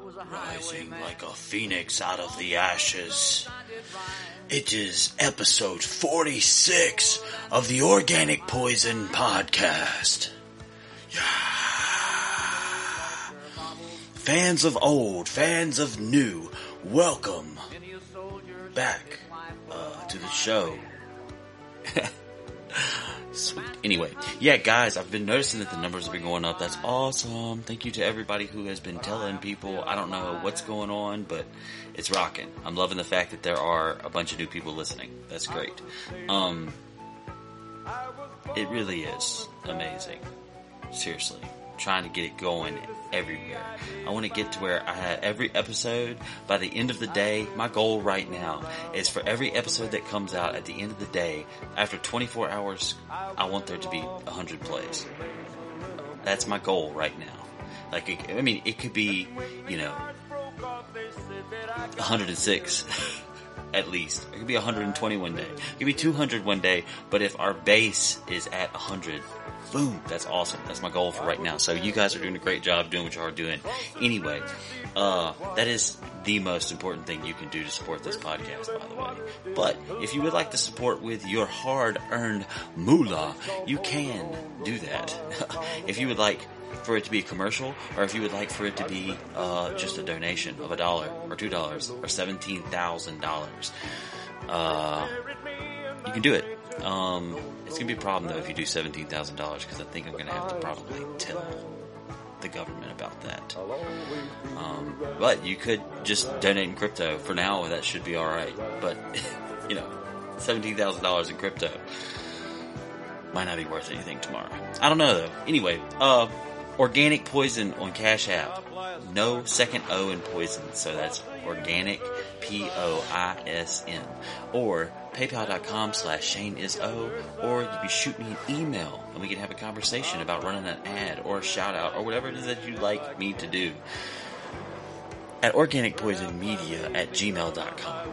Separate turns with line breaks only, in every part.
Rising like a phoenix out of the ashes. It is episode 46 of the Organic Poison Podcast. Yeah. Fans of old, fans of new, welcome back uh, to the show. Anyway, yeah, guys, I've been noticing that the numbers have been going up. That's awesome. Thank you to everybody who has been telling people. I don't know what's going on, but it's rocking. I'm loving the fact that there are a bunch of new people listening. That's great. Um, it really is amazing. Seriously, trying to get it going everywhere. I want to get to where I have every episode by the end of the day. My goal right now is for every episode that comes out at the end of the day, after 24 hours, I want there to be 100 plays. That's my goal right now. Like, I mean, it could be, you know, 106 at least. It could be 120 one day. It could be 200 one day, but if our base is at 100, boom, that's awesome. That's my goal for right now. So you guys are doing a great job doing what you are doing. Anyway, uh, that is the most important thing you can do to support this podcast, by the way. But if you would like to support with your hard earned moolah, you can do that. if you would like for it to be a commercial, or if you would like for it to be uh, just a donation of a dollar or two dollars or seventeen thousand dollars, uh, you can do it. Um, it's gonna be a problem though if you do seventeen thousand dollars because I think I'm gonna have to probably tell the government about that. Um, but you could just donate in crypto for now. That should be all right. But you know, seventeen thousand dollars in crypto might not be worth anything tomorrow. I don't know though. Anyway, uh, organic poison on Cash App. No second O in poison, so that's organic P O I S N. Or paypal.com slash Shane is O, or you can shoot me an email and we can have a conversation about running an ad or a shout out or whatever it is that you'd like me to do at organicpoisonmedia at gmail.com.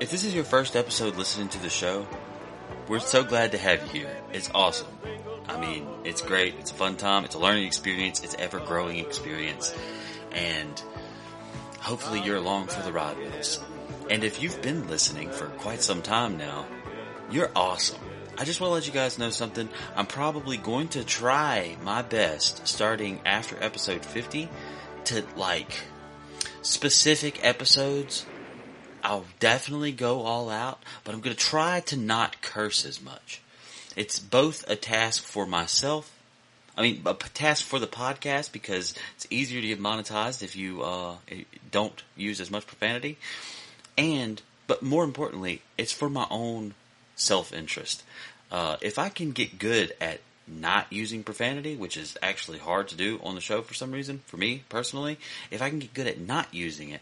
If this is your first episode listening to the show, we're so glad to have you here. It's awesome. I mean, it's great. It's a fun time. It's a learning experience. It's ever growing experience. And hopefully you're along for the ride with us. And if you've been listening for quite some time now, you're awesome. I just want to let you guys know something. I'm probably going to try my best starting after episode 50 to like specific episodes. I'll definitely go all out, but I'm going to try to not curse as much. It's both a task for myself. I mean, a task for the podcast because it's easier to get monetized if you uh, don't use as much profanity. And, but more importantly, it's for my own self interest. Uh, if I can get good at not using profanity, which is actually hard to do on the show for some reason, for me personally, if I can get good at not using it,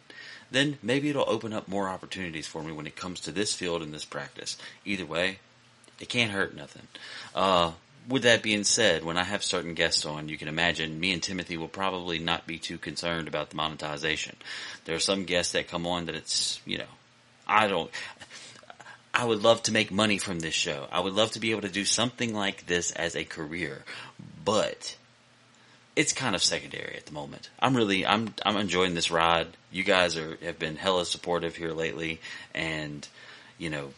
then maybe it'll open up more opportunities for me when it comes to this field and this practice. Either way, it can't hurt nothing. Uh, with that being said, when I have certain guests on, you can imagine me and Timothy will probably not be too concerned about the monetization. There are some guests that come on that it's, you know, I don't, I would love to make money from this show. I would love to be able to do something like this as a career, but it's kind of secondary at the moment. I'm really, I'm, I'm enjoying this ride. You guys are, have been hella supportive here lately and, you know,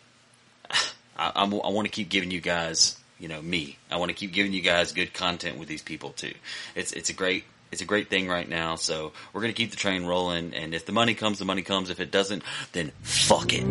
I, I, I want to keep giving you guys, you know, me. I want to keep giving you guys good content with these people too. It's it's a great it's a great thing right now. So we're gonna keep the train rolling. And if the money comes, the money comes. If it doesn't, then fuck it.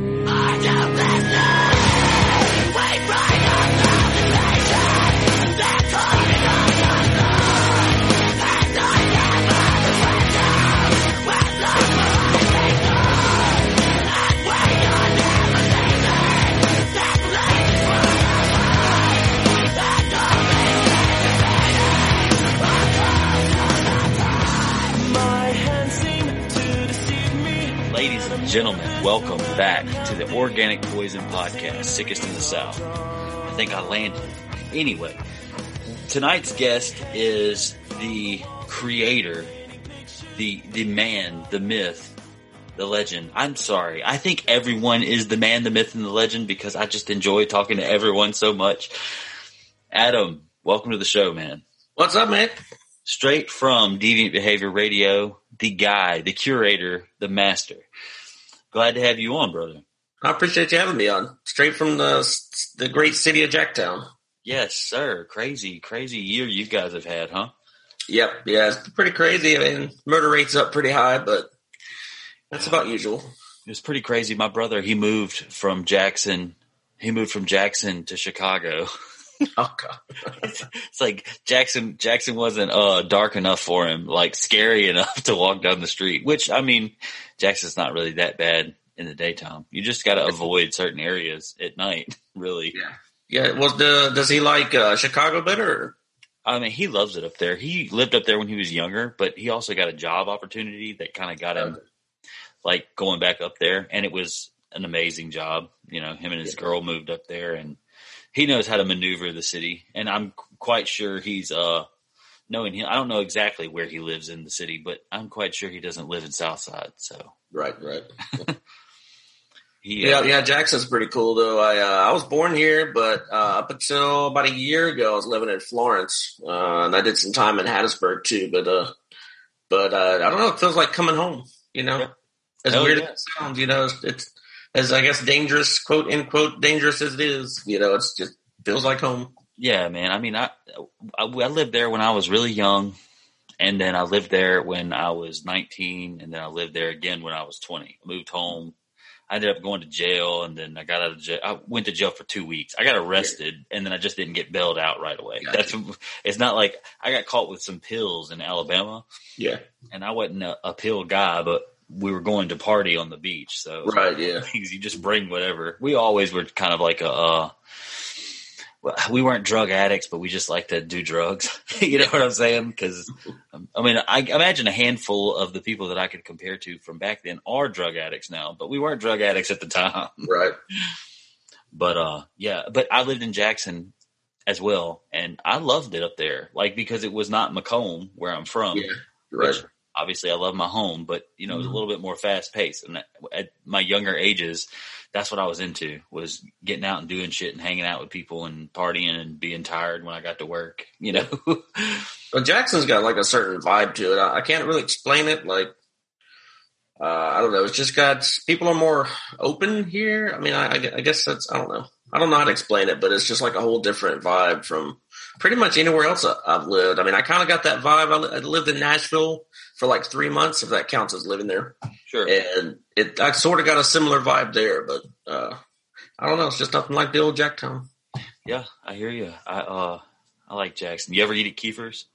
Gentlemen, welcome back to the Organic Poison Podcast, Sickest in the South. I think I landed. Anyway, tonight's guest is the creator, the the man, the myth, the legend. I'm sorry. I think everyone is the man, the myth, and the legend because I just enjoy talking to everyone so much. Adam, welcome to the show, man.
What's up, man?
Straight from Deviant Behavior Radio, the guy, the curator, the master. Glad to have you on, brother.
I appreciate you having me on. Straight from the the great city of Jacktown.
Yes, sir. Crazy, crazy year you guys have had, huh?
Yep. Yeah, it's pretty crazy. I mean, murder rate's up pretty high, but that's about usual.
It was pretty crazy. My brother, he moved from Jackson. He moved from Jackson to Chicago.
Oh god.
it's like Jackson Jackson wasn't uh dark enough for him, like scary enough to walk down the street. Which I mean, Jackson's not really that bad in the daytime. You just got to avoid certain areas at night, really.
Yeah. Yeah. Was the does he like uh, Chicago better?
I mean, he loves it up there. He lived up there when he was younger, but he also got a job opportunity that kind of got him like going back up there, and it was an amazing job. You know, him and his yeah. girl moved up there, and he knows how to maneuver the city, and I'm quite sure he's uh knowing him. I don't know exactly where he lives in the city, but I'm quite sure he doesn't live in Southside. So
right, right. he, yeah, uh, yeah. Jackson's pretty cool though. I uh, I was born here, but uh, up until about a year ago, I was living in Florence, uh, and I did some time in Hattiesburg too. But uh, but uh, I don't know. It feels like coming home. You know, yeah. as Hell weird yeah. as it sounds, you know, it's, it's as I guess dangerous, quote unquote, dangerous as it is, you know, it's just feels like home.
Yeah, man. I mean, I, I, I lived there when I was really young, and then I lived there when I was 19, and then I lived there again when I was 20. I moved home. I ended up going to jail, and then I got out of jail. I went to jail for two weeks. I got arrested, and then I just didn't get bailed out right away. Gotcha. That's it's not like I got caught with some pills in Alabama.
Yeah,
and I wasn't a, a pill guy, but we were going to party on the beach. So
right, yeah,
you just bring whatever. We always were kind of like a. Uh, we weren't drug addicts, but we just like to do drugs. you know what I'm saying? Because um, I mean, I imagine a handful of the people that I could compare to from back then are drug addicts now, but we weren't drug addicts at the time.
Right.
But uh, yeah, but I lived in Jackson as well, and I loved it up there, like because it was not McComb where I'm from.
Yeah. Right
obviously I love my home, but you know, it was a mm-hmm. little bit more fast paced. And at my younger ages, that's what I was into was getting out and doing shit and hanging out with people and partying and being tired when I got to work, you know?
well, Jackson's got like a certain vibe to it. I, I can't really explain it. Like, uh, I don't know. It's just got people are more open here. I mean, I, I guess that's, I don't know. I don't know how to explain it, but it's just like a whole different vibe from pretty much anywhere else I've lived. I mean, I kind of got that vibe. I lived in Nashville for like three months, if that counts as living there.
Sure.
And it, I sort of got a similar vibe there, but uh, I don't know. It's just nothing like the old Jacktown.
Yeah, I hear you. I uh, I like Jackson. You ever eat at Keifer's?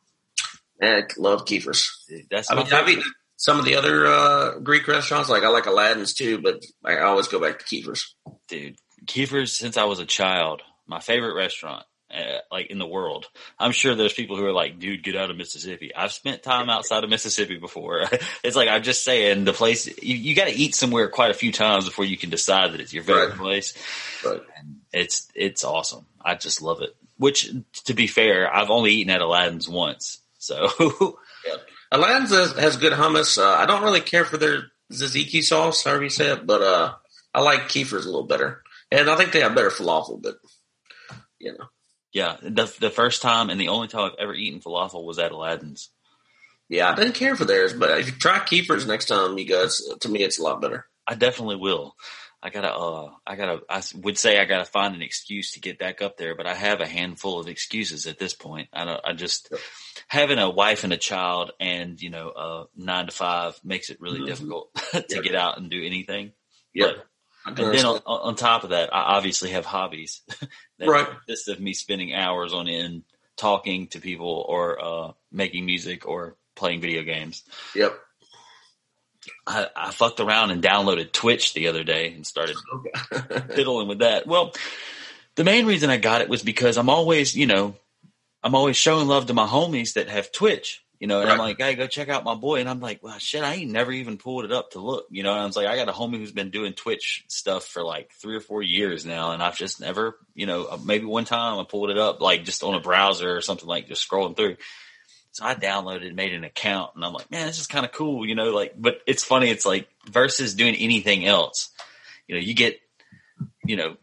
I love Keifer's.
That's
I mean, I've eaten some of the other uh, Greek restaurants. Like I like Aladdin's too, but I always go back to Keifer's.
Dude, Keifer's since I was a child, my favorite restaurant uh, like in the world. I'm sure there's people who are like, dude, get out of Mississippi. I've spent time outside of Mississippi before. it's like, I'm just saying the place, you, you got to eat somewhere quite a few times before you can decide that it's your favorite right. place.
Right.
And it's, it's awesome. I just love it. Which to be fair, I've only eaten at Aladdin's once. So
yeah. Aladdin's has, has good hummus. Uh, I don't really care for their tzatziki sauce, however you say it, but, uh, I like Keifer's a little better. And I think they have better falafel, but you know.
Yeah, the the first time and the only time I've ever eaten falafel was at Aladdin's.
Yeah, I didn't care for theirs, but if you try Keifer's next time, you guys, to me, it's a lot better.
I definitely will. I gotta, uh, I gotta, I would say I gotta find an excuse to get back up there, but I have a handful of excuses at this point. I don't, I just, yep. having a wife and a child and, you know, uh, nine to five makes it really mm-hmm. difficult to yep. get out and do anything.
Yeah.
And then on, on, top of that, I obviously have hobbies
that right.
consist of me spending hours on end talking to people or uh, making music or playing video games.
Yep.
I, I, fucked around and downloaded Twitch the other day and started fiddling with that. Well, the main reason I got it was because I'm always, you know, I'm always showing love to my homies that have Twitch. You know, and right. I'm like, hey, go check out my boy. And I'm like, well, shit, I ain't never even pulled it up to look. You know, and I was like, I got a homie who's been doing Twitch stuff for like three or four years now. And I've just never, you know, uh, maybe one time I pulled it up like just on a browser or something like just scrolling through. So I downloaded, made an account, and I'm like, man, this is kind of cool, you know, like, but it's funny. It's like versus doing anything else, you know, you get, you know,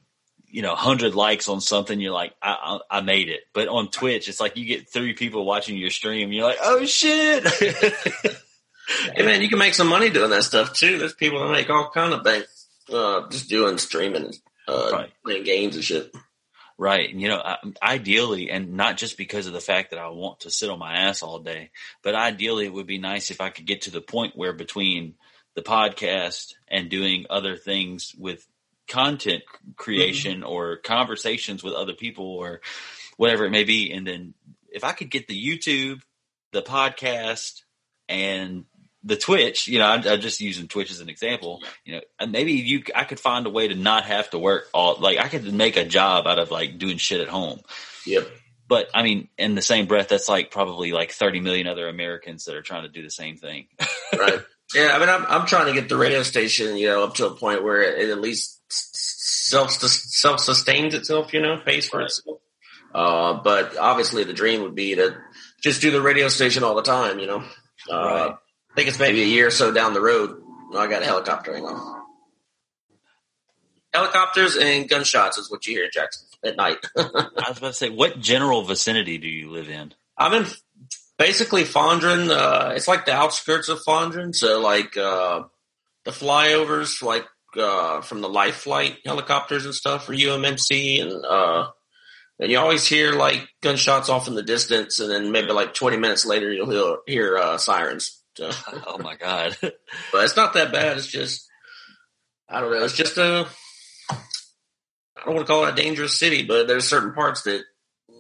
you know, hundred likes on something, you're like, I, I, I, made it. But on Twitch, it's like you get three people watching your stream. You're like, oh shit.
hey man, you can make some money doing that stuff too. There's people that make all kind of things uh, just doing streaming, uh, right. playing games and shit.
Right. You know, ideally, and not just because of the fact that I want to sit on my ass all day, but ideally it would be nice if I could get to the point where between the podcast and doing other things with content creation mm-hmm. or conversations with other people or whatever it may be. And then if I could get the YouTube, the podcast, and the Twitch, you know, I'm, I'm, just using Twitch as an example. You know, maybe you, I could find a way to not have to work all. Like, I could make a job out of like doing shit at home.
Yep.
But I mean, in the same breath, that's like probably like 30 million other Americans that are trying to do the same thing.
right. Yeah. I mean, I'm I'm trying to get the radio station, you know, up to a point where it at least self self sustains itself. You know, pays for itself. Uh, but obviously, the dream would be to just do the radio station all the time. You know. Uh, right I think it's maybe a year or so down the road. I got a helicopter hang on. Helicopters and gunshots is what you hear in Jackson at night.
I was about to say, what general vicinity do you live in?
I'm in basically Fondren. Uh, it's like the outskirts of Fondren. So like, uh, the flyovers, like, uh, from the life flight helicopters and stuff for UMMC and, uh, and you always hear like gunshots off in the distance, and then maybe like 20 minutes later, you'll hear, hear uh, sirens.
So, oh my god!
but it's not that bad. It's just I don't know. It's just a I don't want to call it a dangerous city, but there's certain parts that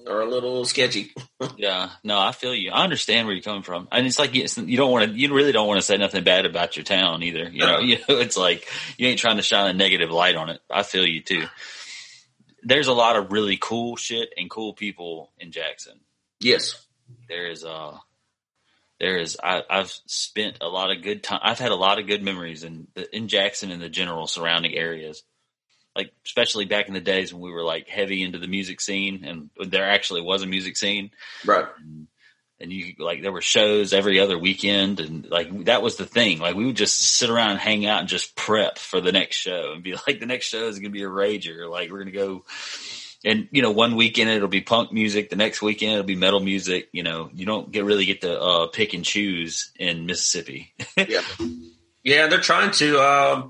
are a little sketchy.
yeah, no, I feel you. I understand where you're coming from, and it's like you, you don't want to, you really don't want to say nothing bad about your town either. You know, you know, it's like you ain't trying to shine a negative light on it. I feel you too. There's a lot of really cool shit and cool people in Jackson.
Yes,
there is. Uh, there is I, have spent a lot of good time. I've had a lot of good memories in in Jackson and the general surrounding areas. Like especially back in the days when we were like heavy into the music scene, and there actually was a music scene,
right?
And, and you like there were shows every other weekend, and like that was the thing. Like we would just sit around and hang out and just prep for the next show, and be like, the next show is going to be a rager. Like we're going to go and you know one weekend it'll be punk music the next weekend it'll be metal music you know you don't get really get to uh, pick and choose in mississippi
yeah yeah they're trying to uh,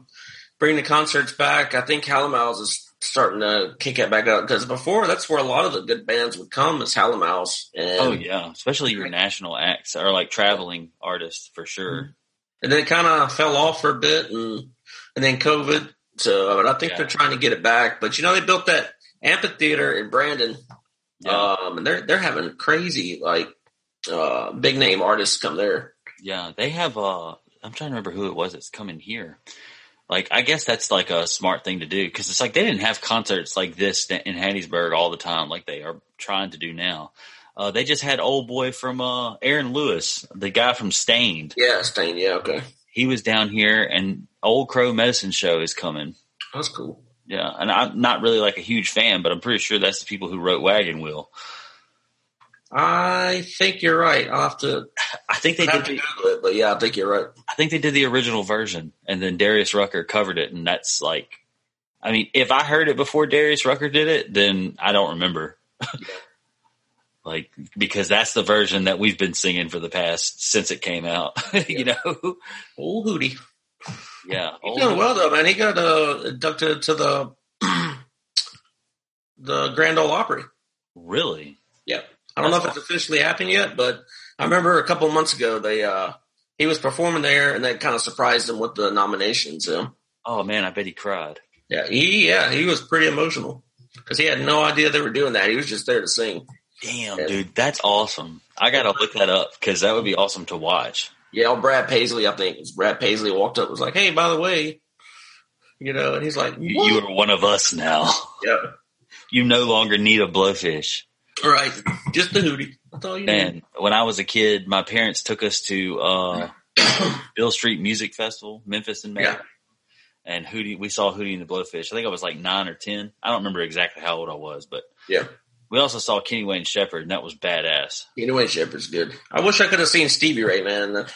bring the concerts back i think Hal & Mal's is starting to kick it back up because before that's where a lot of the good bands would come is Hal & Mal's
and oh yeah especially your national acts or like traveling artists for sure
and then it kind of fell off for a bit and and then covid so but i think yeah. they're trying to get it back but you know they built that amphitheater in Brandon. Yeah. Um, and they're they're having crazy like uh, big name artists come there.
Yeah, they have. Uh, I'm trying to remember who it was that's coming here. Like, I guess that's like a smart thing to do because it's like they didn't have concerts like this in Hattiesburg all the time, like they are trying to do now. Uh, they just had old boy from uh, Aaron Lewis, the guy from Staind.
Yeah, Staind. Yeah, okay.
He was down here, and Old Crow Medicine Show is coming.
That's cool.
Yeah, and I'm not really like a huge fan, but I'm pretty sure that's the people who wrote Wagon Wheel.
I think you're right. I'll have to.
I think they did.
The, it, but yeah, I think you're right.
I think they did the original version, and then Darius Rucker covered it, and that's like, I mean, if I heard it before Darius Rucker did it, then I don't remember. like because that's the version that we've been singing for the past since it came out. you know,
old Hootie.
Yeah,
he's doing well though, man. He got uh, inducted to the the Grand Ole Opry.
Really?
Yeah. I don't know if it's officially happened yet, but I remember a couple months ago they uh he was performing there and they kind of surprised him with the nominations. So.
Oh man, I bet he cried.
Yeah, he yeah he was pretty emotional because he had no idea they were doing that. He was just there to sing.
Damn, and, dude, that's awesome. I gotta look that up because that would be awesome to watch.
Yeah, Brad Paisley, I think Brad Paisley walked up was like, "Hey, by the way, you know," and he's like,
"You are one of us now.
Yeah,
you no longer need a blowfish."
Right, just the hootie. That's all you
Man, need. when I was a kid, my parents took us to uh, Beale Street Music Festival, Memphis in May. Yeah. And Hootie, we saw Hootie and the Blowfish. I think I was like nine or ten. I don't remember exactly how old I was, but
yeah,
we also saw Kenny Wayne Shepherd, and that was badass.
Kenny Wayne Shepherd's good. I wish I could have seen Stevie Ray, man.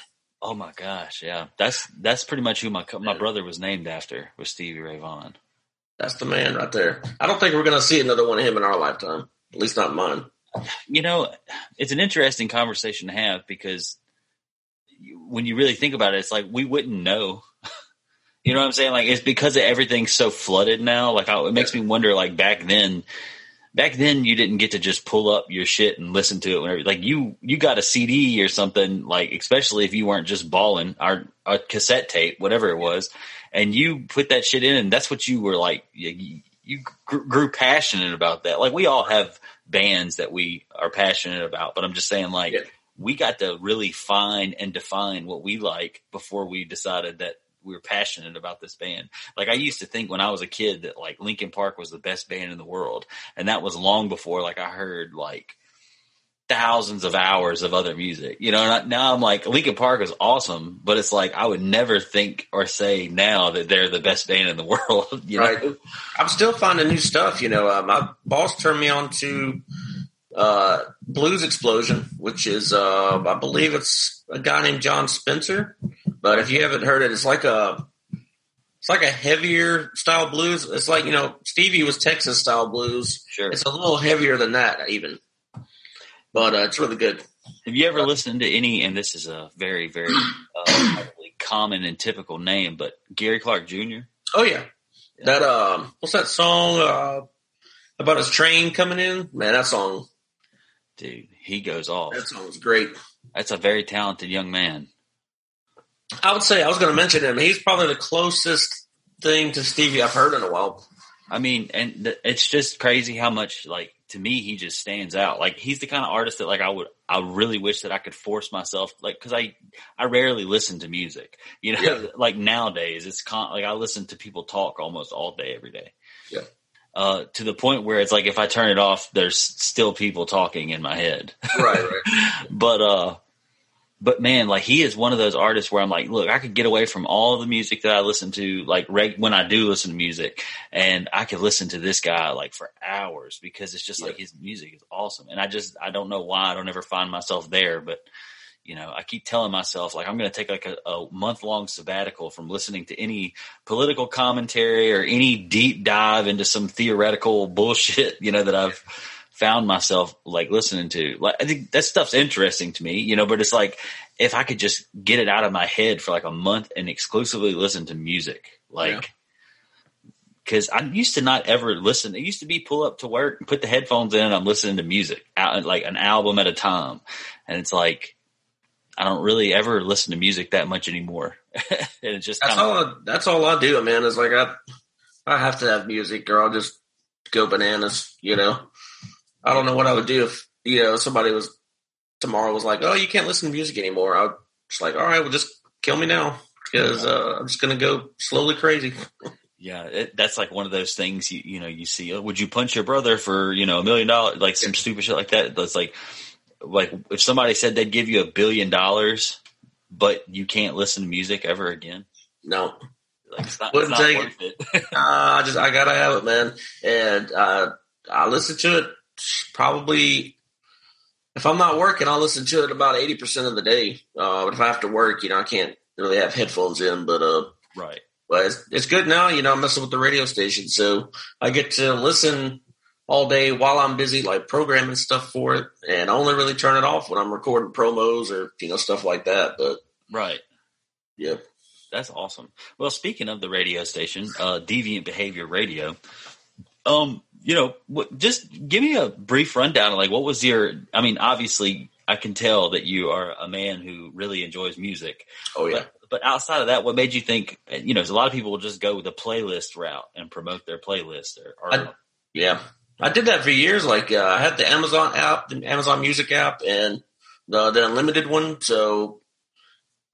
Oh my gosh, yeah, that's that's pretty much who my my brother was named after was Stevie Ray Vaughan.
That's the man right there. I don't think we're going to see another one of him in our lifetime. At least not mine.
You know, it's an interesting conversation to have because when you really think about it, it's like we wouldn't know. you know what I'm saying? Like it's because everything's so flooded now. Like I, it makes me wonder. Like back then, back then you didn't get to just pull up your shit and listen to it whenever. Like you you got a CD or something. Like especially if you weren't just balling our a cassette tape, whatever it was, and you put that shit in, and that's what you were like. You, you grew passionate about that. Like we all have bands that we are passionate about, but I'm just saying like. Yeah we got to really find and define what we like before we decided that we were passionate about this band. Like I used to think when I was a kid that like Linkin Park was the best band in the world. And that was long before like I heard like thousands of hours of other music. You know, now I'm like Linkin Park is awesome, but it's like I would never think or say now that they're the best band in the world. You know? Right.
I'm still finding new stuff. You know, uh, my boss turned me on to uh, Blues Explosion, which is, uh, I believe it's a guy named Jon Spencer. But if you haven't heard it, it's like a, it's like a heavier style blues. It's like, you know, Stevie was Texas style blues.
Sure.
It's a little heavier than that even. But uh, it's really good.
Have you ever listened to any, and this is a very, very uh, common and typical name, but Gary Clark Jr.?
Oh, yeah. yeah. That, um, what's that song uh, about his train coming in? Man, that song
Dude, he goes off.
That sounds great.
That's a very talented young man.
I would say I was going to mention him. He's probably the closest thing to Stevie I've heard in a while.
I mean, and th- it's just crazy how much like to me he just stands out. Like he's the kind of artist that like I would I really wish that I could force myself like because I I rarely listen to music. You know, yeah. like nowadays it's con- like I listen to people talk almost all day every day.
Yeah
uh, to the point where it's like if I turn it off, there's still people talking in my head.
Right, right.
but uh, but man, like he is one of those artists where I'm like, look, I could get away from all the music that I listen to, like reg- when I do listen to music, and I could listen to this guy like for hours because it's just yeah. like his music is awesome, and I just I don't know why I don't ever find myself there, but you know, I keep telling myself like I'm going to take like a, a month long sabbatical from listening to any political commentary or any deep dive into some theoretical bullshit, you know, that I've found myself like listening to. Like I think that stuff's interesting to me, you know, but it's like if I could just get it out of my head for like a month and exclusively listen to music, like because I used to not ever listen. It used to be pull up to work, put the headphones in, and I'm listening to music, out like an album at a time, and it's like I don't really ever listen to music that much anymore. and it's just
that's all. I, that's all I do, man. Is like I, I have to have music, or I'll just go bananas. You know, I don't know what I would do if you know somebody was tomorrow was like, "Oh, you can't listen to music anymore." I was just like, "All right, well, just kill me now because uh, I'm just gonna go slowly crazy."
Yeah, it, that's like one of those things you you know you see. Oh, would you punch your brother for you know a million dollars? Like some stupid shit like that. That's like like if somebody said they'd give you a billion dollars, but you can't listen to music ever again.
No,
like it's not, Wouldn't it's not worth it.
it. uh, I just I gotta have it, man, and uh, I listen to it probably. If I'm not working, I'll listen to it about eighty percent of the day. Uh, but if I have to work, you know, I can't really have headphones in. But uh,
right.
But it's, it's good now, you know. I'm messing with the radio station, so I get to listen all day while I'm busy, like programming stuff for it, and I only really turn it off when I'm recording promos or you know stuff like that. But
right,
yeah,
that's awesome. Well, speaking of the radio station, uh, Deviant Behavior Radio, um, you know, what, just give me a brief rundown of like what was your? I mean, obviously, I can tell that you are a man who really enjoys music.
Oh yeah.
But, but outside of that, what made you think? You know, a lot of people will just go the playlist route and promote their playlist. Or, or
I, yeah, I did that for years. Like uh, I had the Amazon app, the Amazon Music app, and the, the unlimited one. So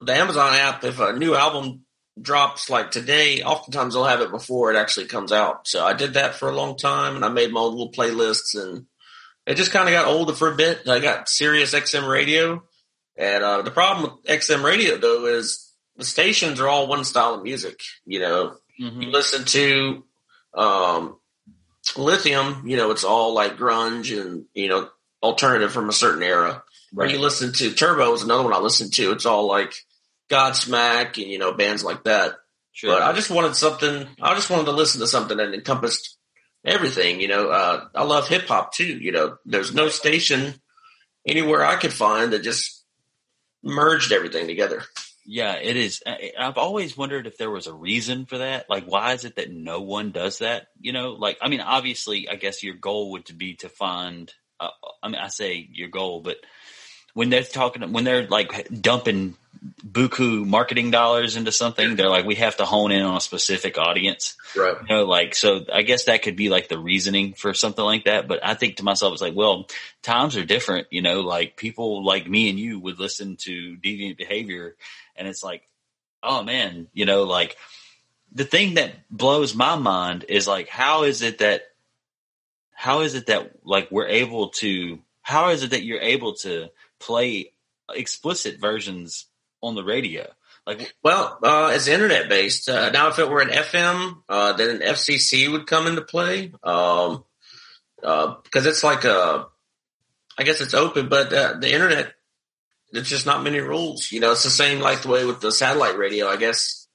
the Amazon app, if a new album drops like today, oftentimes they'll have it before it actually comes out. So I did that for a long time, and I made my own little playlists, and it just kind of got older for a bit. I got Sirius XM radio, and uh, the problem with XM radio though is the stations are all one style of music. You know, mm-hmm. you listen to um, lithium, you know, it's all like grunge and, you know, alternative from a certain era. Right. When you listen to Turbo is another one I listen to. It's all like Godsmack and, you know, bands like that. Sure. But I just wanted something, I just wanted to listen to something that encompassed everything, you know. Uh, I love hip hop too, you know. There's no station anywhere I could find that just merged everything together.
Yeah, it is. I've always wondered if there was a reason for that. Like, why is it that no one does that? You know, like, I mean, obviously, I guess your goal would be to find, uh, I mean, I say your goal, but when they're talking, when they're like dumping buku marketing dollars into something, they're like, we have to hone in on a specific audience.
Right.
You know, like, so I guess that could be like the reasoning for something like that. But I think to myself, it's like, well, times are different. You know, like people like me and you would listen to deviant behavior and it's like, oh man, you know, like the thing that blows my mind is like, how is it that, how is it that like we're able to, how is it that you're able to play explicit versions on the radio? Like,
well, uh, it's internet based. Uh, now, if it were an FM, uh, then an FCC would come into play. Um, uh, because it's like a, I guess it's open, but uh, the internet there's just not many rules. You know, it's the same like the way with the satellite radio. I guess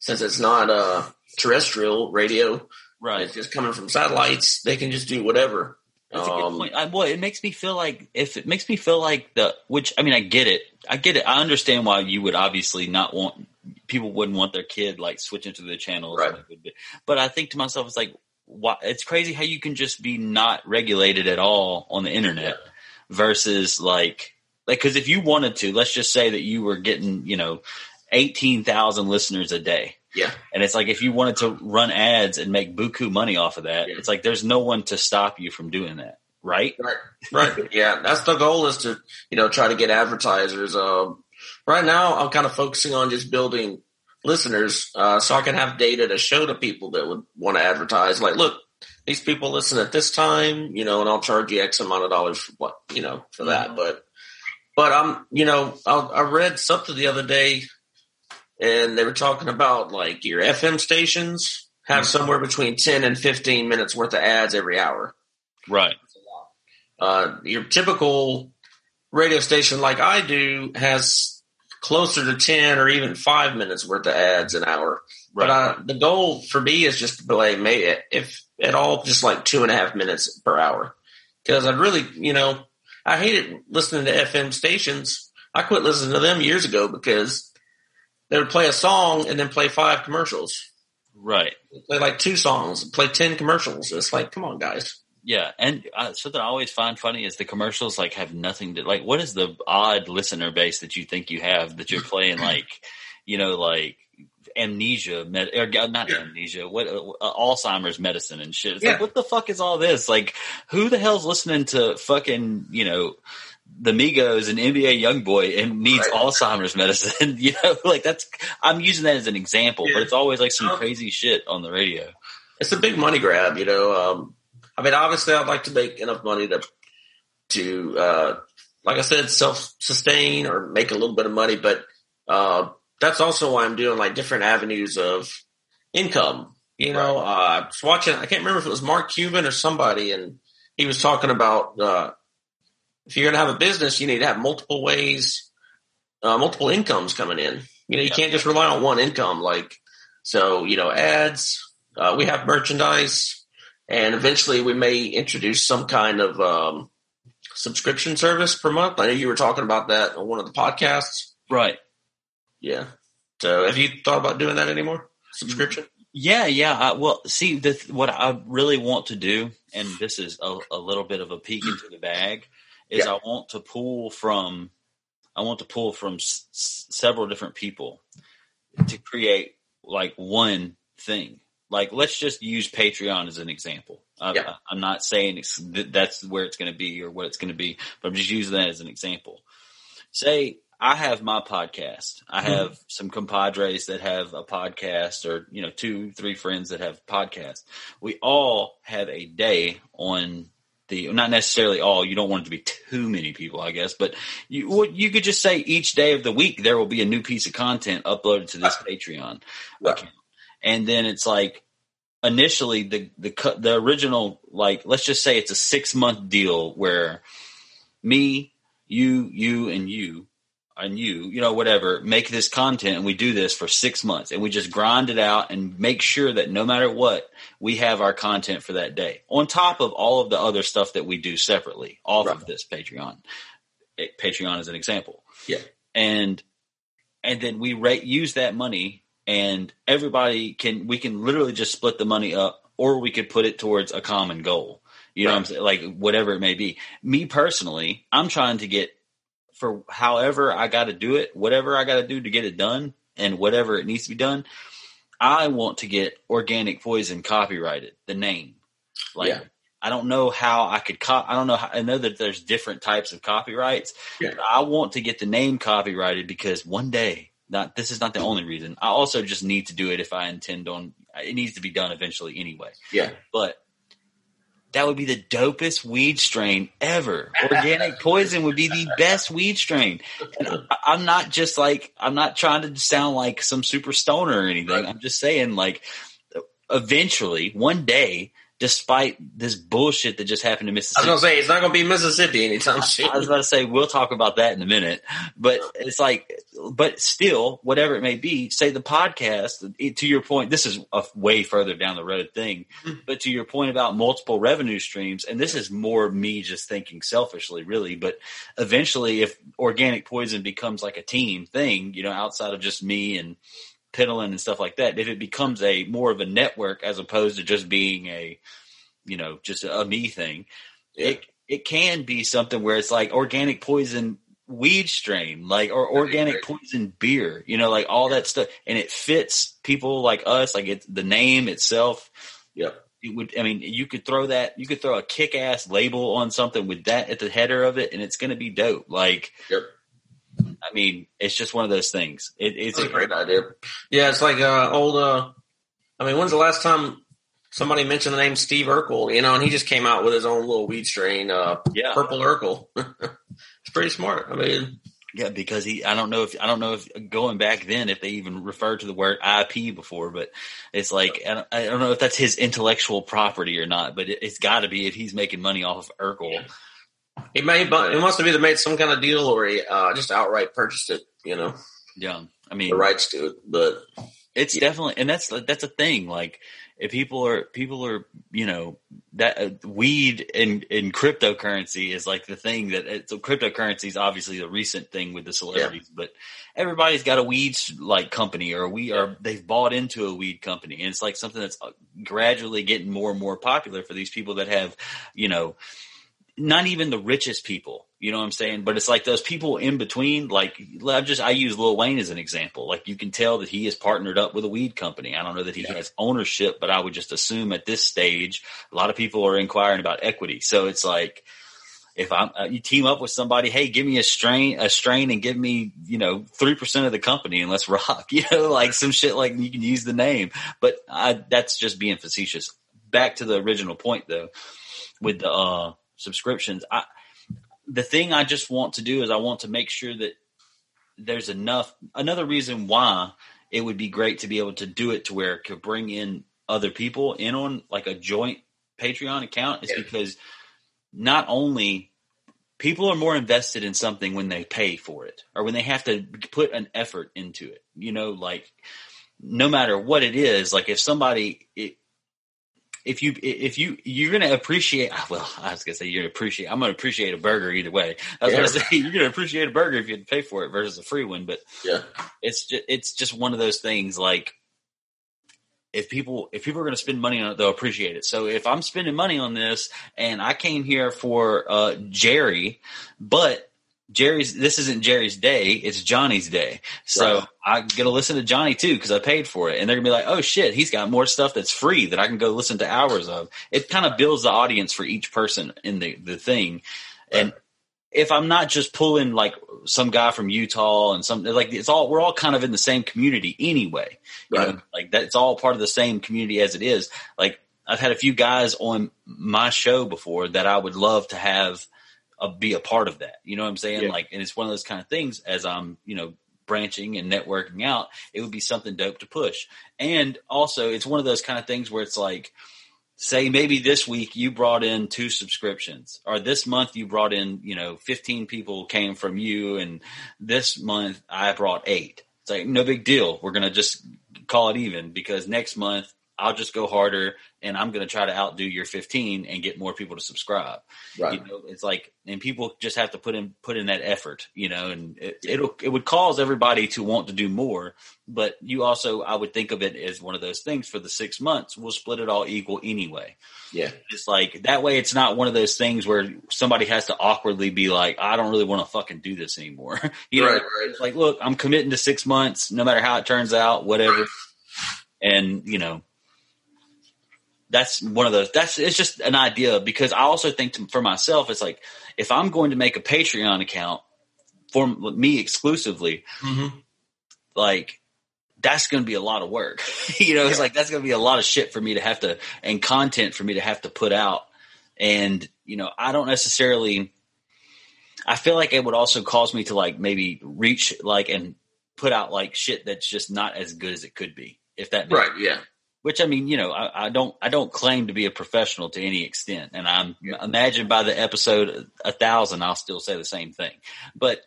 since it's not a terrestrial radio,
right?
It's just coming from satellites. They can just do whatever.
That's um, a good um, point. I, well, it makes me feel like if it makes me feel like the which I mean I get it. I get it. I understand why you would obviously not want people wouldn't want their kid like switching to the channels.
Right.
But I think to myself, it's like why it's crazy how you can just be not regulated at all on the internet yeah. versus like like, cause if you wanted to, let's just say that you were getting, you know, 18,000 listeners a day.
Yeah.
And it's like, if you wanted to run ads and make buku money off of that, yeah. it's like, there's no one to stop you from doing that. Right.
Right. Right. yeah. That's the goal is to, you know, try to get advertisers. Um, right now I'm kind of focusing on just building listeners, uh, so I can have data to show to people that would want to advertise. Like, look, these people listen at this time, you know, and I'll charge you X amount of dollars for what, you know, for that. Mm-hmm. But, but I'm, you know, I, I read something the other day, and they were talking about like your FM stations have mm-hmm. somewhere between ten and fifteen minutes worth of ads every hour.
Right.
Uh, your typical radio station, like I do, has closer to ten or even five minutes worth of ads an hour. Right. But uh, the goal for me is just to play, maybe if at all, just like two and a half minutes per hour, because I'd really, you know I hated listening to FM stations. I quit listening to them years ago because they would play a song and then play five commercials.
Right.
Play like two songs, play 10 commercials. It's like, come on, guys.
Yeah. And uh, something I always find funny is the commercials like have nothing to, like, what is the odd listener base that you think you have that you're playing like, you know, like amnesia, med- or not yeah. amnesia, what uh, Alzheimer's medicine and shit. It's yeah. like, what the fuck is all this? Like, who the hell's listening to fucking, you know, the Migos and NBA YoungBoy and needs right. Alzheimer's medicine? you know, like that's, I'm using that as an example, yeah. but it's always like some crazy shit on the radio.
It's a big money grab, you know. Um, I mean, obviously, I'd like to make enough money to, to, uh, like I said, self sustain or make a little bit of money, but, uh, that's also why I'm doing like different avenues of income. You know, right. uh, I was watching, I can't remember if it was Mark Cuban or somebody, and he was talking about uh, if you're going to have a business, you need to have multiple ways, uh, multiple incomes coming in. You know, you can't just rely on one income. Like, so, you know, ads, uh, we have merchandise, and eventually we may introduce some kind of um, subscription service per month. I know you were talking about that on one of the podcasts.
Right.
Yeah. So have you thought about doing that anymore? Subscription?
Yeah, yeah. Uh, well, see, the, what I really want to do, and this is a, a little bit of a peek into the bag, is yeah. I want to pull from, I want to pull from s- several different people to create like one thing. Like, let's just use Patreon as an example. I, am not saying that's where it's going to be or what it's going to be, but I'm just using that as an example. Say I have my podcast. I hmm. have mm-hmm. some compadres that have a podcast or, you know, two, three friends that have podcasts. We all have a day on the, not necessarily all, you don't want it to be too many people, I guess, but you, you could just say each day of the week, there will be a new piece of content uploaded to this Patreon account. And then it's like, initially the, the, the original, like, let's just say it's a six month deal where me, you, you, and you and you, you know, whatever, make this content and we do this for six months and we just grind it out and make sure that no matter what, we have our content for that day on top of all of the other stuff that we do separately off right. of this Patreon. Eh, Patreon is an example.
Yeah.
and and then we rate, use that money and everybody can we can literally just split the money up or we could put it towards a common goal you know right. what i'm saying like whatever it may be me personally i'm trying to get for however i got to do it whatever i got to do to get it done and whatever it needs to be done i want to get organic poison copyrighted the name like yeah. I don't know how I could. Co- I don't know. How, I know that there's different types of copyrights. Yeah. I want to get the name copyrighted because one day not this is not the only reason. I also just need to do it if I intend on it needs to be done eventually anyway.
Yeah.
But that would be the dopest weed strain ever. Organic poison would be the best weed strain. And I, am not just like I'm not trying to sound like some super stoner or anything. I'm just saying like eventually one day despite this bullshit that just happened in Mississippi.
I was gonna say it's not gonna be Mississippi anytime soon.
I was about to say we'll talk about that in a minute, but it's like, but still, whatever it may be, say the podcast. To your point, this is a way further down the road thing, mm-hmm. but to your point about multiple revenue streams, and this is more me just thinking selfishly, really. But eventually, if organic poison becomes like a team thing, you know, outside of just me and Piddling and stuff like that, if it becomes a more of a network as opposed to just being a, you know, just a me thing, yeah. it it can be something where it's like organic poison weed strain, like or organic poison beer, you know, like all that stuff, and it fits people like us. Like it's the name itself.
Yep.
It would. I mean, you could throw that. You could throw a kick-ass label on something with that at the header of it, and it's going to be dope. Like,
yep.
I mean, it's just one of those things. It, it's
a great idea. Yeah, it's like uh, old. Uh, I mean, when's the last time somebody mentioned the name Steve Urkel? You know, and he just came out with his own little weed strain, uh, yeah. Purple Urkel. it's pretty smart. I mean,
yeah, because he, I don't know if, I don't know if going back then, if they even referred to the word IP before, but it's like, I don't, I don't know if that's his intellectual property or not, but it, has got to be if he's making money off of Urkel. Yeah.
He may, but he must have either made some kind of deal or he uh, just outright purchased it. You know.
Yeah, I mean
the rights to it, but
it's yeah. definitely, and that's that's a thing. Like if people are people are you know that uh, weed in in cryptocurrency is like the thing that it's so cryptocurrency is obviously a recent thing with the celebrities, yeah. but everybody's got a weed like company or we are they've bought into a weed company, and it's like something that's uh, gradually getting more and more popular for these people that have you know not even the richest people, you know what I'm saying? But it's like those people in between, like I just I use Lil Wayne as an example. Like you can tell that he is partnered up with a weed company. I don't know that he yeah. has ownership, but I would just assume at this stage, a lot of people are inquiring about equity. So it's like if I'm uh, you team up with somebody, hey, give me a strain, a strain, and give me you know three percent of the company, and let's rock. You know, like some shit like you can use the name, but I, that's just being facetious. Back to the original point though, with the. uh subscriptions. I the thing I just want to do is I want to make sure that there's enough. Another reason why it would be great to be able to do it to where it could bring in other people in on like a joint Patreon account is yeah. because not only people are more invested in something when they pay for it or when they have to put an effort into it. You know, like no matter what it is, like if somebody it, if you if you you're gonna appreciate well I was gonna say you're gonna appreciate I'm gonna appreciate a burger either way. I was yeah. gonna say you're gonna appreciate a burger if you had to pay for it versus a free one but
yeah.
it's just it's just one of those things like if people if people are going to spend money on it they'll appreciate it. So if I'm spending money on this and I came here for uh, Jerry but Jerry's this isn't Jerry's day, it's Johnny's day. So right. I get to listen to Johnny too because I paid for it. And they're gonna be like, oh shit, he's got more stuff that's free that I can go listen to hours of. It kind of builds the audience for each person in the, the thing. Right. And if I'm not just pulling like some guy from Utah and some like it's all we're all kind of in the same community anyway. Right. Know, like that's all part of the same community as it is. Like I've had a few guys on my show before that I would love to have uh, be a part of that. You know what I'm saying? Yeah. Like, and it's one of those kind of things as I'm, you know, branching and networking out, it would be something dope to push. And also, it's one of those kind of things where it's like, say maybe this week you brought in two subscriptions or this month you brought in, you know, 15 people came from you and this month I brought eight. It's like, no big deal. We're going to just call it even because next month I'll just go harder and I'm going to try to outdo your 15 and get more people to subscribe. Right. You know, it's like, and people just have to put in, put in that effort, you know, and it, it'll, it would cause everybody to want to do more. But you also, I would think of it as one of those things for the six months, we'll split it all equal anyway.
Yeah.
It's like that way it's not one of those things where somebody has to awkwardly be like, I don't really want to fucking do this anymore. you know, right, right. It's like, look, I'm committing to six months, no matter how it turns out, whatever. And, you know, that's one of those, that's, it's just an idea because I also think to, for myself, it's like, if I'm going to make a Patreon account for me exclusively, mm-hmm. like, that's going to be a lot of work. you know, it's like that's going to be a lot of shit for me to have to and content for me to have to put out. And you know, I don't necessarily. I feel like it would also cause me to like maybe reach like and put out like shit that's just not as good as it could be. If that
right, sense. yeah.
Which I mean, you know, I, I, don't I don't claim to be a professional to any extent, and I'm yeah. imagine by the episode a thousand, I'll still say the same thing. But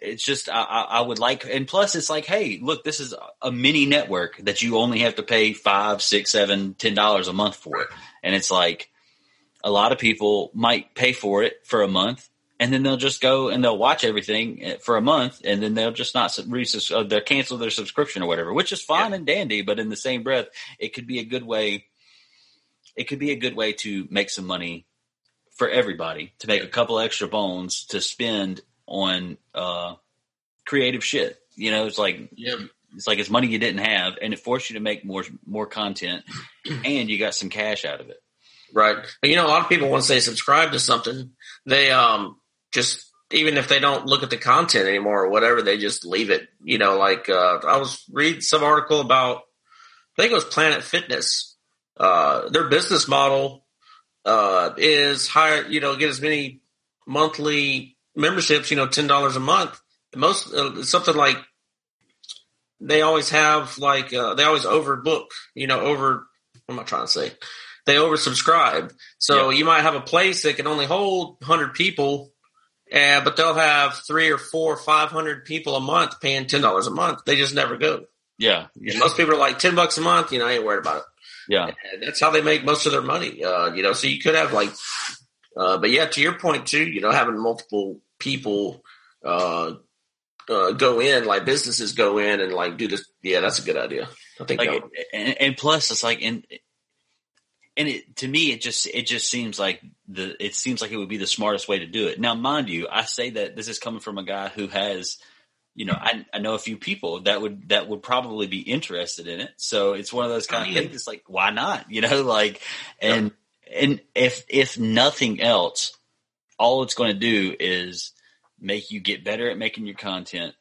it's just I, I, would like and plus it's like hey look this is a mini network that you only have to pay five six seven ten dollars a month for and it's like a lot of people might pay for it for a month and then they'll just go and they'll watch everything eh, for a month and then they'll just not resus- uh, they'll cancel their subscription or whatever which is fine yeah. and dandy but in the same breath it could be a good way it could be a good way to make some money for everybody to make a couple extra bones to spend on uh, creative shit. You know, it's like
yeah.
it's like it's money you didn't have, and it forced you to make more more content, and you got some cash out of it.
Right. But, you know, a lot of people once they subscribe to something, they um just even if they don't look at the content anymore or whatever, they just leave it. You know, like uh, I was reading some article about I think it was Planet Fitness. Uh, their business model uh, is hire, you know, get as many monthly memberships, you know, ten dollars a month. Most uh, something like they always have like uh, they always overbook, you know, over. What am I trying to say? They oversubscribe, so yeah. you might have a place that can only hold hundred people, uh, but they'll have three or four, five hundred people a month paying ten dollars a month. They just never go.
Yeah,
and most people are like ten bucks a month. You know, I ain't worried about it.
Yeah,
and that's how they make most of their money. Uh, you know, so you could have like, uh, but yeah, to your point too, you know, having multiple people uh, uh, go in, like businesses go in and like do this. Yeah, that's a good idea. I think.
Like, and, and, plus, it's like and and it to me, it just it just seems like the it seems like it would be the smartest way to do it. Now, mind you, I say that this is coming from a guy who has. You know, I, I know a few people that would that would probably be interested in it. So it's one of those kind I mean, of oh, things. It's like, why not? You know, like, and yeah. and if if nothing else, all it's going to do is make you get better at making your content.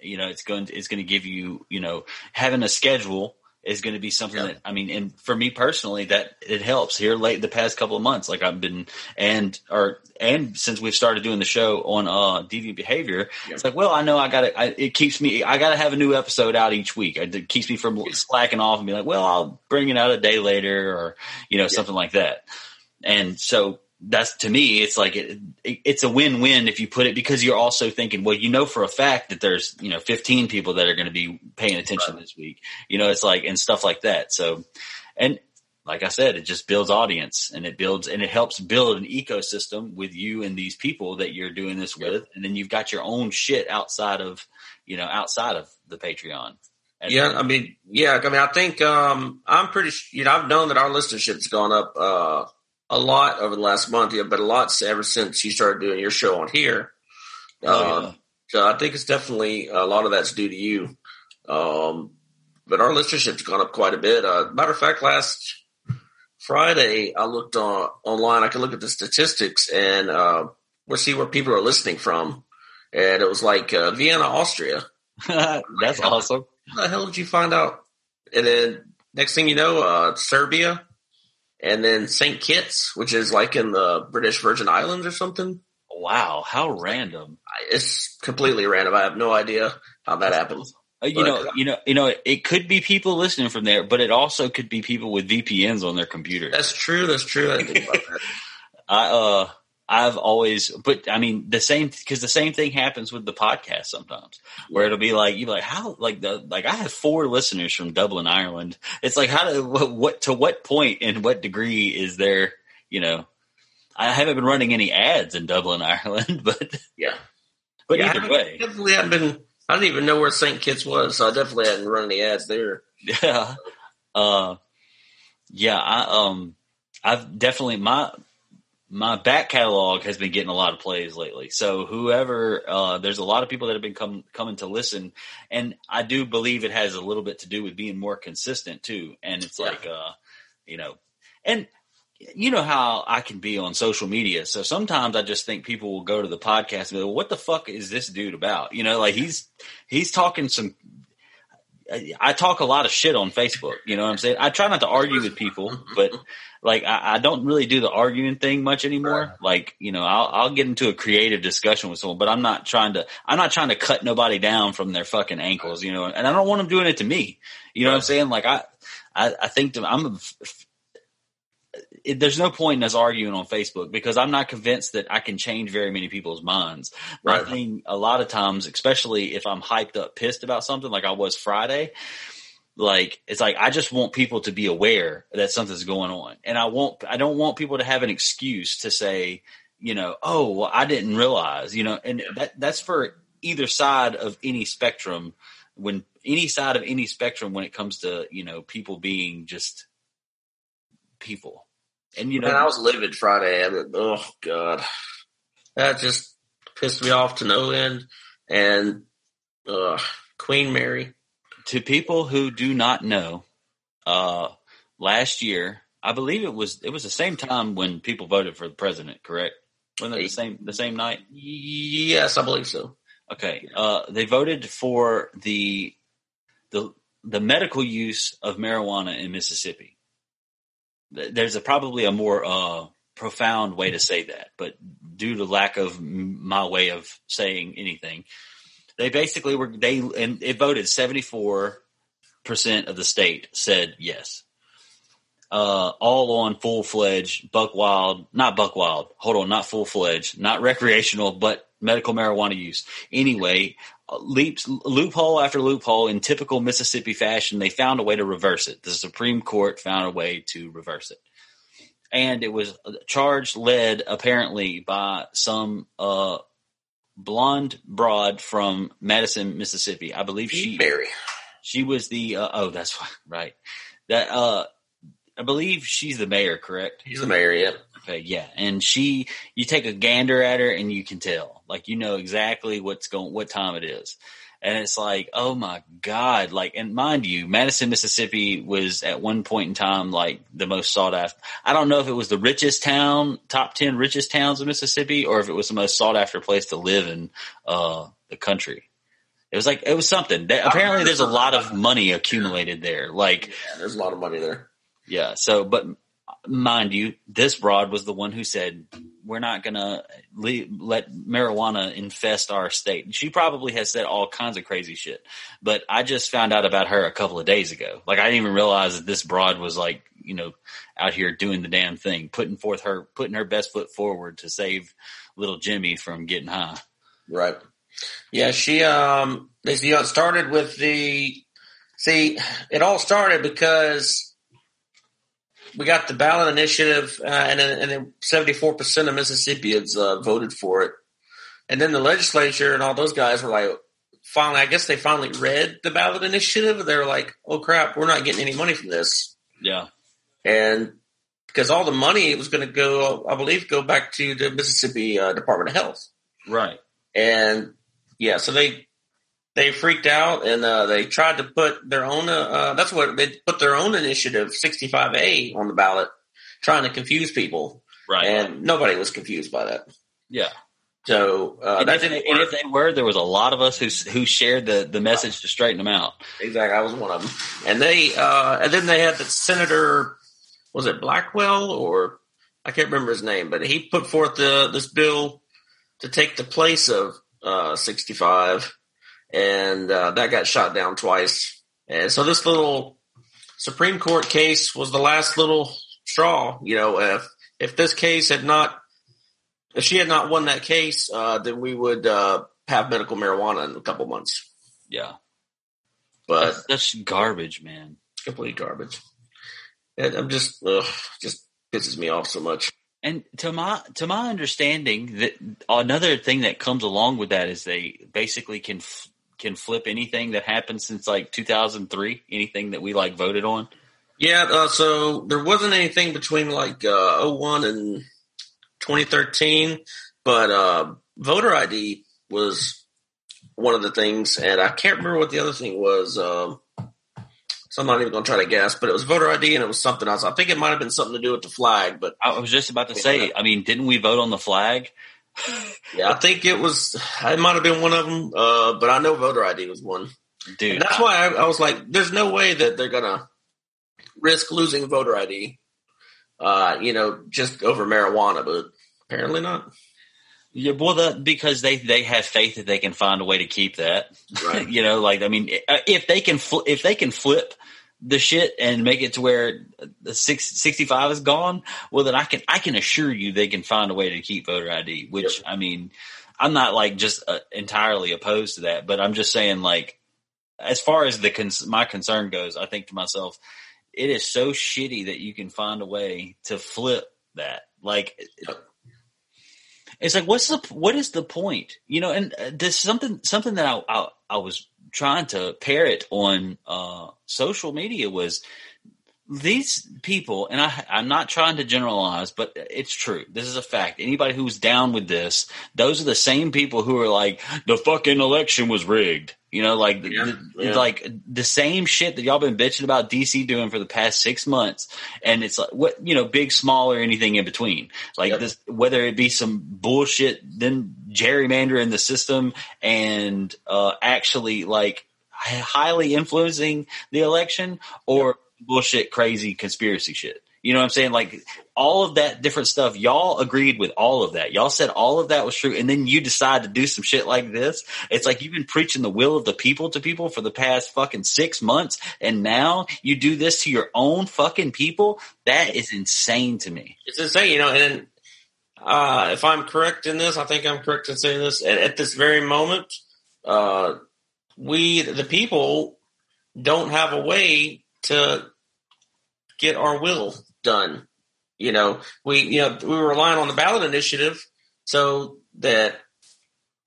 You know, it's going to, it's going to give you, you know, having a schedule is going to be something yeah. that I mean, and for me personally, that it helps here late the past couple of months. Like I've been and or and since we've started doing the show on uh deviant behavior, yeah. it's like, well, I know I got to. It keeps me. I got to have a new episode out each week. It keeps me from slacking off and be like, well, I'll bring it out a day later, or you know, yeah. something like that. And so that's to me, it's like it, it, it's a win-win if you put it because you're also thinking, well, you know for a fact that there's you know 15 people that are going to be paying attention right. this week. You know, it's like and stuff like that. So, and like I said, it just builds audience and it builds and it helps build an ecosystem with you and these people that you're doing this with, and then you've got your own shit outside of you know outside of the Patreon.
Yeah, I mean, yeah, I mean, I think um, I'm pretty. You know, I've known that our listenership's gone up. Uh, a lot over the last month, yeah, but a lot ever since you started doing your show on here. Oh, yeah. uh, so I think it's definitely a lot of that's due to you. Um, but our listenership's gone up quite a bit. Uh, matter of fact, last Friday I looked on online. I could look at the statistics and uh, we'll see where people are listening from, and it was like uh, Vienna, Austria.
that's awesome.
How the hell did you find out? And then next thing you know, uh, Serbia, and then St. Kitts, which is like in the British Virgin Islands or something.
Wow, how random!
It's completely random. I have no idea how that happens.
Uh, you but, know, you know, you know, it could be people listening from there, but it also could be people with VPNs on their computer.
That's true. That's true. I think about that.
I uh, I've always, but I mean, the same, cause the same thing happens with the podcast sometimes where it'll be like, you like, how, like the, like I have four listeners from Dublin, Ireland. It's like, how do, what, what to what point and what degree is there, you know, I haven't been running any ads in Dublin, Ireland, but
yeah,
but
yeah,
either
I
way,
definitely haven't been. I didn't even know where St. Kitts was, so I definitely hadn't run any ads there.
Yeah. Uh, yeah, I, um, I've definitely, my, my back catalog has been getting a lot of plays lately. So whoever, uh, there's a lot of people that have been come, coming to listen and I do believe it has a little bit to do with being more consistent too. And it's
Yeah.
like, uh, you know, and you know how I can be on social media. So sometimes I just think people will go to the podcast and be like, what the fuck is this dude about? You know, like he's, he's talking some, I talk a lot of shit on Facebook. You know what I'm saying? I try not to argue with people, but like I, I don't really do the arguing thing much anymore. Like you know, I'll, I'll get into a creative discussion with someone, but I'm not trying to. I'm not trying to cut nobody down from their fucking ankles. You know, and I don't want them doing it to me. You know what I'm saying? Like I, I, I think that I'm. A, it, there's no point in us arguing on Facebook because I'm not convinced that I can change very many people's minds.
Right.
thing, a lot of times, especially if I'm hyped up, pissed about something like I was Friday, like it's like I just want people to be aware that something's going on, and I want I don't want people to have an excuse to say, you know, oh, well, I didn't realize, you know, and that that's for either side of any spectrum. When any side of any spectrum, when it comes to you know people being just people, and you know,
I was livid Friday. Mean, oh god, that just pissed me off to no end. And uh, Queen Mary,
to people who do not know, uh, last year, I believe it was it was the same time when people voted for the president, correct? Wasn't it the same the same night?
yes, I believe so.
Okay. Uh, they voted for the the the medical use of marijuana in Mississippi. There's a, probably a more uh, profound way to say that, but due to lack of m- my way of saying anything, they basically were they and it voted 74 percent of the state said yes. Uh, all on full fledged buck wild, not buck wild. Hold on, not full fledged, not recreational, but medical marijuana use. Anyway, leaps loophole after loophole in typical Mississippi fashion, they found a way to reverse it. The Supreme Court found a way to reverse it, and it was charged led apparently by some uh, blonde broad from Madison, Mississippi. I believe she
Mary.
she was the uh, oh that's right that uh I believe she's the mayor, correct?
He's the mayor. Yeah.
Okay, yeah, and she you take a gander at her and you can tell, like you know exactly what's going, what time it is, and it's like, oh my god, like, and mind you, Madison, Mississippi was at one point in time like the most sought after. I don't know if it was the richest town, top ten richest towns of Mississippi, or if it was the most sought after place to live in uh the country. It was like it was something. That, apparently, there's a lot of money accumulated there. Like,
Yeah, there's a lot of money there.
yeah. So, but mind you, this broad was the one who said, we're not going to let marijuana infest our state. She probably has said all kinds of crazy shit, but I just found out about her a couple of days ago. Like I didn't even realize that this broad was like, you know, out here doing the damn thing, putting forth her, putting her best foot forward to save little Jimmy from getting high.
Right. Yeah, she um you know, started with the see it all started because we got the ballot initiative uh, and then- and 74% of Mississippians uh, voted for it. And then the legislature and all those guys were like finally I guess they finally read the ballot initiative. They were like, "Oh crap, we're not getting any money from this."
Yeah.
And because all the money was going to go I believe go back to the Mississippi uh, Department of Health.
Right.
and yeah, so they they freaked out and uh, they tried to put their own. Uh, uh, that's what they put their own initiative, 65A, on the ballot, trying to confuse people,
Right.
and nobody was confused by that.
yeah.
So uh,
and,
that
if and if they were, there was a lot of us who who shared the, the message to straighten them out.
exactly. I was one of them, and they uh, and then they had the senator. Was it Blackwell or I can't remember his name, but he put forth the this bill to take the place of uh, 65, and uh, that got shot down twice. And so this little Supreme Court case was the last little straw. You know, if if this case had not if she had not won that case, uh, then we would uh, have medical marijuana in a couple months.
Yeah,
but
that's, that's garbage, man.
Complete garbage. And I'm just, ugh, just pisses me off so much.
And to my to my understanding, that another thing that comes along with that is they basically can can flip anything that happened since like 2003, anything that we like voted on.
Yeah, uh, so there wasn't anything between like uh, 01 and 2013, but uh, voter ID was one of the things, and I can't remember what the other thing was. Um, so I'm not even going to try to guess, but it was voter ID and it was something else. I think it might have been something to do with the flag, but
I was just about to say, I mean, didn't we vote on the flag?
Yeah, I think it was, it might have been one of them, uh, but I know voter ID was one.
Dude.
And that's why I, I, was like, there's no way that they're going to risk losing voter ID, uh, you know, just over marijuana, but apparently not.
Yeah, well, the, because they they have faith that they can find a way to keep that.
Right.
you know, like I mean, if they can fl- if they can flip the shit and make it to where the six, 65 is gone, well then I can I can assure you they can find a way to keep voter ID. Which yep. I mean, I'm not like just uh, entirely opposed to that, but I'm just saying like as far as the cons- my concern goes, I think to myself, it is so shitty that you can find a way to flip that. Like it's like what's the what is the point? You know, and uh, there's something something that I, I I was trying to parrot on uh, social media was these people, and I, I'm not trying to generalize, but it's true. This is a fact. Anybody who's down with this, those are the same people who are like, the fucking election was rigged. You know, like, yeah, the, yeah. like the same shit that y'all been bitching about DC doing for the past six months. And it's like, what, you know, big, small, or anything in between. Like yep. this, whether it be some bullshit, then gerrymandering the system and, uh, actually like highly influencing the election or, yep bullshit, crazy conspiracy shit. You know what I'm saying? Like all of that different stuff, y'all agreed with all of that. Y'all said all of that was true. And then you decide to do some shit like this. It's like you've been preaching the will of the people to people for the past fucking six months. And now you do this to your own fucking people. That is insane to me.
It's insane, you know, and uh, if I'm correct in this, I think I'm correct in saying this. At, at this very moment, uh, we, the people, don't have a way to get our will done. You know, we you know we were relying on the ballot initiative so that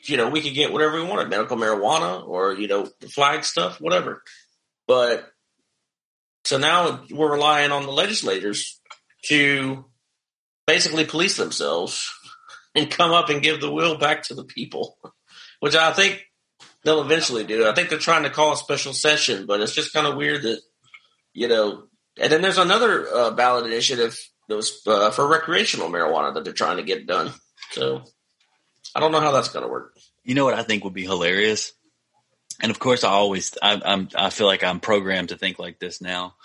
you know we could get whatever we wanted, medical marijuana or you know the flag stuff, whatever. But so now we're relying on the legislators to basically police themselves and come up and give the will back to the people, which I think they'll eventually do. I think they're trying to call a special session, but it's just kind of weird that you know and then there's another uh, ballot initiative that was uh, for recreational marijuana that they're trying to get done. So I don't know how that's going to work.
You know what I think would be hilarious, and of course I always I, I'm I feel like I'm programmed to think like this now.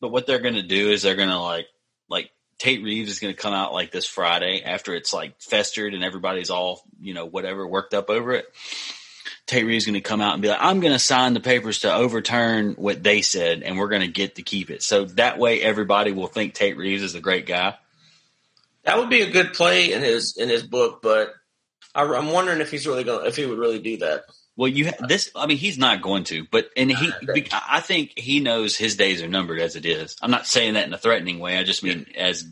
But what they're going to do is they're going to like like Tate Reeves is going to come out like this Friday after it's like festered and everybody's all you know whatever worked up over it Tate Reeves going to come out and be like, I'm going to sign the papers to overturn what they said, and we're going to get to keep it. So that way, everybody will think Tate Reeves is a great guy.
That would be a good play in his in his book, but I, am wondering if he's really going if he would really do that.
Well, you this. I mean, he's not going to, but and he. I think he knows his days are numbered as it is. I'm not saying that in a threatening way. I just mean yeah. as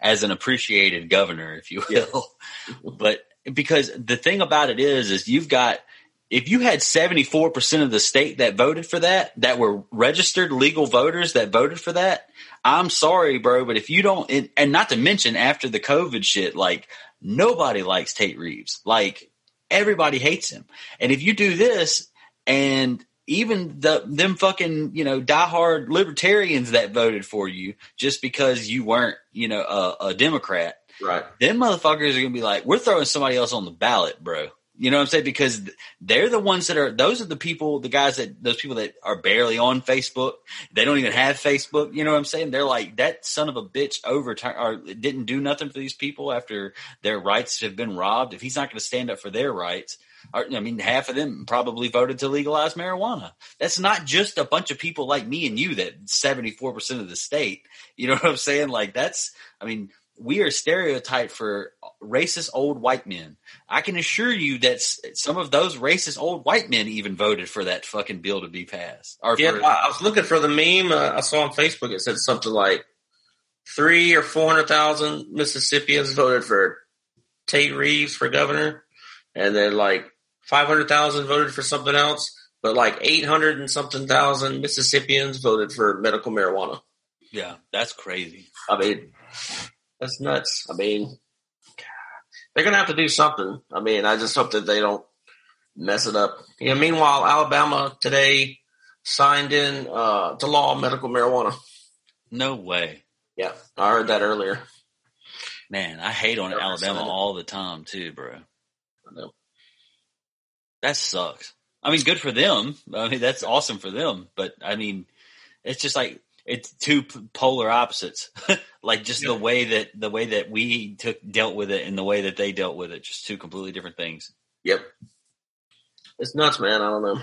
as an appreciated governor, if you will. Yeah. but because the thing about it is, is you've got if you had 74% of the state that voted for that, that were registered legal voters that voted for that, I'm sorry, bro, but if you don't, and not to mention after the COVID shit, like nobody likes Tate Reeves. Like everybody hates him. And if you do this and even the them fucking you know diehard libertarians that voted for you just because you weren't you know a, a Democrat,
right?
Them motherfuckers are gonna be like, we're throwing somebody else on the ballot, bro. You know what I'm saying? Because they're the ones that are, those are the people, the guys that, those people that are barely on Facebook. They don't even have Facebook. You know what I'm saying? They're like, that son of a bitch overturned or didn't do nothing for these people after their rights have been robbed. If he's not going to stand up for their rights, or, I mean, half of them probably voted to legalize marijuana. That's not just a bunch of people like me and you that 74% of the state. You know what I'm saying? Like that's, I mean, we are stereotyped for racist old white men. I can assure you that some of those racist old white men even voted for that fucking bill to be passed.
Yeah, for, I was looking for the meme uh, I saw on Facebook. It said something like three or four hundred thousand Mississippians voted for Tate Reeves for governor, and then like five hundred thousand voted for something else, but like eight hundred and something thousand Mississippians voted for medical marijuana.
Yeah, that's crazy.
I mean, that's nuts. I mean, they're gonna have to do something. I mean, I just hope that they don't mess it up. You know, meanwhile, Alabama today signed in uh, to law medical marijuana.
No way.
Yeah, I heard that earlier.
Man, I hate on Alabama all the time too, bro. I know. That sucks. I mean, good for them. I mean, that's awesome for them. But I mean, it's just like it's two polar opposites. like just the way that the way that we took dealt with it and the way that they dealt with it, just two completely different things.
Yep, it's nuts, man. I don't know,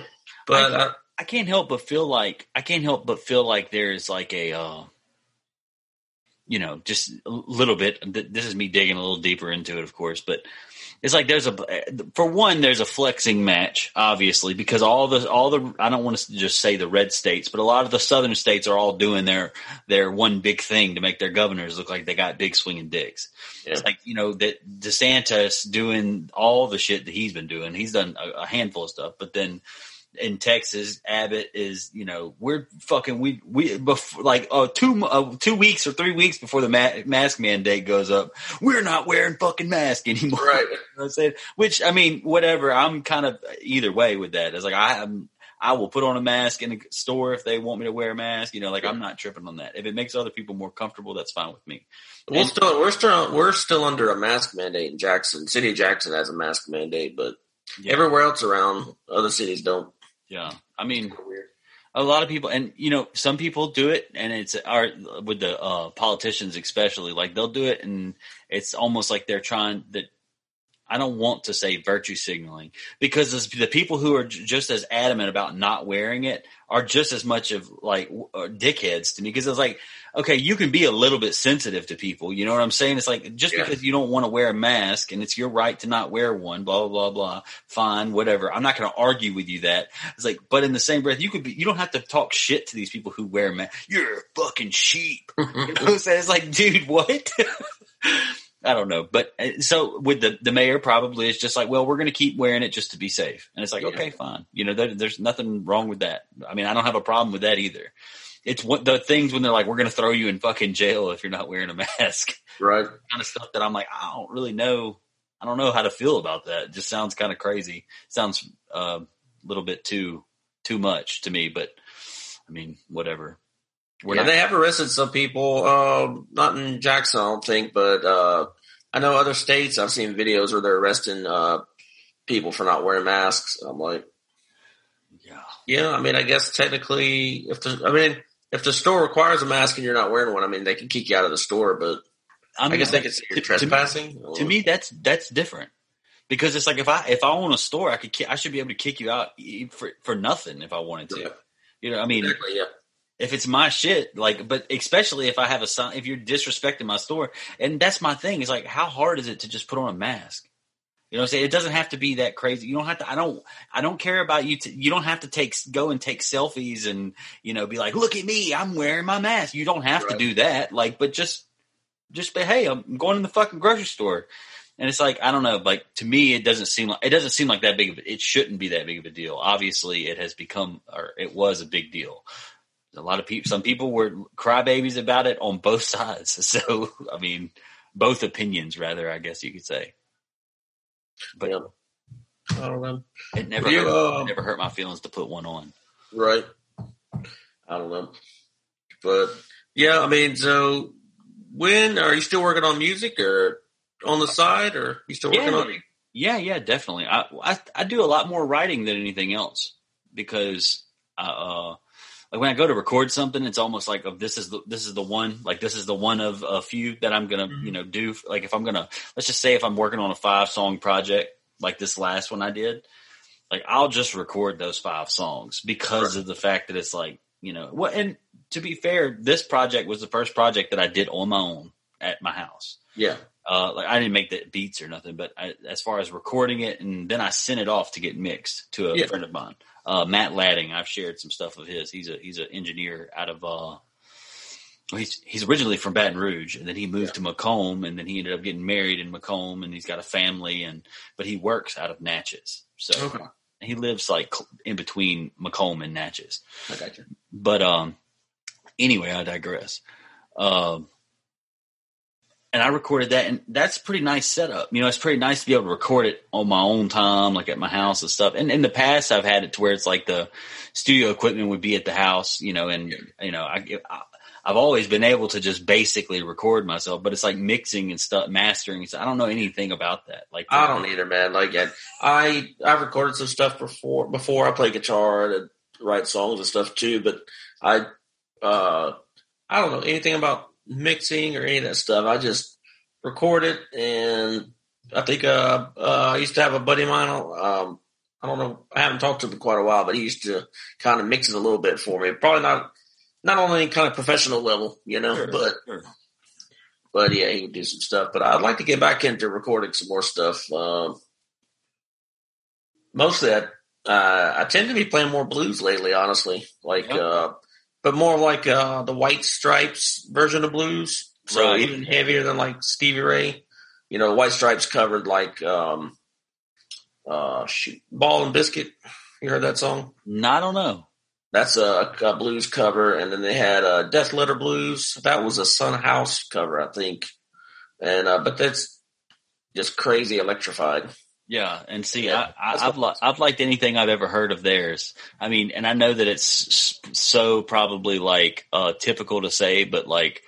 but
I, I can't help but feel like I can't help but feel like there's like a, uh, you know, just a little bit. This is me digging a little deeper into it, of course, but it's like there's a for one there's a flexing match obviously because all the all the I don't want to just say the red states but a lot of the southern states are all doing their their one big thing to make their governors look like they got big swinging dicks. Yeah. It's like you know that DeSantis doing all the shit that he's been doing. He's done a, a handful of stuff, but then in Texas, Abbott is, you know, we're fucking, we, we, before, like, uh, two, uh, two weeks or three weeks before the ma- mask mandate goes up, we're not wearing fucking mask anymore.
Right.
you know I'm saying? Which, I mean, whatever, I'm kind of either way with that. It's like, I am, I will put on a mask in a store if they want me to wear a mask. You know, like I'm not tripping on that. If it makes other people more comfortable, that's fine with me.
We're and, still we're still we're still under a mask mandate in Jackson. City of Jackson has a mask mandate, but yeah. everywhere else around other cities don't.
Yeah, I mean, a lot of people, and you know, some people do it, and it's our with the uh, politicians especially. Like they'll do it, and it's almost like they're trying that. I don't want to say virtue signaling because the people who are just as adamant about not wearing it are just as much of like uh, dickheads to me because it's like okay, you can be a little bit sensitive to people. You know what I'm saying? It's like just yeah. because you don't want to wear a mask and it's your right to not wear one, blah, blah, blah, blah. Fine, whatever. I'm not going to argue with you that. It's like, but in the same breath, you could be, you don't have to talk shit to these people who wear masks. You're a fucking sheep. you know what I'm saying? It's like, dude, what? I don't know. But uh, so with the, the mayor probably is just like, well, we're going to keep wearing it just to be safe. And it's like, yeah. okay, fine. You know, there, there's nothing wrong with that. I mean, I don't have a problem with that either it's what the things when they're like, we're going to throw you in fucking jail if you're not wearing a mask.
Right.
kind of stuff that I'm like, I don't really know. I don't know how to feel about that. It just sounds kind of crazy. Sounds uh, a little bit too too much to me, but I mean, whatever.
We're yeah, not- they have arrested some people. Uh, not in Jackson, I don't think, but uh, I know other states. I've seen videos where they're arresting uh, people for not wearing masks. I'm like, yeah, yeah. I mean, I guess technically, if the, I mean, if the store requires a mask and you're not wearing one, I mean, they can kick you out of the store, but I, mean, I guess they could say you're trespassing.
To, to, me, that's that's different because it's like if I if I own a store, I could I should be able to kick you out for for nothing if I wanted to. Yeah. You know, I mean, exactly, yeah. If it's my shit, like, but especially if I have a sign, if you're disrespecting my store, and that's my thing. Is like, how hard is it to just put on a mask? You know what I'm saying? It doesn't have to be that crazy. You don't have to, I don't, I don't care about you. To, you don't have to take, go and take selfies and, you know, be like, look at me, I'm wearing my mask. You don't have right. to do that. Like, but just, just be, hey, I'm going to the fucking grocery store. And it's like, I don't know, like to me, it doesn't seem like, it doesn't seem like that big of a, it shouldn't be that big of a deal. Obviously it has become, or it was a big deal. A lot of people, some people were crybabies about it on both sides. So, I mean, both opinions rather, I guess you could say. But yeah. I don't know. It never hurt, uh, never hurt my feelings to put one on.
Right. I don't know. But yeah, I mean, so when are you still working on music or on the side or you still working
yeah,
on it?
Yeah, yeah, definitely. I, I, I do a lot more writing than anything else because uh, like when I go to record something, it's almost like of this is the this is the one like this is the one of a few that I'm gonna mm-hmm. you know do. Like if I'm gonna let's just say if I'm working on a five song project like this last one I did, like I'll just record those five songs because right. of the fact that it's like you know what. And to be fair, this project was the first project that I did on my own. at my house.
Yeah.
Uh, like I didn't make the beats or nothing, but I, as far as recording it, and then I sent it off to get mixed to a
Yeah.
friend of mine, uh, Matt Ladding. I've shared some stuff of his. He's a he's an engineer out of. Uh, he's he's originally from Baton Rouge, and then he moved to McComb, and then he ended up getting married in McComb, and he's got a family, and but he works out of Natchez, so
Okay.
he lives like in between McComb and Natchez.
I got you.
But um, anyway, I digress. Um, and I recorded that, and that's pretty nice setup. You know, it's pretty nice to be able to record it on my own time, like at my house and stuff. And in the past, I've had it to where it's like the studio equipment would be at the house, you know, and you know, I, I've always been able to just basically record myself, but it's like mixing and stuff, mastering. So I don't know anything about that. Like
I don't either, man. Like I, I I've recorded some stuff before before I play guitar and write songs and stuff too, but I uh I don't know anything about mixing or any of that stuff. I just record it and I think uh, uh I used to have a buddy of mine um I don't know I haven't talked to him in quite a while, but he used to kind of mix it a little bit for me. Probably not not on any kind of professional level, you know,
Sure,
but
sure.
but yeah, he would do some stuff. But I'd like to get back into recording some more stuff. Um, mostly, I, uh, I tend to be playing more blues lately, honestly. Like,
Yeah.
uh, but more like uh, the White Stripes version of blues. So
Right.
even heavier than like Stevie Ray. You know, White Stripes covered like um, uh, shoot, Ball and Biscuit. You heard that song?
No, I don't know.
That's a, a blues cover, and then they had uh, Death Letter Blues. That was a Son House cover, I think. And uh, but that's just crazy electrified.
Yeah, and see,
Yeah,
I, I, I've li- I've liked anything I've ever heard of theirs. I mean, and I know that it's so probably like uh, typical to say, but like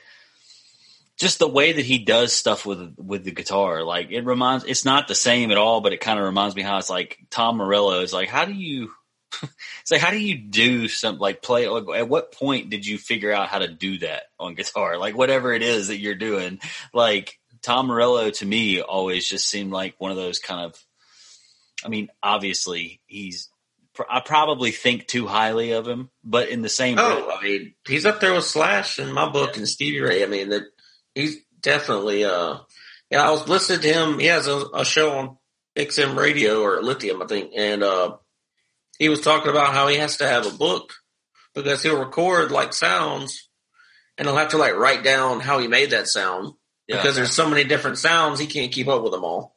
just the way that he does stuff with with the guitar, like it reminds. It's not the same at all, but it kind of reminds me how it's like Tom Morello is like, how do you? It's like how do you do some like play? Like, at what point did you figure out how to do that on guitar? Like whatever it is that you're doing, like Tom Morello to me always just seemed like one of those kind of I mean, obviously he's. I probably think too highly of him, but in the same breath,
Oh, I mean, he's up there with Slash in my book and Stevie Ray. I mean, that he's definitely. uh Yeah, I was listening to him. He has a, a show on XM Radio or Lithium, I think, and uh he was talking about how he has to have a book because he'll record like sounds, and he'll have to like write down how he made that sound
yeah,
because there's so many different sounds he can't keep up with them all.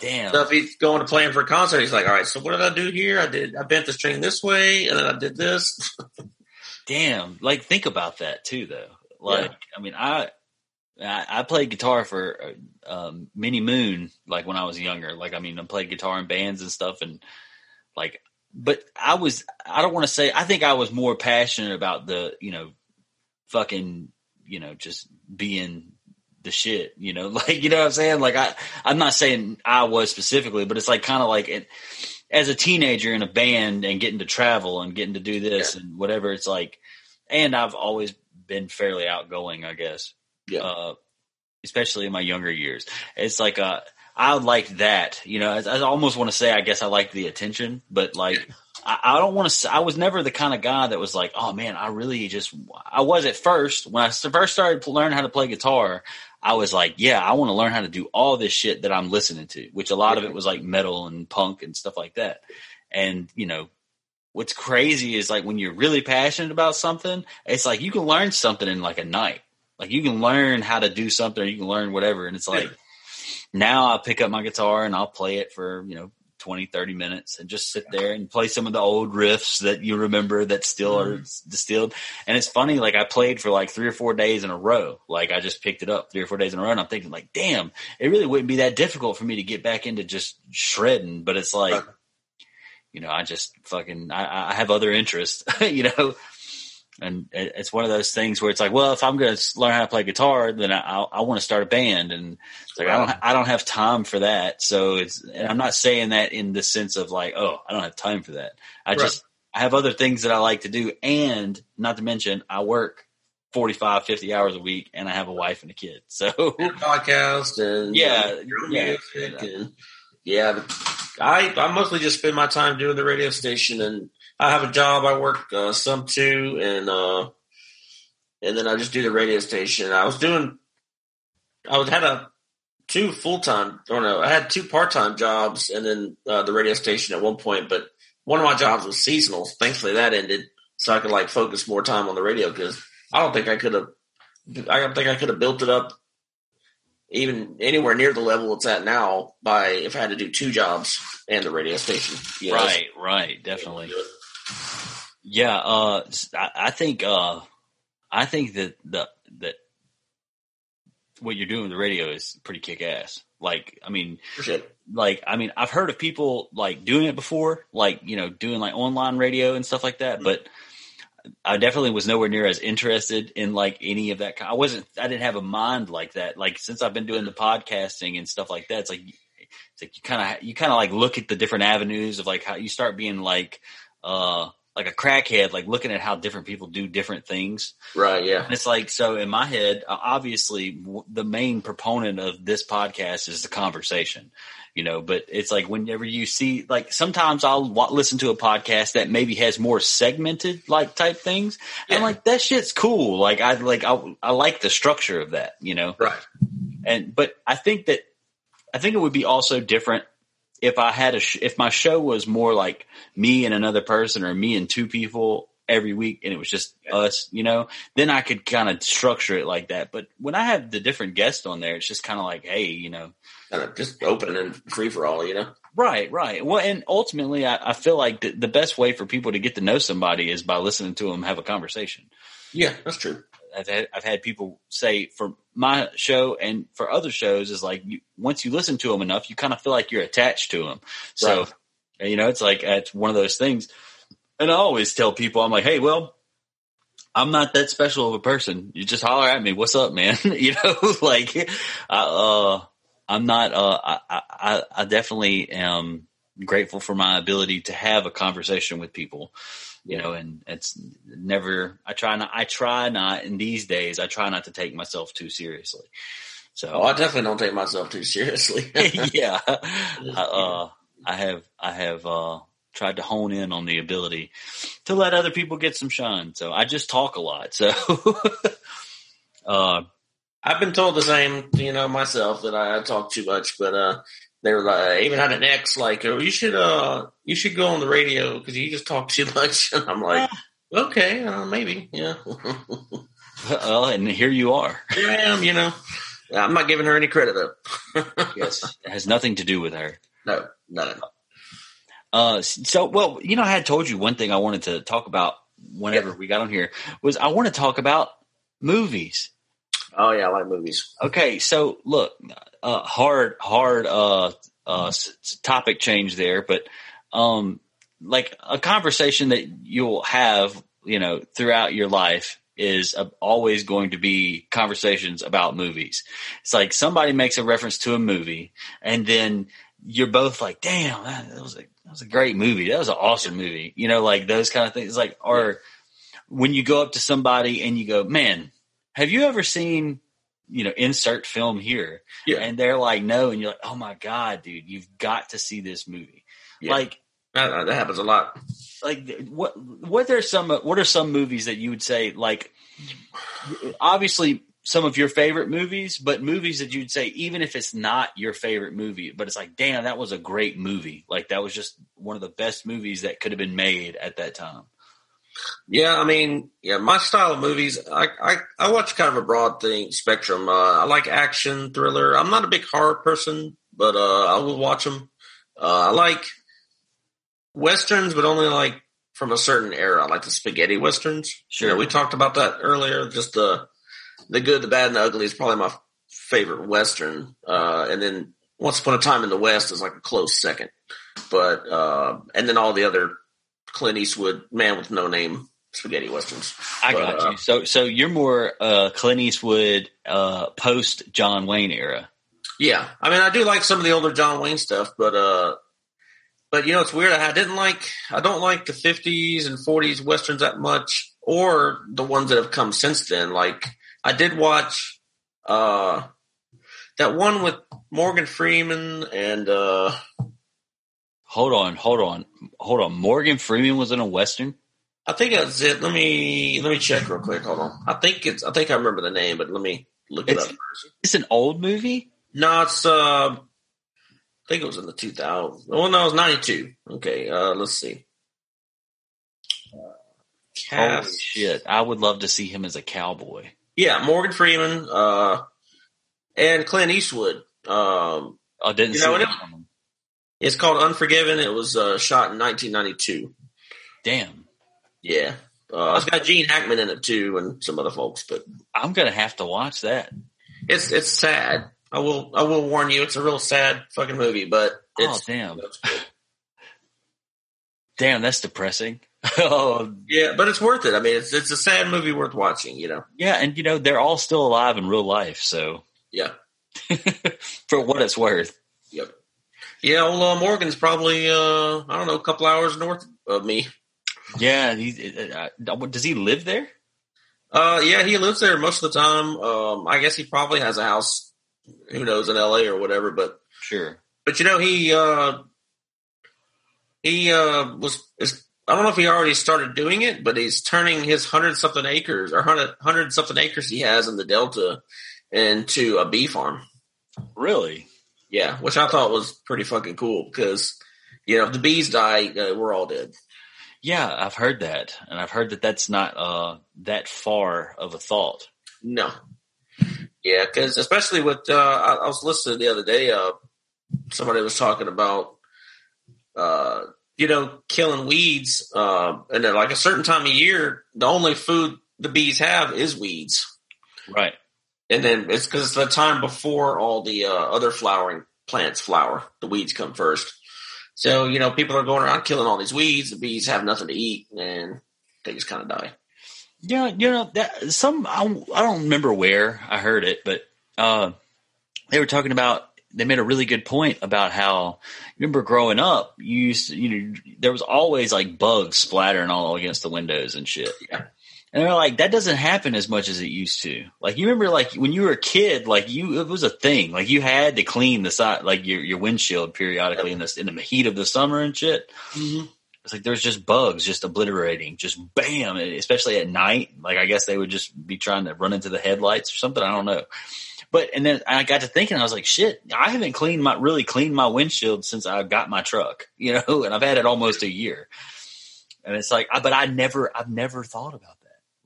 Damn,
So if he's going to play him for a concert, he's like, "All right, so what did I do here? I did I bent the string this way, and then I did this."
damn. Like think about that too, though. Like, I mean, I. I I played guitar for uh, um, Mini Moon, like when I was younger. Like, I mean, I played guitar in bands and stuff, and like, but I was, I don't want to say, I think I was more passionate about the, you know, fucking, you know, just being the shit, you know, like, you know what I'm saying? Like, I, I'm not saying I was specifically, but it's like kind of like it, as a teenager in a band and getting to travel and getting to do this and whatever, it's like, and I've always been fairly outgoing, I guess.
Yeah.
Uh, especially in my younger years. It's like, uh, I like that, you know, I, I almost want to say, I guess I like the attention, but like, I, I don't want to, I was never the kind of guy that was like, oh man, I really just, I was at first, when I first started to learn how to play guitar, I was like, yeah, I want to learn how to do all this shit that I'm listening to, which a lot of it was like metal and punk and stuff like that. And, you know, what's crazy is like when you're really passionate about something, it's like you can learn something in like a night. Like you can learn how to do something or you can learn whatever. And it's like, now I'll pick up my guitar and I'll play it for, you know, 20, 30 minutes and just sit there and play some of the old riffs that you remember that still are mm-hmm. distilled. And it's funny, like I played for like three or four days in a row. Like I just picked it up three or four days in a row and I'm thinking like, damn, it really wouldn't be that difficult for me to get back into just shredding. But it's like, you know, I just fucking, I, I have other interests, you know, and it- it's one of those things where it's like, well, if I'm going to learn how to play guitar, then I, I, I want to start a band, and it's like I don't, I don't have time for that. So it's, and I'm not saying that in the sense of like, oh, I don't have time for that. I
Right.
just, I have other things that I like to do, and not to mention, I work 45, 50 hours a week, and I have a wife and a kid. So
and podcast and
Yeah, uh,
your own
yeah.
music and yeah. I I mostly just spend my time doing the radio station, and I have a job. I work uh, some too, and uh, and then I just do the radio station. I was doing I was had a two full time. Or no, I had two part time jobs, and then uh, the radio station at one point. But one of my jobs was seasonal. Thankfully, that ended, so I could like focus more time on the radio because I don't think I could have. I don't think I could have built it up even anywhere near the level it's at now by if I had to do two jobs and the radio station.
You know, right, right, definitely. Yeah, uh, I, I think uh, I think that the that what you're doing with the radio is pretty kick ass. Like, I mean, like, I mean, I've heard of people like doing it before, like, you know, doing like online radio and stuff like that, mm-hmm. but I definitely was nowhere near as interested in like any of that. I wasn't, I didn't have a mind like that. Like, since I've been doing the podcasting and stuff like that, it's like, it's like you kind of, you kind of like look at the different avenues of like how you start being like, uh, like a crackhead, like looking at how different people do different things.
Right. Yeah.
And it's like, so in my head, obviously the main proponent of this podcast is the conversation, you know, but it's like whenever you see, like sometimes I'll listen to a podcast that maybe has more segmented like type things. Yeah. And like that shit's cool. Like I like, I, I like the structure of that, you know?
Right.
And, but I think that, I think it would be also different if I had a, sh- if my show was more like me and another person or me and two people every week and it was just us, you know, then I could kind of structure it like that. But when I have the different guests on there, it's just kind of like, hey, you know,
kind of just open and free for all, you know?
Right, right. Well, and ultimately, I, I feel like the, the best way for people to get to know somebody is by listening to them have a conversation.
Yeah, that's true.
I've had, I've had people say for my show and for other shows is like you, once you listen to them enough, you kind of feel like you're attached to them. So, right. you know, it's like it's one of those things. And I always tell people, I'm like, hey, well, I'm not that special of a person. You just holler at me. What's up, man? you know, like, I, uh, I'm not. Uh, I, I, I definitely am grateful for my ability to have a conversation with people you know, and it's never, I try not, I try not in these days, I try not to take myself too seriously. So
oh, I definitely don't take myself too seriously.
yeah. uh, I have, I have, uh, tried to hone in on the ability to let other people get some shine. So I just talk a lot. So,
uh, I've been told the same, you know, myself that I, I talk too much, but, uh, they were like, even had an ex like, oh, you should, uh, you should go on the radio because you just talk too much. And I'm like, okay, uh, maybe, yeah.
well, and here you are.
Here I am, you know. I'm not giving her any credit though.
yes, it has nothing to do with her.
No, none.
Uh, so well, you know, I had told you one thing I wanted to talk about whenever yeah. we got on here was I want to talk about movies.
Oh yeah, I like movies.
Okay, so look, uh, hard, hard uh, uh, topic change there, but um, like a conversation that you'll have, you know, throughout your life is always going to be conversations about movies. It's like somebody makes a reference to a movie, and then you're both like, "Damn, that was a that was a great movie. That was an awesome movie." You know, like those kind of things. Like, or when you go up to somebody and you go, "Man, have you ever seen?" You know, insert film here. Yeah. And they're like, no. And you're like, oh my God, dude, you've got to see this movie. Yeah. Like,
that, uh, that, happens a lot.
Like, what, what are some, uh, what are some movies that you would say, like, obviously some of your favorite movies, but movies that you'd say, even if it's not your favorite movie, but it's like, damn, that was a great movie. Like, that was just one of the best movies that could have been made at that time.
Yeah, I mean, yeah, my style of movies, I, I, I watch kind of a broad thing spectrum. Uh, I like action, thriller. I'm not a big horror person, but uh, I will watch them. Uh, I like westerns, but only like from a certain era, I like the spaghetti westerns. Sure, you know, we talked about that earlier. Just the the good, the bad, and the ugly is probably my favorite western. Uh, and then Once Upon a Time in the West is like a close second. But uh, and then all the other Clint Eastwood man with no name spaghetti westerns.
I but, got you. Uh, so so you're more uh, Clint Eastwood uh, post John Wayne era.
Yeah, I mean I do like some of the older John Wayne stuff, but uh, but you know it's weird. I didn't like I don't like the 50s and 40s westerns that much, or the ones that have come since then. Like I did watch uh that one with Morgan Freeman and uh
Hold on, hold on, hold on. Morgan Freeman was in a western.
I think that's it. Let me let me check real quick. Hold on. I think it's. I think I remember the name, but let me look it
It's-
up. First.
It's an old movie.
No, it's uh, I think it was in the 2000s. Oh no, it was 92. Okay, uh, let's see. Uh,
Holy shit! I would love to see him as a cowboy.
Yeah, Morgan Freeman, uh, and Clint Eastwood. Um,
I didn't
You
see
know, it-. It's called Unforgiven. It was uh, shot in 1992.
Damn,
Yeah, uh, it's got Gene Hackman in it too, and some other folks. But
I'm gonna have to watch that.
it's it's sad. I will I will warn you, it's a real sad fucking movie. But
Oh damn,
it's
damn, that's depressing. oh
yeah, but it's worth it. I mean, it's it's a sad movie worth watching. You know.
yeah, and you know they're all still alive in real life, so
Yeah.
for what it's worth.
Yeah, old uh, Morgan's probably uh I don't know a couple hours north of me.
Yeah, he, uh, uh, does he live there?
Uh, yeah, he lives there most of the time. Um, I guess he probably has a house, who knows, in L.A. or whatever. But
Sure.
but you know he uh he uh was is, I don't know if he already started doing it, but he's turning his hundred something acres or hundred hundred something acres he has in the Delta into a bee farm.
Really?
Yeah, which I thought was pretty fucking cool because you know if the bees die, uh, we're all dead.
Yeah, I've heard that, and I've heard that that's not uh that far of a thought.
No. Yeah, because especially with uh, I, I was listening the other day. Uh, somebody was talking about uh, you know killing weeds, uh, and then like a certain time of year, the only food the bees have is weeds,
Right.
And then it's because it's the time before all the uh, other flowering plants flower. The weeds come first. So you know people are going around killing all these weeds. The bees have nothing to eat, and they just kind of die.
Yeah, you know that some I, I don't remember where I heard it, but uh, they were talking about. They made a really good point about how remember growing up, you used to, you know there was always like bugs splattering all against the windows and shit.
Yeah.
And they're like, that doesn't happen as much as it used to. Like you remember, like when you were a kid, like you it was a thing. Like you had to clean the side, like your your windshield periodically in the in the heat of the summer and shit. Mm-hmm. It's like there's just bugs just obliterating, just bam, especially at night. Like I guess they would just be trying to run into the headlights or something. I don't know. But and then I got to thinking, I was like, shit, I haven't cleaned my really cleaned my windshield since I got my truck, you know, and I've had it almost a year. And it's like, I- but I never, I've never thought about that.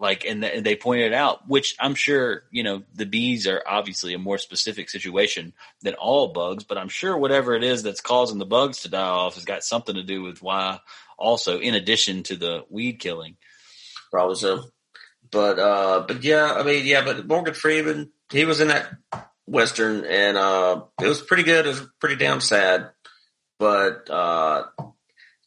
Like, and, th- and they pointed out, which I'm sure, you know, the bees are obviously a more specific situation than all bugs, but I'm sure whatever it is that's causing the bugs to die off has got something to do with why also, in addition to the weed killing.
probably so. But uh, but yeah, I mean, yeah, but Morgan Freeman, he was in that western, and uh, it was pretty good. It was pretty damn sad. But uh,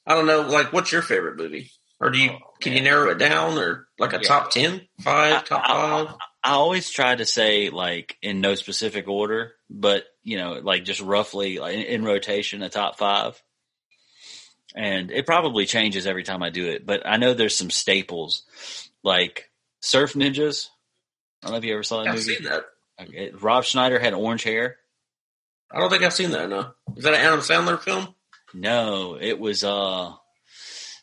I don't know, like, what's your favorite movie? Or do you
Oh,
can you narrow it down, or like a
Yeah.
top ten, five, top
I-
five?
I always try to say like in no specific order, but you know, like just roughly like in, in rotation, a top five. And it probably changes every time I do it, but I know there's some staples like Surf Ninjas. I don't know if you ever saw that
I've
movie.
seen that.
Okay. Rob Schneider had orange hair.
I don't think I've seen that. No, is that an Adam Sandler film?
No, it was. uh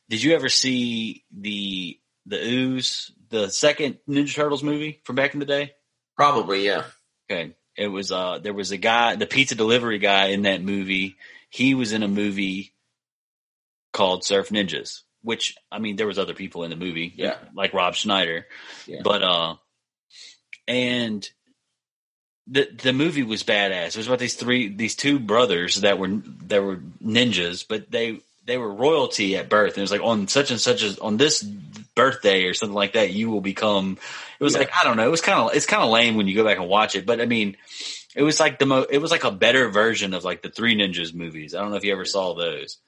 Did you ever see the the Ooze, the second Ninja Turtles movie from back in the day?
Probably, yeah.
Okay. It was uh there was a guy, the pizza delivery guy in that movie. He was in a movie called Surf Ninjas, which I mean there was other people in the movie,
Yeah.
like Rob Schneider.
Yeah.
But uh and the the movie was badass. It was about these three these two brothers that were that were ninjas, but they they were royalty at birth. And it was like on such and such as on this birthday or something like that, you will become. It was
Yeah.
like I don't know. It was kind of it's kind of lame when you go back and watch it, but I mean, it was like the mo. It was like a better version of like the Three Ninjas movies. I don't know if you ever saw those.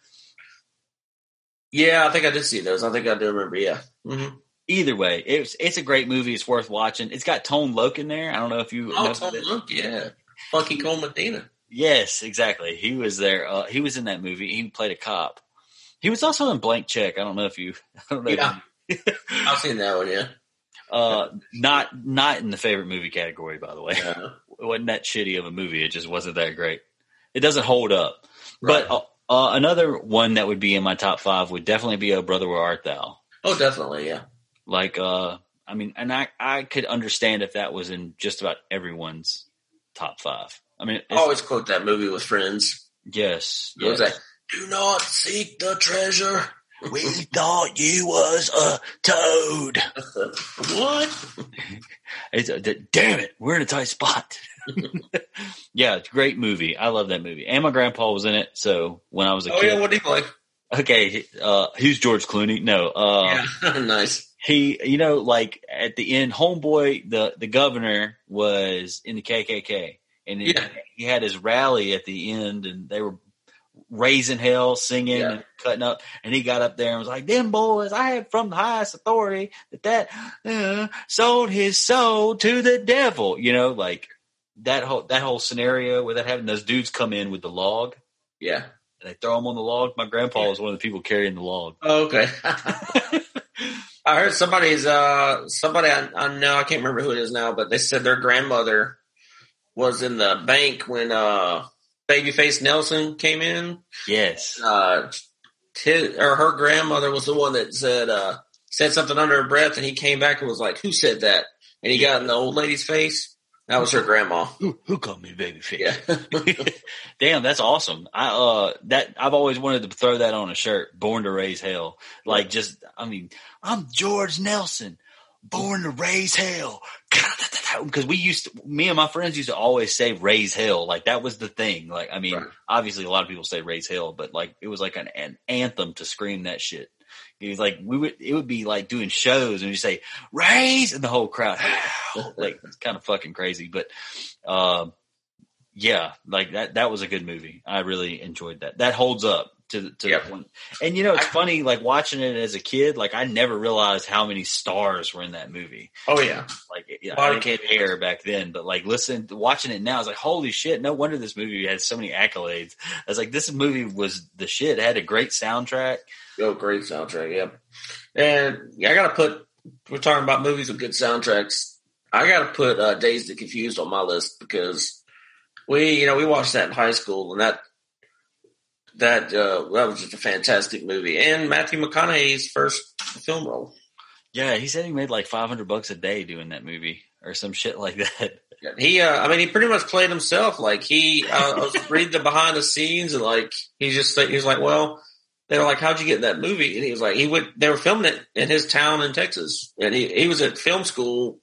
Yeah, I think I did see those. I think I do remember. Yeah. hmm
Either way, it's it's a great movie. It's worth watching. It's got Tone Loc in there. I don't know if you.
Oh,
know
Tom
that.
Yeah. Funky Cold Medina.
Yes, exactly. He was there. Uh, he was in that movie. He played a cop. He was also in Blank Check. I don't know if you. I don't know.
Yeah.
You,
I've seen that one. Yeah.
uh, not not in the favorite movie category, by the way.
Yeah.
It wasn't that shitty of a movie. It just wasn't that great. It doesn't hold up.
Right.
But uh, uh, another one that would be in my top five would definitely be O Brother Where Art Thou.
oh, definitely. Yeah.
Like, uh, I mean, and I I could understand if that was in just about everyone's top five. I mean,
I always quote that movie with friends.
Yes,
What was that? Do not seek the treasure.
We thought you was a toad.
what?
It's a, damn it, we're in a tight spot. yeah, it's a great movie. I love that movie. And my grandpa was in it. So when I was a
Oh
kid,
yeah, what do you like?
okay, uh, who's George Clooney? No, uh,
yeah, nice.
he, you know, like at the end, homeboy, the, the governor was in the KKK and he,
Yeah.
he had his rally at the end and they were raising hell, singing
Yeah.
and cutting up. And he got up there and was like, them boys, I have from the highest authority that that uh, sold his soul to the devil, you know, like that whole, that whole scenario where that having those dudes come in with the log
Yeah.
and they throw them on the log. My grandpa was one of the people carrying the log.
Oh, okay. I heard somebody's uh somebody I, I know I can't remember who it is now, but they said their grandmother was in the bank when uh Babyface Nelson came in.
yes.
Uh, his, or her grandmother was the one that said uh said something under her breath, and he came back and was like, "Who said that?" And he got in the old lady's face. That was her grandma.
Who, who called me baby face?
Yeah.
Damn, that's awesome. I uh that I've always wanted to throw that on a shirt. Born to raise hell. Like just I mean, I'm George Nelson, born to raise hell. Because we used to, me and my friends used to always say raise hell. Like that was the thing. Like I mean,
Right.
obviously a lot of people say raise hell, but like it was like an, an anthem to scream that shit. It was like we would it would be like doing shows and you say raise and the whole crowd like it's kind of fucking crazy. But um yeah, like that that was a good movie. I really enjoyed that. That holds up to to
Yep.
the point. And you know, it's
I-
funny like watching it as a kid. Like I never realized how many stars were in that movie.
oh yeah.
Like yeah, I didn't care back then, but like listen, watching it now, I was like, holy shit! No wonder this movie had so many accolades. I was like, this movie was the shit. It had a great soundtrack.
Oh, great soundtrack. Yeah. And yeah, I got to put, we're talking about movies with good soundtracks. I got to put uh, Dazed and Confused on my list because we, you know, we watched that in high school and that, that, uh, that was just a fantastic movie. And Matthew McConaughey's first film role.
Yeah, he said he made like five hundred bucks a day doing that movie or some shit like that.
He, uh, I mean, he pretty much played himself. Like he, uh, I was reading the behind the scenes and like, he just, he was like, well, they were like, how'd you get in that movie? And he was like, he went, they were filming it in his town in Texas. And he, he was at film school,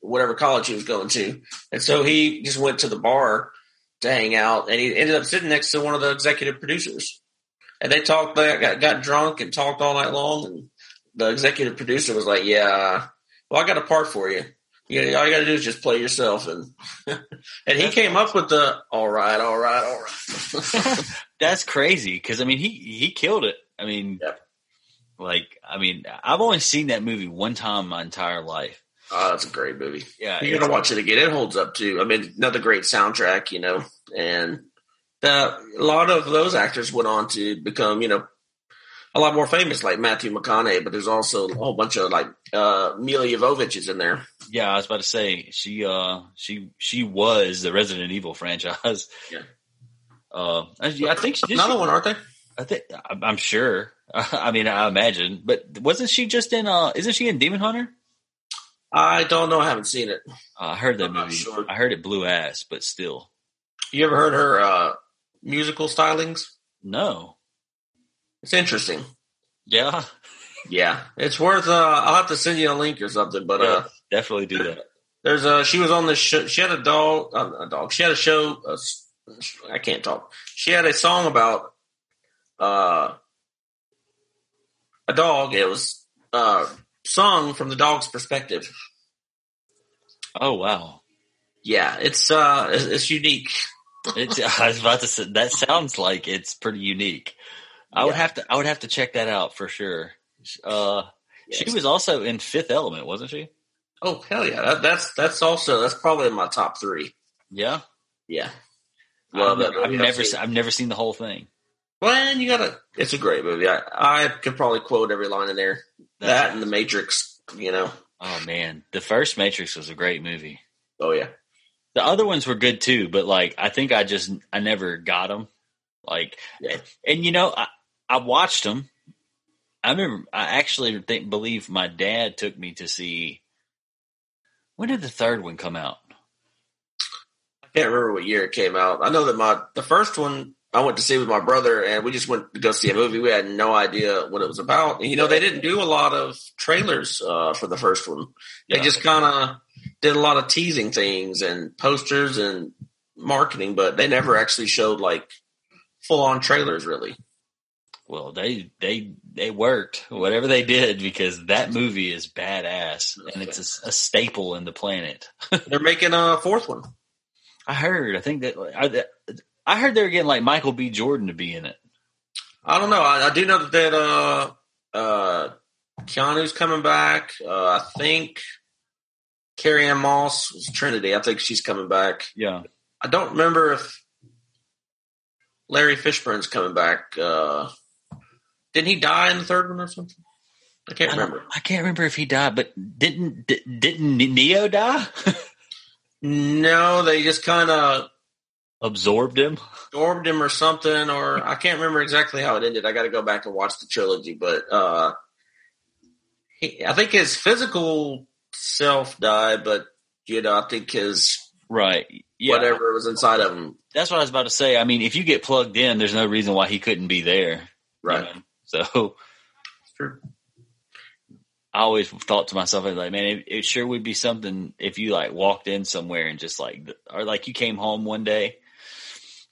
whatever college he was going to. And so he just went to the bar to hang out and he ended up sitting next to one of the executive producers. And they talked, they got, got drunk and talked all night long. And the executive producer was like, yeah, well, I got a part for you. You all you got to do is just play yourself. And, and he came up with the, all right, all right, all right.
That's crazy because I mean he he killed it. I mean,
Yep.
like I mean I've only seen that movie one time my entire life.
Oh, that's a great movie.
Yeah,
You
it's-
gotta watch it again. It holds up too. I mean, another great soundtrack, you know, and the, a lot of those actors went on to become, you know, a lot more famous, like Matthew McConaughey. But there's also a whole bunch of like uh, Milla Jovovich is in there.
yeah. I was about to say she uh she she was the Resident Evil franchise.
Yeah.
Uh, I, I think she did.
Another
she-
one, aren't they?
I think I'm I'm sure. I mean, I imagine, but wasn't she just in? uh Isn't she in Demon Hunter?
I don't know. I haven't seen it.
Uh, I heard that
I'm
movie.
sure.
I heard it blew ass, but still,
You ever heard her uh, musical stylings?
no.
It's interesting.
Yeah,
Yeah, it's worth. Uh, I'll have to send you a link or something. But uh,
definitely do that.
There's a she was on the show. She had a dog, uh, a dog. She had a show. Uh, I can't talk. She had a song about uh, a dog. It was uh, sung from the dog's perspective.
Oh wow.
Yeah, it's uh, it's, it's unique.
It's, I was about to say that sounds like it's pretty unique. I would have to I would have to check that out for sure. Uh, She was also in Fifth Element, wasn't she?
Oh hell yeah! That, that's that's also that's probably in my top three.
Yeah.
Yeah.
I've,
that
I've never
seen-
I've never seen the whole thing.
Well, you gotta. It's a great movie. I I could probably quote every line in there.
That's-
that and The Matrix. You know.
Oh man, the first Matrix was a great movie.
Oh yeah.
The other ones were good too, but like I think I just I never got them. Like,
Yeah.
and you know I I watched them. I remember. I actually think believe my dad took me to see. When did the third one come out?
I can't remember what year it came out. I know that my the first one I went to see with my brother, and we just went to go see a movie. We had no idea what it was about. And, you know, they didn't do a lot of trailers uh, for the first one. They yeah. just kind of did a lot of teasing things and posters and marketing, but they never actually showed like full on trailers, really.
Well, they they they worked whatever they did because that movie is badass and it's a, a staple in the planet.
They're making a fourth one.
I heard. I think that I, I heard they were getting like Michael B. Jordan to be in it.
I don't know. I, I do know that, that uh, uh, Keanu's coming back. Uh, I think Carrie-Anne Moss was Trinity. I think she's coming back.
Yeah.
I don't remember if Larry Fishburne's coming back. Uh, didn't he die in the third one or something? I can't I remember.
I can't remember if he died, but didn't didn't Neo die?
no, they just kind of
absorbed him,
absorbed him or something, or I can't remember exactly how it ended. I got to go back and watch the trilogy, but uh, he, I think his physical self died, but you know, I think his
right,
yeah. whatever was inside of him.
That's what I was about to say. I mean, if you get plugged in, there's no reason why he couldn't be there,
right? You know?
So, true. I always thought to myself, like, man, it, it, sure would be something if you like walked in somewhere and just like, or like you came home one day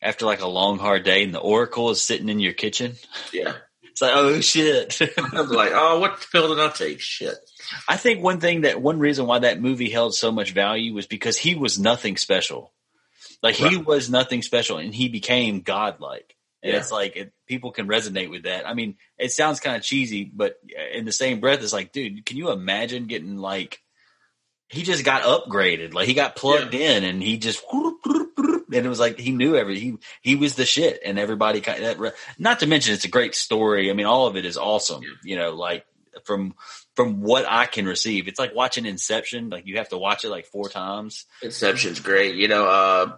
after like a long hard day and the Oracle is sitting in your kitchen.
Yeah.
It's like, oh shit.
I'm like, oh, what pill did I take? Shit.
I think one thing that one reason why that movie held so much value was because he was nothing special. Like right. he was nothing special and he became godlike. And yeah. it's like it, people can resonate with that. I mean, it sounds kind of cheesy, but in the same breath, it's like, dude, can you imagine getting like he just got upgraded. Like he got plugged yeah. in and he just and it was like he knew every he he was the shit and everybody kind of, not to mention it's a great story. I mean all of it is awesome. Yeah. You know, like from from what I can receive. It's like watching Inception. Like you have to watch it like four times.
Inception's great. You know, uh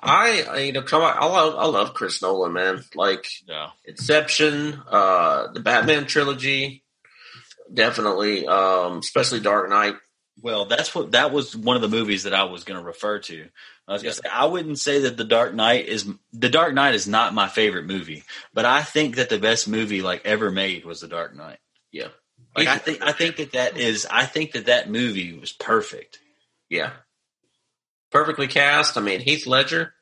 I, you know, come on, I love, I love Chris Nolan, man. Like,
yeah.
Inception, uh, the Batman trilogy, definitely, um, especially Dark Knight.
Well, that's what that was one of the movies that I was going to refer to. I was going to say I wouldn't say that the Dark Knight is the Dark Knight is not my favorite movie, but I think that the best movie like ever made was the Dark Knight.
Yeah,
like I think I think that that is I think that that movie was perfect.
Yeah, perfectly cast. I mean, Heath Ledger,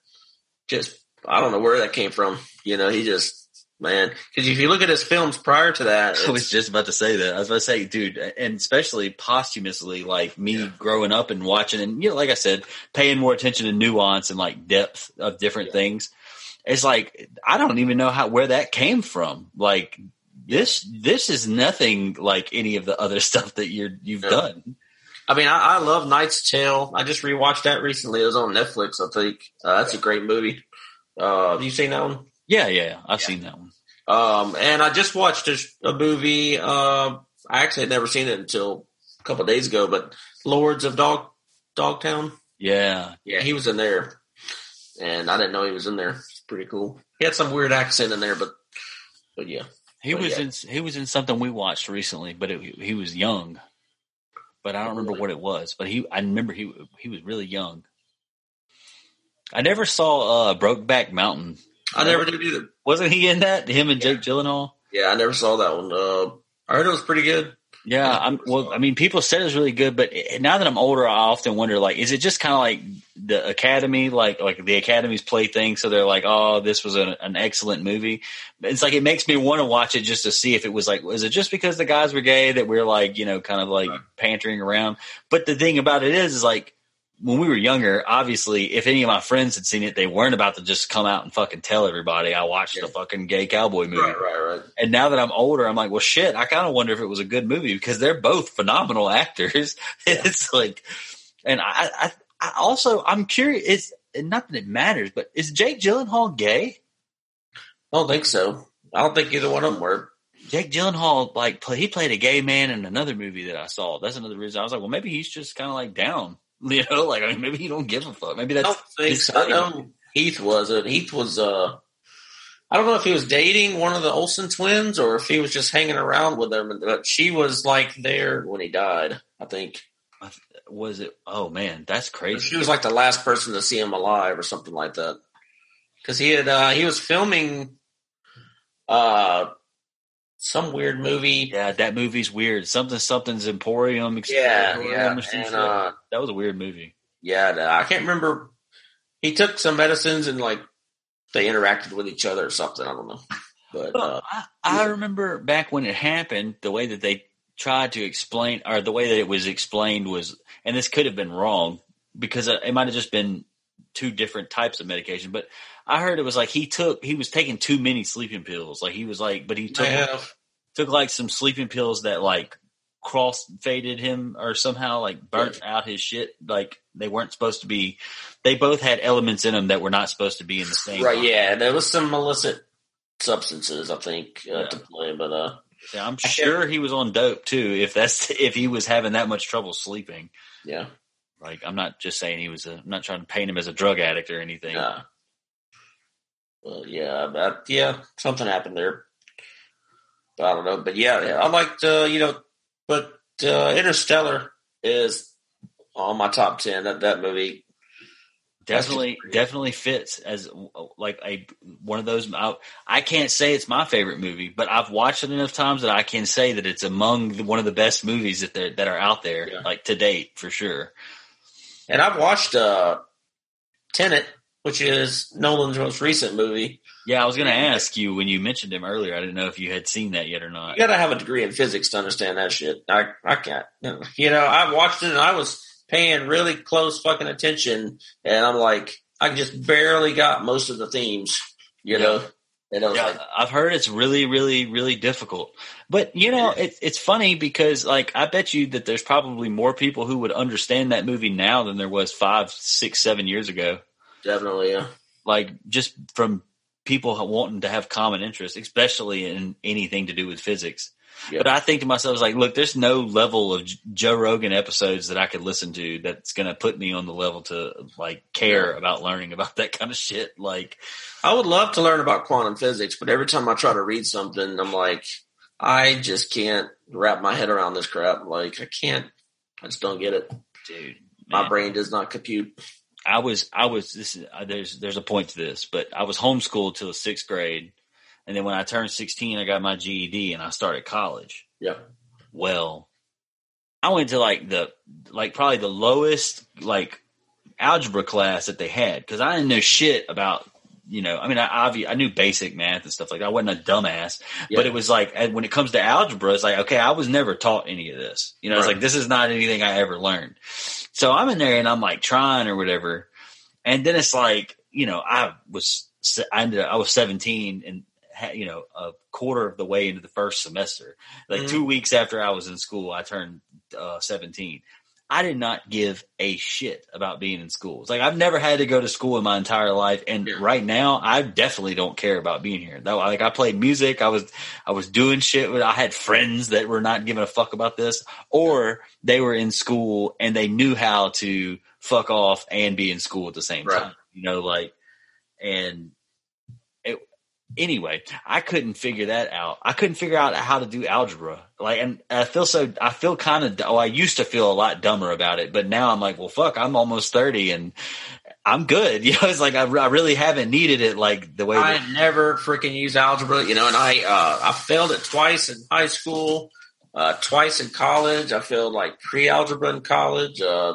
just I don't know where that came from. You know, he just man. Because if you look at his films prior to that,
I was just about to say that. I was about to say, dude, and especially posthumously, like me yeah. growing up and watching, and you know, like I said, paying more attention to nuance and like depth of different yeah. things. It's like I don't even know how where that came from. Like this, this is nothing like any of the other stuff that you're you've yeah. done.
I mean, I, I, love Knight's Tale. I just rewatched that recently. It was on Netflix, I think. Uh, that's a great movie. Uh, have you seen that one?
Yeah, yeah, I've seen that one.
Um, and I just watched a, a movie. Uh, I actually had never seen it until a couple days ago, but Lords of Dog Dogtown.
Yeah,
yeah, he was in there, and I didn't know he was in there. It's pretty cool. He had some weird accent in there, but but yeah,
he
but
was
yeah.
in he was in something we watched recently, but it, he was young. But I don't remember what it was. But he, I remember he he was really young. I never saw uh, Brokeback Mountain.
I never did either.
Wasn't he in that? Him and Jake Gyllenhaal.
Yeah, I never saw that one. Uh, I heard it was pretty good.
Yeah, I'm, well, I mean, people said it was really good, but now that I'm older, I often wonder, like, is it just kind of like the Academy, like, like the Academy's plaything? So they're like, oh, this was an, an excellent movie. It's like it makes me want to watch it just to see if it was like, was it just because the guys were gay that we're like, you know, kind of like right. pantering around? But the thing about it is, is like when we were younger, obviously, if any of my friends had seen it, they weren't about to just come out and fucking tell everybody I watched yeah. a fucking gay cowboy movie.
Right, right, right.
And now that I'm older, I'm like, well, shit. I kind of wonder if it was a good movie because they're both phenomenal actors. Yeah. It's like, and I, I, I also, I'm curious. It's not that it matters, but is Jake Gyllenhaal gay?
I don't think so. I don't think either one of them were.
Jake Gyllenhaal, like, play, he played a gay man in another movie that I saw. That's another reason I was like, well, maybe he's just kind of like down. You know, like I mean, maybe you don't give a fuck. Maybe that's.
I, so. I know Heath was it. Heath was uh I don't know if he was dating one of the Olsen twins or if he was just hanging around with them. But she was like there when he died. I think.
Was it? Oh man, that's crazy.
She was like the last person to see him alive or something like that. Because he had uh, he was filming uh some weird movie.
Yeah, that movie's weird. Something something's Emporium.
Yeah, yeah. And, uh,
that was a weird movie.
Yeah, I can't remember. He took some medicines and like they interacted with each other or something. I don't know. But well, uh,
I, I remember back when it happened, the way that they tried to explain, or the way that it was explained was, and this could have been wrong because it might have just been two different types of medication. But I heard it was like he took, he was taking too many sleeping pills. Like he was like, but he took took like some sleeping pills that like cross faded him or somehow like burnt yeah. out his shit. Like they weren't supposed to be. They both had elements in them that were not supposed to be in the same.
Right? Yeah, there was some illicit substances, I think, uh, yeah. to play, but uh.
Yeah, I'm sure he was on dope too. If that's if he was having that much trouble sleeping.
Yeah.
Like I'm not just saying he was. A, I'm not trying to paint him as a drug addict or anything.
Nah. Well, yeah, but yeah, something happened there. I don't know, but yeah, I liked uh, you know, but uh, Interstellar is on my top ten. That that movie
definitely definitely fits as like a one of those. I, I, can't say it's my favorite movie, but I've watched it enough times that I can say that it's among the, one of the best movies that that are out there, yeah. like to date for sure.
And I've watched uh, Tenet, which is Nolan's most recent movie.
Yeah, I was going to ask you when you mentioned him earlier. I didn't know if you had seen that yet or not.
You got to have a degree in physics to understand that shit. I I can't. You know, I watched it and I was paying really close fucking attention, and I'm like, I just barely got most of the themes. You yeah. know.
And I yeah, like, I've heard it's really, really, really difficult. But you know, it's it's funny because like I bet you that there's probably more people who would understand that movie now than there was five, six, seven years ago.
Definitely, yeah.
Like just from people wanting to have common interests, especially in anything to do with physics. Yep. But I think to myself, like, look, there's no level of Joe Rogan episodes that I could listen to that's going to put me on the level to like care about learning about that kind of shit. Like,
I would love to learn about quantum physics, but every time I try to read something, I'm like, I just can't wrap my head around this crap. Like, I can't, I just don't get it.
Dude,
man. my brain does not compute.
I was I was this is, uh, there's there's a point to this, but I was homeschooled till the sixth grade, and then when I turned sixteen, I got my GED and I started college.
Yeah.
Well, I went to like the like probably the lowest like algebra class that they had because I didn't know shit about you know, I mean, I, I knew basic math and stuff like that. I wasn't a dumbass, yeah. but it was like when it comes to algebra, it's like okay, I was never taught any of this. You know, right. it's like this is not anything I ever learned. So I'm in there and I'm like trying or whatever, and then it's like you know, I was I ended up, I was 17 and you know a quarter of the way into the first semester. Like mm-hmm. two weeks after I was in school, I turned uh, 17. I did not give a shit about being in school. It's like I've never had to go to school in my entire life, and yeah. right now I definitely don't care about being here. Though, like I played music, I was I was doing shit. I had friends that were not giving a fuck about this, or they were in school and they knew how to fuck off and be in school at the same right. time. You know, like and anyway, I couldn't figure that out. I couldn't figure out how to do algebra. Like, and I feel so, I feel kind of, oh, I used to feel a lot dumber about it, but now I'm like, well, fuck, I'm almost 30 and I'm good. You know, it's like I, I really haven't needed it like the way
I that- never freaking used algebra, you know, and I, uh, I failed it twice in high school, uh, twice in college. I failed like pre algebra in college. Uh,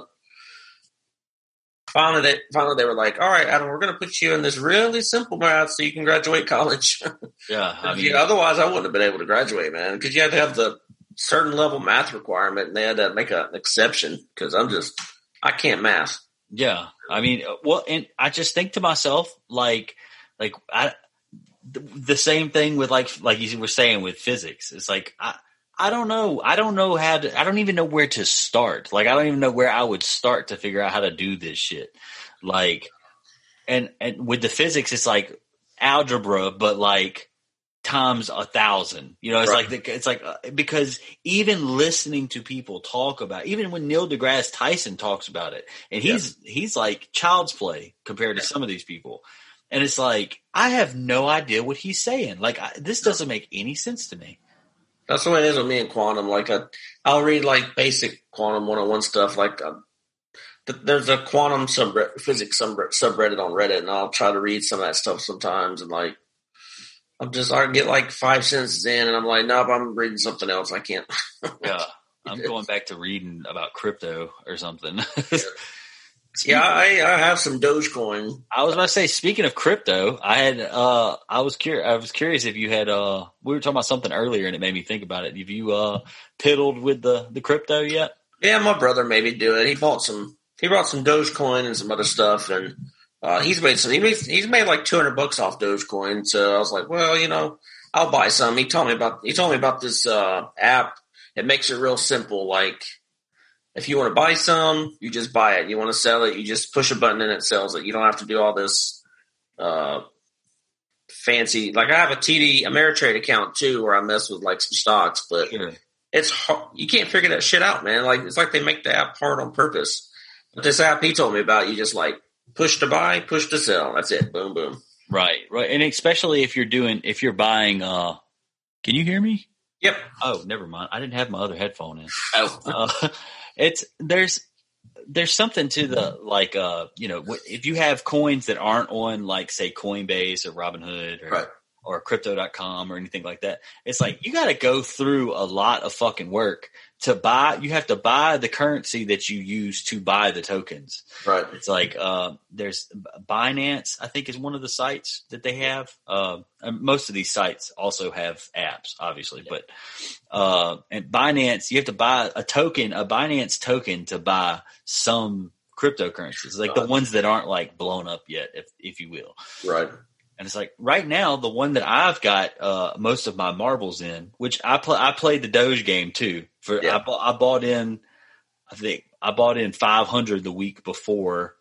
finally they finally they were like, "All right, Adam, we're going to put you in this really simple math so you can graduate college."
Yeah,
I mean, yeah, otherwise I wouldn't have been able to graduate, man, because you had to have the certain level math requirement, and they had to make a, an exception because I'm just I can't math.
Yeah, I mean, uh, well, and I just think to myself, like, like I, the, the same thing with like like you were saying with physics. It's like I I don't know. I don't know how to, I don't even know where to start. Like, I don't even know where I would start to figure out how to do this shit. Like, and, and with the physics, it's like algebra, but like times a thousand. You know, it's right. like, the, it's like, uh, because even listening to people talk about, even when Neil deGrasse Tyson talks about it, and he's, yeah. he's like child's play compared to some of these people. and it's like I have no idea what he's saying. Like I, this doesn't make any sense to me.
That's the way it is with me and quantum. Like I, I'll read like basic quantum one on one stuff. Like uh, there's a quantum subreddit, physics subreddit on Reddit, and I'll try to read some of that stuff sometimes. And like, I'm just I get like five sentences in, and I'm like, nope, I'm reading something else. I can't.
yeah, I'm going back to reading about crypto or something.
Yeah, I, I have some Dogecoin.
I was about to say, speaking of crypto, I had uh I was curious I was curious if you had uh we were talking about something earlier and it made me think about it. Have you uh piddled with the the crypto yet?
Yeah, my brother maybe do it. He bought some he brought some Dogecoin and some other stuff and uh, he's made some he made, he's made like 200 bucks off Dogecoin. So I was like, well, you know, I'll buy some. He told me about he told me about this uh app. It makes it real simple like if you want to buy some, you just buy it. You want to sell it, you just push a button and it sells it. You don't have to do all this uh, fancy. Like I have a TD Ameritrade account too, where I mess with like some stocks, but it's hard. you can't figure that shit out, man. Like it's like they make the app hard on purpose. But this app he told me about, you just like push to buy, push to sell. That's it. Boom, boom.
Right, right, and especially if you're doing if you're buying. uh Can you hear me?
Yep.
Oh, never mind. I didn't have my other headphone in. Oh. Uh, it's there's there's something to the like uh you know if you have coins that aren't on like say Coinbase or Robinhood or right. or crypto.com or anything like that it's like you got to go through a lot of fucking work to buy you have to buy the currency that you use to buy the tokens.
Right.
It's like uh, there's binance i think is one of the sites that they have. Uh, most of these sites also have apps obviously yeah. but uh, and binance you have to buy a token a binance token to buy some cryptocurrencies. Like the ones that aren't like blown up yet if if you will.
Right
and it's like right now, the one that I've got uh, most of my marbles in, which I play, I played the Doge game too. For yeah. I, I bought in, I think I bought in 500 the week before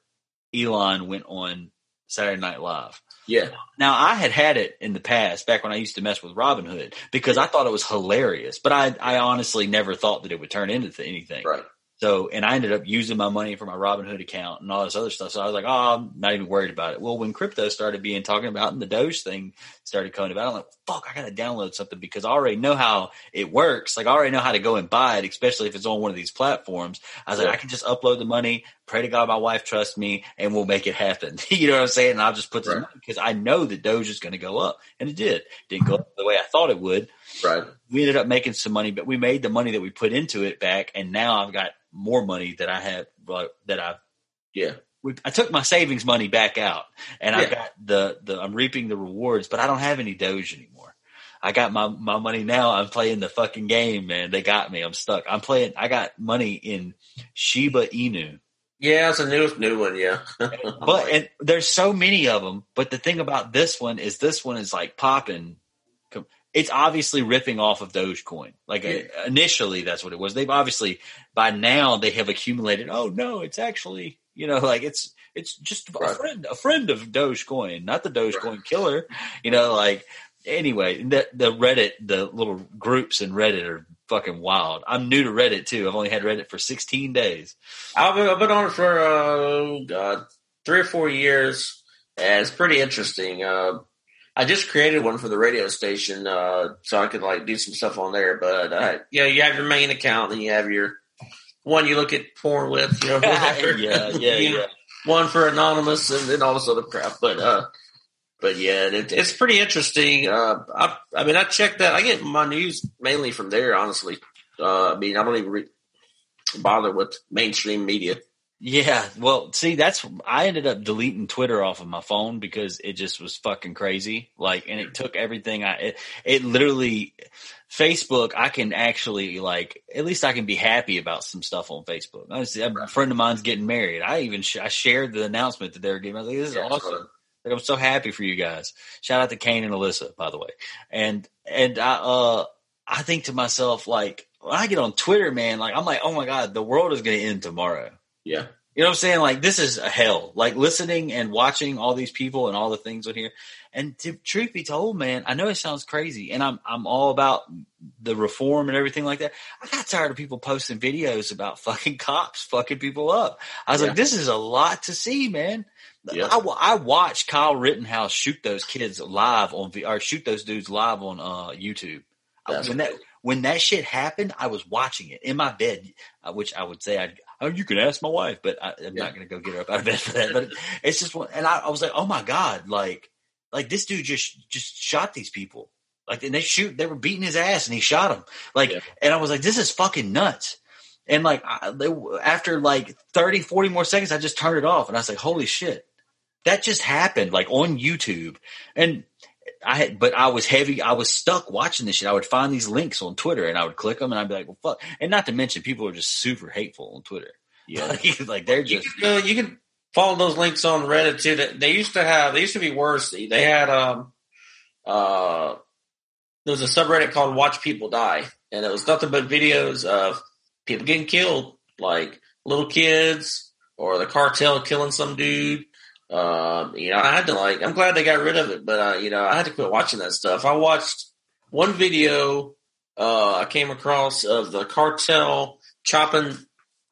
Elon went on Saturday Night Live.
Yeah.
Now I had had it in the past, back when I used to mess with Robinhood, because I thought it was hilarious. But I, I honestly never thought that it would turn into anything.
Right.
So, and I ended up using my money for my Robinhood account and all this other stuff. So I was like, oh, I'm not even worried about it. Well, when crypto started being talking about and the Doge thing started coming about, I'm like, fuck, I got to download something because I already know how it works. Like I already know how to go and buy it, especially if it's on one of these platforms. I was like, I can just upload the money, pray to God my wife trusts me, and we'll make it happen. you know what I'm saying? And I'll just put this right. because I know that Doge is going to go up. And it did. Didn't go up the way I thought it would.
Right.
We ended up making some money, but we made the money that we put into it back. And now I've got more money that I have that I
yeah.
I took my savings money back out, and yeah. I got the the I'm reaping the rewards, but I don't have any Doge anymore. I got my my money now. I'm playing the fucking game, man. They got me. I'm stuck. I'm playing. I got money in Shiba Inu.
Yeah, it's a new new one. Yeah,
but and there's so many of them. But the thing about this one is this one is like popping it's obviously ripping off of Dogecoin. Like yeah. initially, that's what it was. They've obviously by now they have accumulated. Oh no, it's actually you know like it's it's just right. a friend a friend of Dogecoin, not the Dogecoin right. killer. You know, like anyway, the the Reddit the little groups in Reddit are fucking wild. I'm new to Reddit too. I've only had Reddit for 16 days.
I've been, I've been on it for uh, God, three or four years. And it's pretty interesting. Uh, I just created one for the radio station, uh, so I could like do some stuff on there. But uh, yeah, you have your main account, then you have your one you look at porn with, you know,
whatever. yeah, yeah, yeah.
One for anonymous, and then all this other crap. But uh, but yeah, it, it's pretty interesting. Uh, I, I mean, I check that. I get my news mainly from there, honestly. Uh, I mean, I don't even re- bother with mainstream media.
Yeah, well, see, that's I ended up deleting Twitter off of my phone because it just was fucking crazy. Like, and it took everything. I it, it literally Facebook. I can actually like at least I can be happy about some stuff on Facebook. Honestly, a friend of mine's getting married. I even sh- I shared the announcement that they were getting. I was like, this is yeah, awesome. Like, I'm so happy for you guys. Shout out to Kane and Alyssa, by the way. And and I uh I think to myself like when I get on Twitter, man, like I'm like, oh my god, the world is going to end tomorrow.
Yeah.
You know what I'm saying? Like this is a hell. Like listening and watching all these people and all the things on here. And to truth be told, man, I know it sounds crazy, and I'm I'm all about the reform and everything like that. I got tired of people posting videos about fucking cops fucking people up. I was yeah. like, this is a lot to see, man. Yeah. I, I watched Kyle Rittenhouse shoot those kids live on V or shoot those dudes live on uh, YouTube. That's when that when that shit happened, I was watching it in my bed, uh, which I would say I'd, oh, you can ask my wife, but I, am yeah. not going to go get her up out of bed for that. But it's just one, and I, I, was like, oh my god, like, like this dude just just shot these people, like, and they shoot, they were beating his ass, and he shot them, like, yeah. and I was like, this is fucking nuts. And like, I, they, after like 30, 40 more seconds, I just turned it off, and I was like, holy shit, that just happened, like on YouTube, and I had, but I was heavy. I was stuck watching this shit. I would find these links on Twitter and I would click them and I'd be like, well, fuck. And not to mention, people are just super hateful on Twitter. Yeah. like, like they're just.
You can, uh, you can, follow those links on Reddit too. That they used to have, they used to be worse. They had, um, uh, there was a subreddit called Watch People Die and it was nothing but videos of people getting killed, like little kids or the cartel killing some dude um, you know, I had to like, I'm glad they got rid of it, but, uh, you know, I had to quit watching that stuff. I watched one video, uh, I came across of the cartel chopping,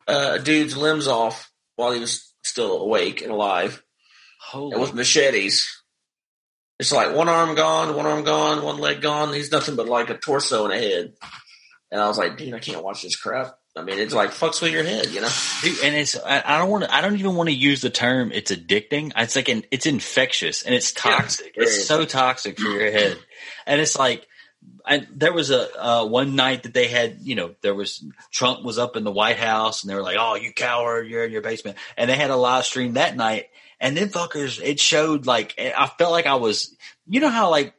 uh, a dude's limbs off while he was still awake and alive. Holy. And with machetes. It's like one arm gone, one arm gone, one leg gone. He's nothing but like a torso and a head. And I was like, dude, I can't watch this crap. I mean, it's like fucks with your head, you know.
Dude, and it's I, don't want to. I don't even want to use the term. It's addicting. It's like an, it's infectious and it's toxic. Yeah, it's so toxic for your head, and it's like. I, there was a uh, one night that they had, you know, there was Trump was up in the White House and they were like, "Oh, you coward, you're in your basement," and they had a live stream that night, and then fuckers, it showed like I felt like I was, you know how like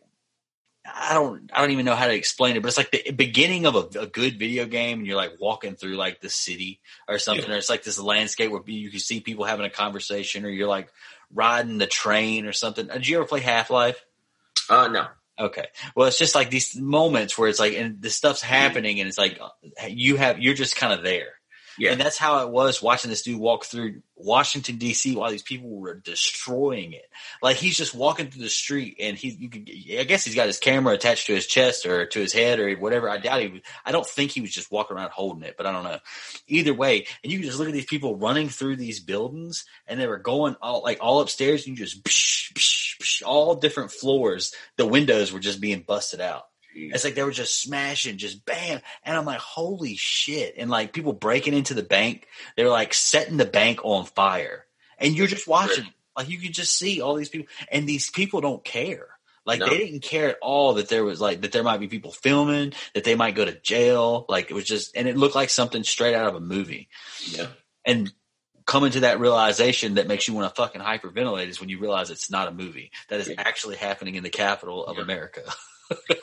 I don't I don't even know how to explain it, but it's like the beginning of a, a good video game, and you're like walking through like the city or something, yeah. or it's like this landscape where you can see people having a conversation, or you're like riding the train or something. Uh, did you ever play Half Life?
Uh, no.
Okay. Well, it's just like these moments where it's like, and the stuff's mm-hmm. happening, and it's like uh, you have you're just kind of there. Yeah. And that's how it was watching this dude walk through Washington D.C. while these people were destroying it. Like he's just walking through the street, and he, you could, I guess he's got his camera attached to his chest or to his head or whatever. I doubt he. Was, I don't think he was just walking around holding it, but I don't know. Either way, and you can just look at these people running through these buildings, and they were going all like all upstairs, and you just psh, psh, psh, all different floors. The windows were just being busted out. Mm. It's like they were just smashing, just bam. And I'm like, holy shit. And like people breaking into the bank, they're like setting the bank on fire. And you're just watching. Right. Like you can just see all these people. And these people don't care. Like no. they didn't care at all that there was like that there might be people filming, that they might go to jail. Like it was just and it looked like something straight out of a movie.
Yeah.
And coming to that realization that makes you want to fucking hyperventilate is when you realize it's not a movie. That is yeah. actually happening in the capital of yeah. America.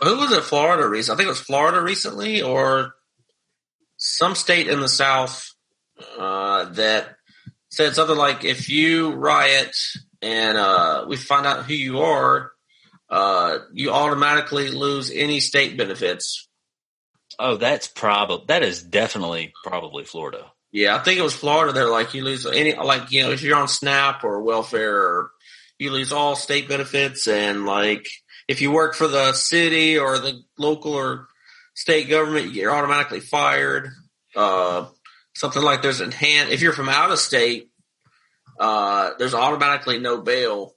Who was it? Florida recently? I think it was Florida recently, or some state in the South uh, that said something like, "If you riot and uh, we find out who you are, uh, you automatically lose any state benefits."
Oh, that's probably that is definitely probably Florida.
Yeah, I think it was Florida. They're like you lose any like you know if you're on SNAP or welfare, or you lose all state benefits and like if you work for the city or the local or state government, you're automatically fired. Uh, something like there's enhanced. If you're from out of state, uh, there's automatically no bail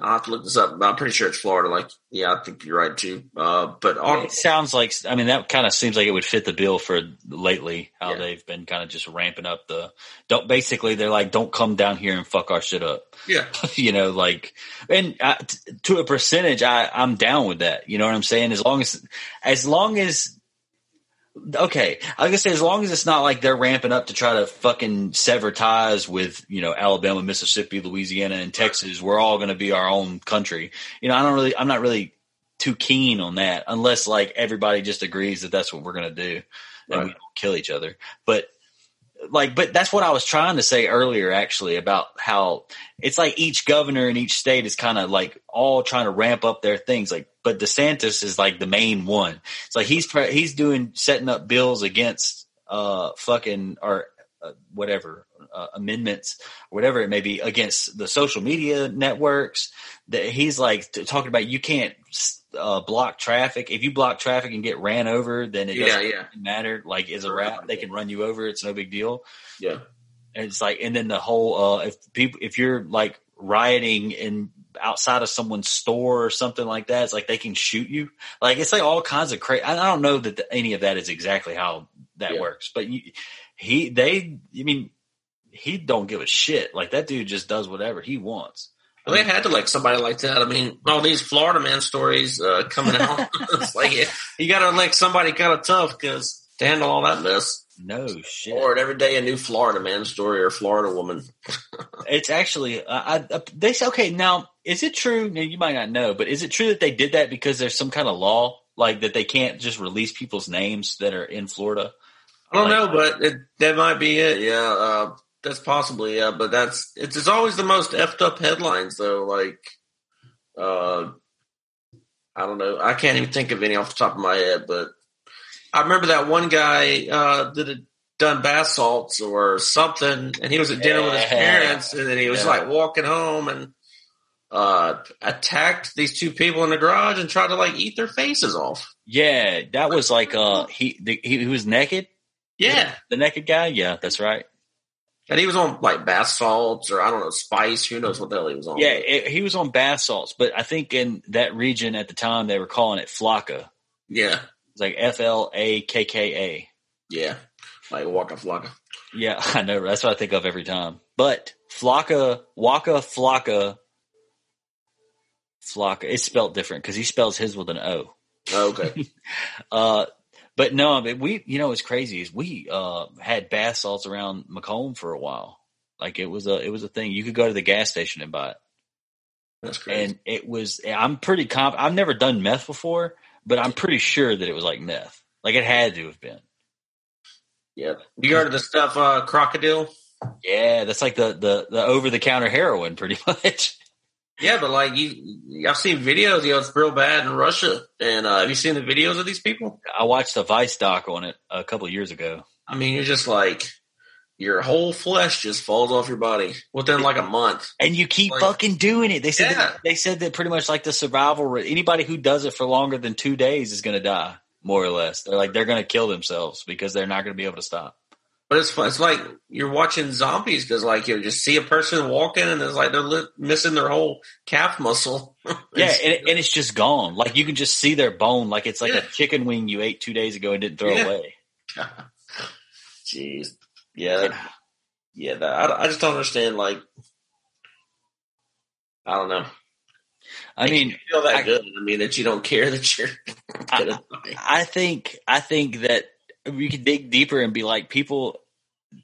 I'll have to look this up. I'm pretty sure it's Florida. Like, yeah, I think you're right too. Uh, but
it sounds like I mean that kind of seems like it would fit the bill for lately how yeah. they've been kind of just ramping up the. Don't basically they're like don't come down here and fuck our shit up.
Yeah,
you know, like and uh, t- to a percentage, I I'm down with that. You know what I'm saying? As long as as long as okay, I was gonna say as long as it's not like they're ramping up to try to fucking sever ties with you know Alabama, Mississippi, Louisiana, and Texas. We're all gonna be our own country. You know, I don't really, I'm not really too keen on that unless like everybody just agrees that that's what we're gonna do and right. we don't kill each other. But like, but that's what I was trying to say earlier, actually, about how it's like each governor in each state is kind of like all trying to ramp up their things. Like, but DeSantis is like the main one. It's like he's he's doing setting up bills against uh fucking or uh, whatever uh, amendments, whatever it may be, against the social media networks. That he's like t- talking about you can't uh, block traffic. If you block traffic and get ran over, then it doesn't yeah. matter. Like is a rat, they can run you over. It's no big deal.
Yeah.
And it's like, and then the whole uh, if people if you're like rioting in outside of someone's store or something like that, it's like they can shoot you. Like it's like all kinds of crazy. I don't know that the, any of that is exactly how that yeah. works, but you, he they. I mean, he don't give a shit. Like that dude just does whatever he wants.
Well, they had to like somebody like that. I mean, all these Florida man stories uh, coming out. it's like you got to like somebody kind of tough because to handle all that mess.
No shit.
Or every day a new Florida man story or Florida woman.
it's actually, uh, I, they say, okay, now, is it true? Now, you might not know, but is it true that they did that because there's some kind of law, like that they can't just release people's names that are in Florida?
I don't like, know, but it, that might be it. Yeah, uh, that's possibly yeah. But that's it's, it's always the most effed up headlines though. Like, uh, I don't know. I can't even think of any off the top of my head, but I remember that one guy uh, that had done bath salts or something, and he was at dinner yeah. with his parents, and then he was yeah. like walking home and uh, attacked these two people in the garage and tried to like eat their faces off.
Yeah, that was like uh he the, he, was naked.
Yeah,
the, the naked guy. Yeah, that's right.
And he was on like bath salts or I don't know spice. Who knows what the hell he was on?
Yeah, it, he was on bath salts, but I think in that region at the time they were calling it flakka.
Yeah,
it's like F L A K K A.
Yeah, like Waka Flocka.
Yeah, I know. That's what I think of every time. But Flocka, Waka Flocka, Flocka. It's spelled different because he spells his with an O.
Oh, okay.
uh, but no, mean, we, you know, what's crazy is we uh, had bath salts around McComb for a while. Like it was a, it was a thing. You could go to the gas station and buy it.
That's crazy.
And it was. I'm pretty comp. I've never done meth before, but I'm pretty sure that it was like meth. Like it had to have been.
Yep. You heard of the stuff uh, crocodile?
Yeah, that's like the the the over the counter heroin, pretty much.
Yeah, but like you, I've seen videos. You know, it's real bad in Russia. And uh, have you seen the videos of these people?
I watched a Vice doc on it a couple years ago.
I mean, you're just like your whole flesh just falls off your body within like a month,
and you keep like, fucking doing it. They said yeah. that, they said that pretty much like the survival rate. Anybody who does it for longer than two days is going to die, more or less. They're like they're going to kill themselves because they're not going to be able to stop.
But it's fun. It's like you're watching zombies because like you just see a person walking and it's like they're li- missing their whole calf muscle.
yeah, and, and, it's just gone. Like you can just see their bone. Like it's like yeah. a chicken wing you ate two days ago and didn't throw yeah. away.
Jeez. Yeah. That, yeah. That, I, I just don't understand. Like, I don't know.
I mean,
feel that I, good. I mean, that you don't care that you're.
I, I think. I think that we could dig deeper and be like people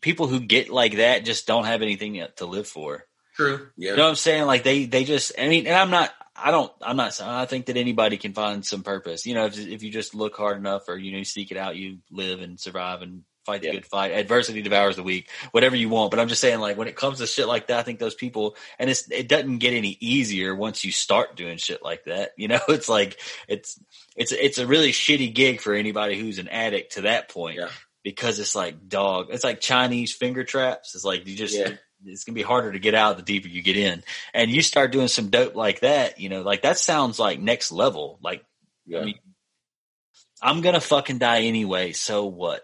people who get like that just don't have anything to live for.
True. Yeah.
You know what I'm saying? Like they they just I mean and I'm not I don't I'm not saying I think that anybody can find some purpose. You know, if if you just look hard enough or you know seek it out, you live and survive and fight the yeah. good fight. Adversity devours the weak. Whatever you want. But I'm just saying like when it comes to shit like that, I think those people and it's it doesn't get any easier once you start doing shit like that. You know, it's like it's it's it's a really shitty gig for anybody who's an addict to that point
yeah.
Because it's like dog. It's like Chinese finger traps. It's like you just. Yeah. It's gonna be harder to get out the deeper you get in, and you start doing some dope like that. You know, like that sounds like next level. Like, yeah. I mean, I'm gonna fucking die anyway. So what?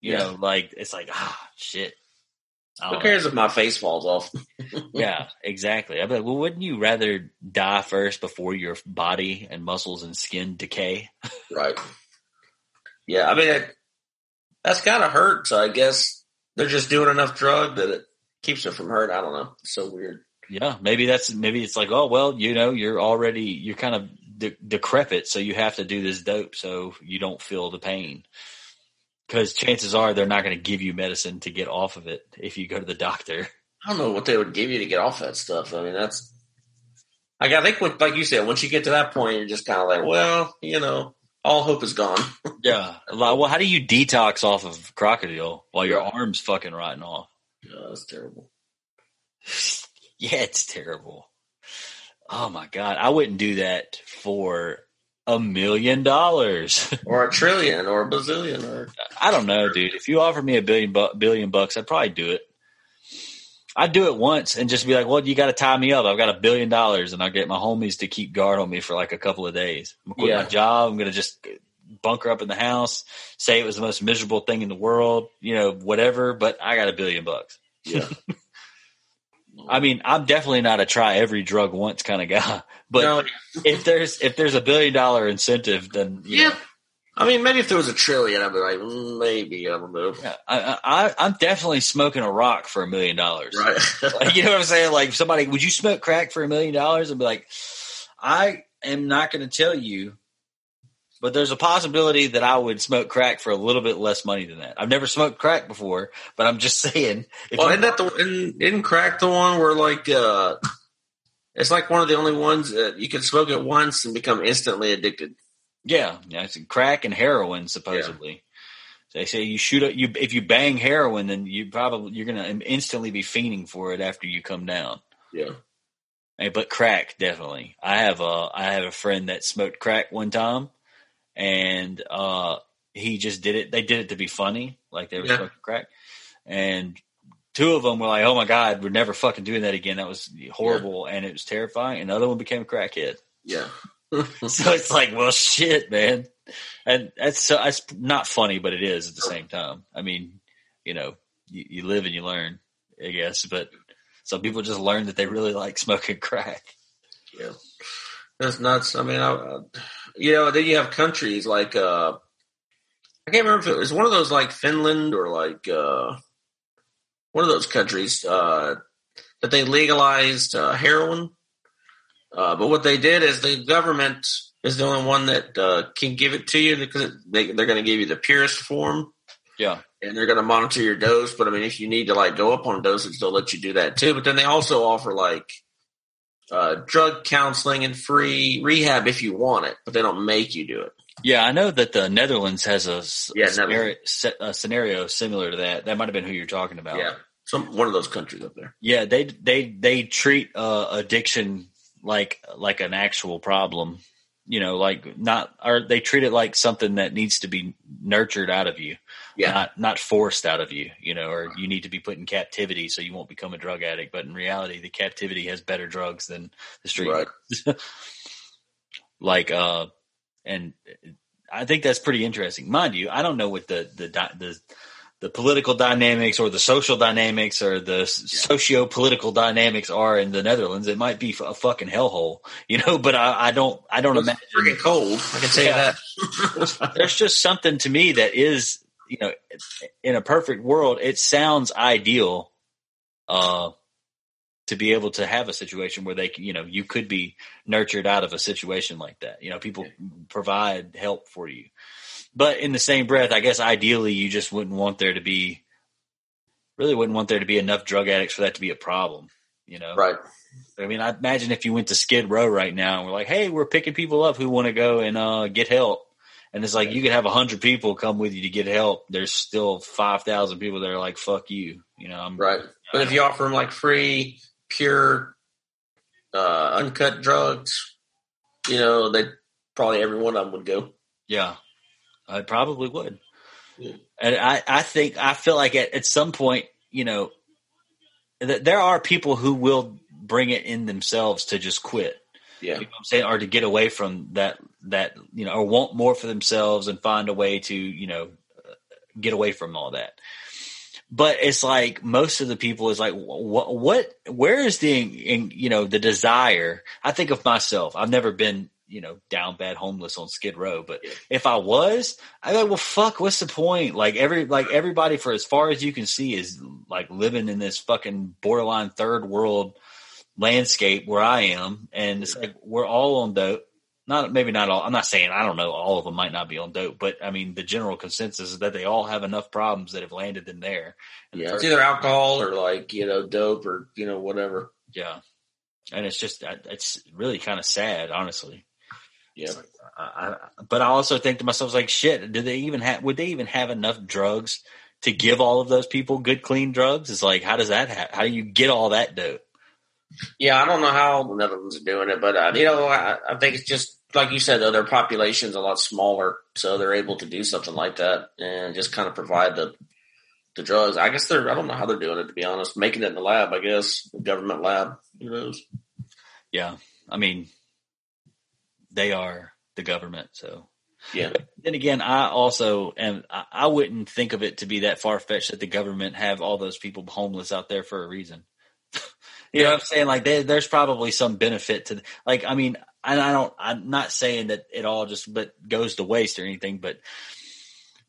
You yeah. know, like it's like ah shit.
Who cares if my face falls off?
yeah, exactly. I bet. Well, wouldn't you rather die first before your body and muscles and skin decay?
right. Yeah, I mean that's kind of hurt. So I guess they're just doing enough drug that it keeps it from hurt. I don't know. It's so weird.
Yeah, maybe that's maybe it's like, oh well, you know, you're already you're kind of de- decrepit, so you have to do this dope so you don't feel the pain because chances are they're not going to give you medicine to get off of it if you go to the doctor.
I don't know what they would give you to get off that stuff. I mean, that's like I think, when, like you said, once you get to that point, you're just kind of like, well, you know, all hope is gone.
yeah. Well, how do you detox off of crocodile while your arm's fucking rotting off?
Yeah, that's terrible.
yeah, it's terrible. Oh my god, I wouldn't do that for a million dollars
or a trillion or a bazillion or
I don't know, dude. If you offer me a billion bu- billion bucks, I'd probably do it. I'd do it once and just be like, well, you got to tie me up. I've got a billion dollars and I'll get my homies to keep guard on me for like a couple of days. I'm going to quit my job. I'm going to just bunker up in the house, say it was the most miserable thing in the world, you know, whatever, but I got a billion bucks.
Yeah.
I mean, I'm definitely not a try every drug once kind of guy, but no. if there's, if there's a billion dollar incentive, then,
yeah. I mean, maybe if there was a trillion, I'd be like, mm, maybe I don't know. Yeah,
I, I, am definitely smoking a rock for a million dollars.
Right.
like, you know what I'm saying? Like somebody, would you smoke crack for a million dollars? I'd be like, I am not going to tell you but there's a possibility that I would smoke crack for a little bit less money than that. I've never smoked crack before, but I'm just saying.
well, isn't that the isn't, isn't crack the one where like uh, it's like one of the only ones that you can smoke it once and become instantly addicted.
Yeah, yeah, it's crack and heroin supposedly. Yeah. They say you shoot a, you if you bang heroin, then you probably you're gonna instantly be fiending for it after you come down.
Yeah.
But crack definitely. I have a I have a friend that smoked crack one time and uh, he just did it. They did it to be funny, like they were yeah. smoking crack. And two of them were like, "Oh my god, we're never fucking doing that again. That was horrible yeah. and it was terrifying." And the other one became a crackhead.
Yeah.
so it's like, well, shit, man. And that's so that's not funny, but it is at the same time. I mean, you know, you, you live and you learn, I guess. But some people just learn that they really like smoking crack.
Yeah. That's nuts. I mean, I, you know, then you have countries like uh, I can't remember if it was one of those like Finland or like uh, one of those countries uh, that they legalized uh, heroin. Uh, but what they did is the government is the only one that uh, can give it to you because they, they're going to give you the purest form.
Yeah.
And they're going to monitor your dose. But I mean, if you need to like go up on dosage, they'll let you do that too. But then they also offer like uh, drug counseling and free rehab if you want it, but they don't make you do it.
Yeah, I know that the Netherlands has a, yeah, a, scenario, a scenario, similar to that. That might have been who you're talking about.
Yeah, some one of those countries up there.
Yeah, they they they treat uh, addiction like like an actual problem. You know, like not or they treat it like something that needs to be nurtured out of you yeah. not not forced out of you, you know, or you need to be put in captivity so you won't become a drug addict. But in reality, the captivity has better drugs than the street. Right. like, uh, and I think that's pretty interesting. Mind you, I don't know what the the the the political dynamics or the social dynamics or the socio political dynamics are in the Netherlands. It might be a fucking hellhole, you know, but I, I don't, I don't it's imagine.
Freaking cold. I can say yeah.
that. there's just something to me that is you know, in a perfect world, it sounds ideal, uh, to be able to have a situation where they can, you know, you could be nurtured out of a situation like that. You know, people provide help for you. But in the same breath, I guess ideally you just wouldn't want there to be, really wouldn't want there to be enough drug addicts for that to be a problem, you know?
Right.
I mean, I imagine if you went to Skid Row right now and we're like, hey, we're picking people up who want to go and uh, get help and it's like you could have a hundred people come with you to get help. There's still five thousand people that are like, "Fuck you," you know. I'm,
right. But if you offer them like free, pure, uh, uncut drugs, you know, they probably every one of them would go.
Yeah, I probably would. Yeah. And I, I think I feel like at, at some point, you know, th- there are people who will bring it in themselves to just quit.
Yeah. You
know I'm saying? Or to get away from that, that, you know, or want more for themselves and find a way to, you know, uh, get away from all that. But it's like most of the people is like, what, what, where is the, in, you know, the desire? I think of myself. I've never been, you know, down bad homeless on Skid Row. But yeah. if I was, I'd like, well, fuck, what's the point? Like every, like everybody for as far as you can see is like living in this fucking borderline third world landscape where I am, and it's like we're all on dope. Not maybe not all. I'm not saying I don't know. All of them might not be on dope, but I mean the general consensus is that they all have enough problems that have landed in there.
And yeah, it's either alcohol or like you know dope or you know whatever.
Yeah, and it's just uh, it's really kind of sad, honestly.
Yeah,
I, I, but I also think to myself, like, shit, do they even have? Would they even have enough drugs to give all of those people good, clean drugs? It's like, how does that? Ha- how do you get all that dope?
Yeah, I don't know how the Netherlands are doing it, but uh, you know, I, I, think it's just like you said, though their population's a lot smaller, so they're able to do something like that and just kind of provide the the drugs. I guess they're. I don't know how they're doing it to be honest. Making it in the lab, I guess, the government lab. Who knows?
Yeah, I mean, they are the government, so
yeah.
then again, I also am. I, I wouldn't think of it to be that far fetched that the government have all those people homeless out there for a reason. you yeah. know what I'm saying? Like, they, there's probably some benefit to. Like, I mean, and I don't. I'm not saying that it all just but goes to waste or anything, but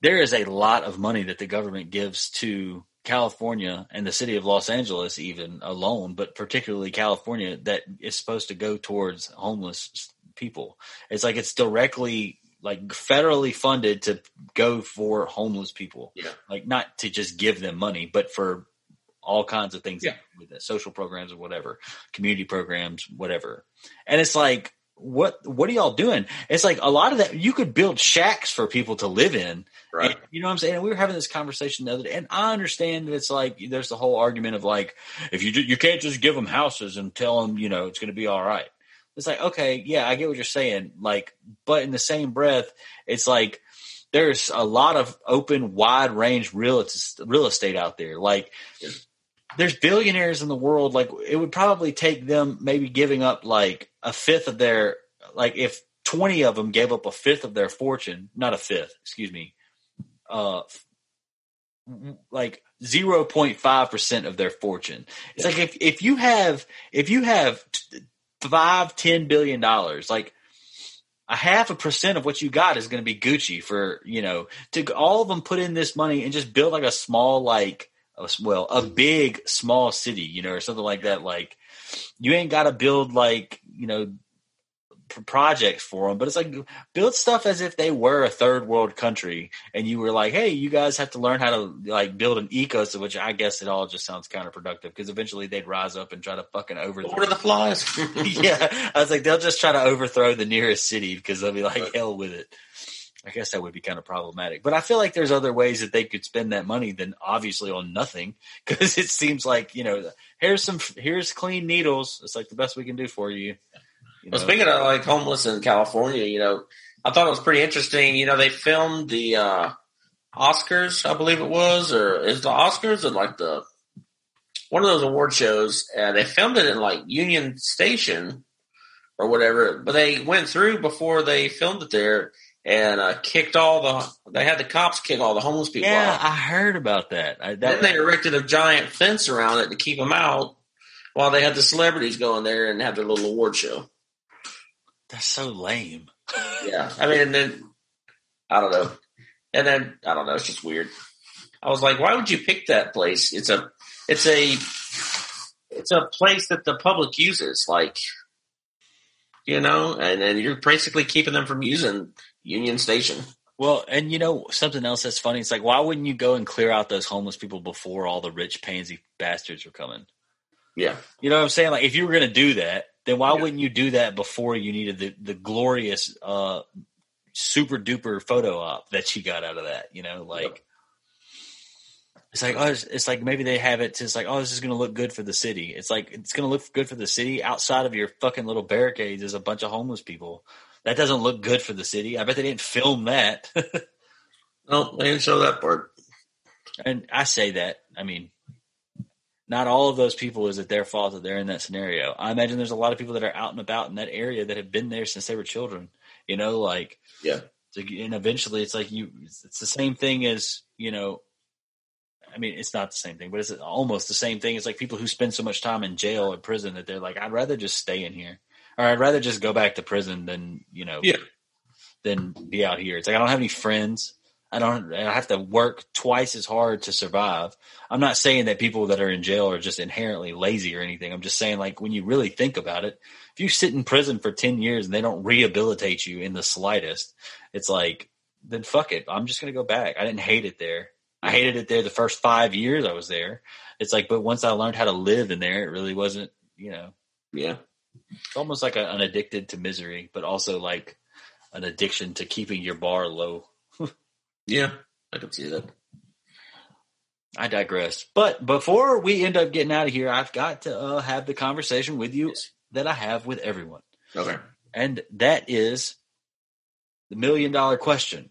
there is a lot of money that the government gives to California and the city of Los Angeles, even alone, but particularly California, that is supposed to go towards homeless people. It's like it's directly like federally funded to go for homeless people.
Yeah.
Like not to just give them money, but for all kinds of things
yeah.
with it, social programs or whatever, community programs, whatever. And it's like, what what are y'all doing? It's like a lot of that you could build shacks for people to live in.
Right.
And, you know what I'm saying? And we were having this conversation the other day, and I understand that it's like there's the whole argument of like if you you can't just give them houses and tell them you know it's going to be all right. It's like okay, yeah, I get what you're saying. Like, but in the same breath, it's like there's a lot of open, wide range real real estate out there. Like. There's billionaires in the world. Like it would probably take them maybe giving up like a fifth of their like if 20 of them gave up a fifth of their fortune not a fifth excuse me uh like 0.5% of their fortune it's yeah. like if if you have if you have five ten billion dollars. Like a half a percent of what you got is going to be gucci for you know to all of them put in this money and just build like a small like well a big small city you know or something like that. Like you ain't got to build like you know projects for them, but it's like build stuff as if they were a third world country, and you were like, hey, you guys have to learn how to like build an ecosystem, which I guess it all just sounds counterproductive because eventually they'd rise up and try to fucking overthrow.
What are the flies?
yeah, I was like, they'll just try to overthrow the nearest city because they'll be like, hell with it. I guess that would be kind of problematic. But I feel like there's other ways that they could spend that money than obviously on nothing because it seems like, you know, here's some, here's clean needles. It's like the best we can do for you.
You know? Well, speaking of like homeless in California, you know, I thought it was pretty interesting. You know, they filmed the, uh, Oscars, I believe it was, or is the Oscars or like the, one of those award shows and they filmed it in like Union Station or whatever, but they went through before they filmed it there and uh, kicked all the. They had the cops kick all the homeless people
yeah,
out.
I heard about that. I, that
then they erected a giant fence around it to keep them out, while they had the celebrities go in there and have their little award show.
That's so lame.
yeah, I mean, and then I don't know, and then I don't know. It's just weird. I was like, why would you pick that place? It's a, it's a, it's a place that the public uses. Like, you know, and then you're basically keeping them from using Union Station.
Well, and you know something else that's funny. It's like, why wouldn't you go and clear out those homeless people before all the rich pansy bastards were coming?
Yeah,
you know what I'm saying. Like, if you were going to do that, then why yeah. wouldn't you do that before you needed the the glorious, uh, super duper photo op that you got out of that? You know, like. It's like oh, it's, it's, like maybe they have it. It's like oh, this is going to look good for the city. It's like it's going to look good for the city. Outside of your fucking little barricades, there's a bunch of homeless people. That doesn't look good for the city. I bet they didn't film that.
no, they didn't show that part.
And I say that. I mean, not all of those people is it their fault that they're in that scenario. I imagine there's a lot of people that are out and about in that area that have been there since they were children. You know, like
yeah.
And eventually, it's like you. It's the same thing as you know I mean, it's not the same thing, but it's almost the same thing. It's like people who spend so much time in jail or prison that they're like, I'd rather just stay in here, or I'd rather just go back to prison than you know,
yeah,
than be out here. It's like I don't have any friends. I don't. I have to work twice as hard to survive. I'm not saying that people that are in jail are just inherently lazy or anything. I'm just saying, like, when you really think about it, if you sit in prison for ten years and they don't rehabilitate you in the slightest, it's like, then fuck it. I'm just gonna go back. I didn't hate it there. I hated it there the first five years I was there. It's like, but once I learned how to live in there, it really wasn't, you know.
Yeah.
It's almost like a, an addicted to misery, but also like an addiction to keeping your bar low.
Yeah, I can see that.
I digress. But before we end up getting out of here, I've got to uh, have the conversation with you yes. that I have with everyone.
Okay.
And that is the million dollar question.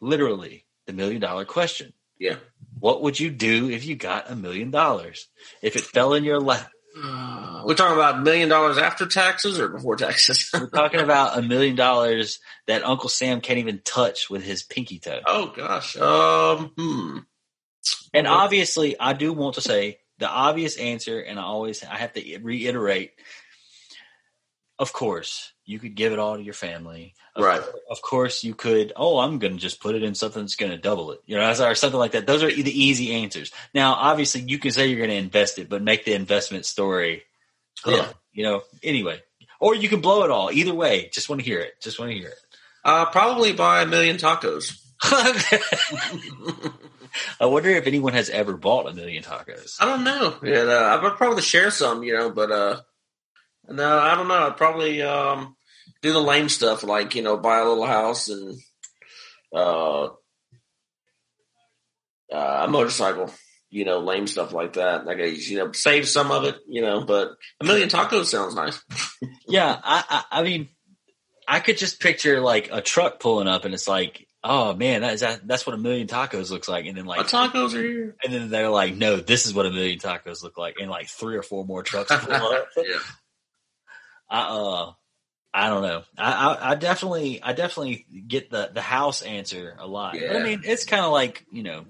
Literally, the million dollar question.
Yeah.
What would you do if you got a million dollars? If it fell in your lap?
Uh, we're talking about a million dollars after taxes or before taxes?
we're talking about a million dollars that Uncle Sam can't even touch with his pinky toe.
Oh gosh. Um. Hmm.
And obviously, I do want to say the obvious answer, and I always I have to reiterate. Of course, you could give it all to your family. Of
right.
Course, of course, you could. Oh, I'm going to just put it in something that's going to double it. You know, or something like that. Those are the easy answers. Now, obviously, you can say you're going to invest it, but make the investment story. Yeah. You know. Anyway, or you can blow it all. Either way, just want to hear it. Just want to hear it.
Uh, probably buy a million tacos.
I wonder if anyone has ever bought a million tacos.
I don't know. Yeah, uh, I would probably share some, you know, but uh, no, I don't know. I'd probably um, do the lame stuff, like you know, buy a little house and uh, uh, a motorcycle. You know, lame stuff like that. Like, you know, save some of it. You know, but a million tacos sounds nice.
yeah, I, I, I mean, I could just picture like a truck pulling up, and it's like oh man, that is that, that's what a million tacos looks like. And then like
tacos are here.
And then they're like, no, this is what a million tacos look like. And like three or four more trucks pull up.
yeah.
I uh I don't know. I, I, I definitely I definitely get the the house answer a lot.
Yeah.
I mean, it's kind of like you know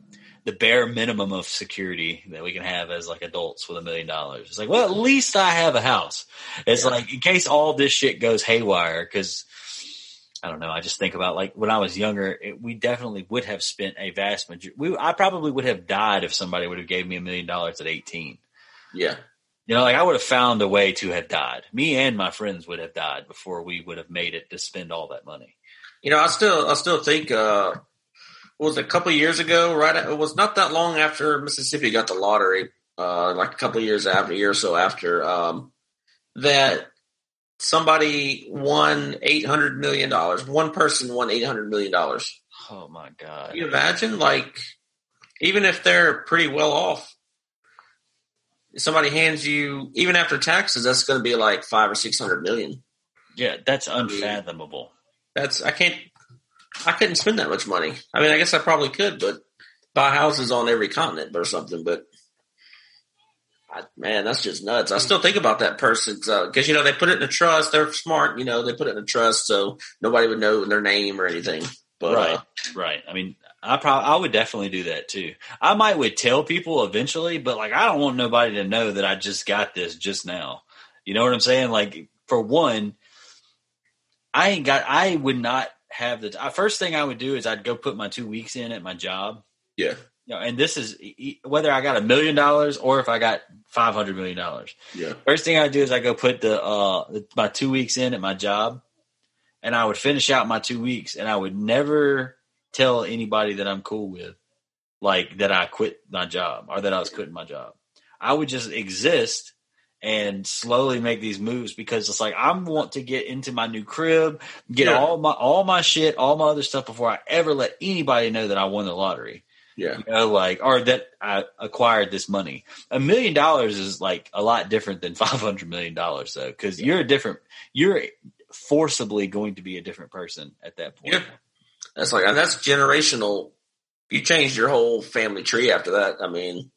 the bare minimum of security that we can have as like adults with a million dollars. It's like, well, at least I have a house. It's yeah. like in case all this shit goes haywire because I don't know. I just think about like when I was younger, it, we definitely would have spent a vast majority. We, I probably would have died if somebody would have gave me a million dollars at 18.
Yeah.
You know, like I would have found a way to have died. Me and my friends would have died before we would have made it to spend all that money.
You know, I still, I still think, uh, was a couple years ago, right? It was not that long after Mississippi got the lottery, uh, like a couple years after, a year or so after, um, that somebody won eight hundred million dollars. One person won eight hundred million dollars.
Oh my god!
Can you imagine, like, even if they're pretty well off, somebody hands you even after taxes, that's going to be like five or six hundred million.
Yeah, that's unfathomable.
That's I can't. I couldn't spend that much money. I mean, I guess I probably could, but buy houses on every continent or something. But I, man, that's just nuts. I still think about that person because uh, you know they put it in a trust. They're smart, you know. They put it in a trust so nobody would know their name or anything. But,
right,
uh,
right. I mean, I probably I would definitely do that too. I might would tell people eventually, but like I don't want nobody to know that I just got this just now. You know what I'm saying? Like for one, I ain't got. I would not have the uh, first thing I would do is I'd go put my two weeks in at my job.
Yeah.
You know, and this is whether I got a million dollars or if I got five hundred million dollars.
Yeah.
First thing I do is I go put the uh my two weeks in at my job, and I would finish out my two weeks, and I would never tell anybody that I'm cool with, like that I quit my job or that I was quitting my job. I would just exist and slowly make these moves because it's like I want to get into my new crib, get yeah. all my all my shit, all my other stuff before I ever let anybody know that I won the lottery.
Yeah.
You know, like, or that I acquired this money. A million dollars is like a lot different than $500 million though, cause you're a different, you're forcibly going to be a different person at that point.
Yeah. That's like, that's generational. You changed your whole family tree after that. I mean,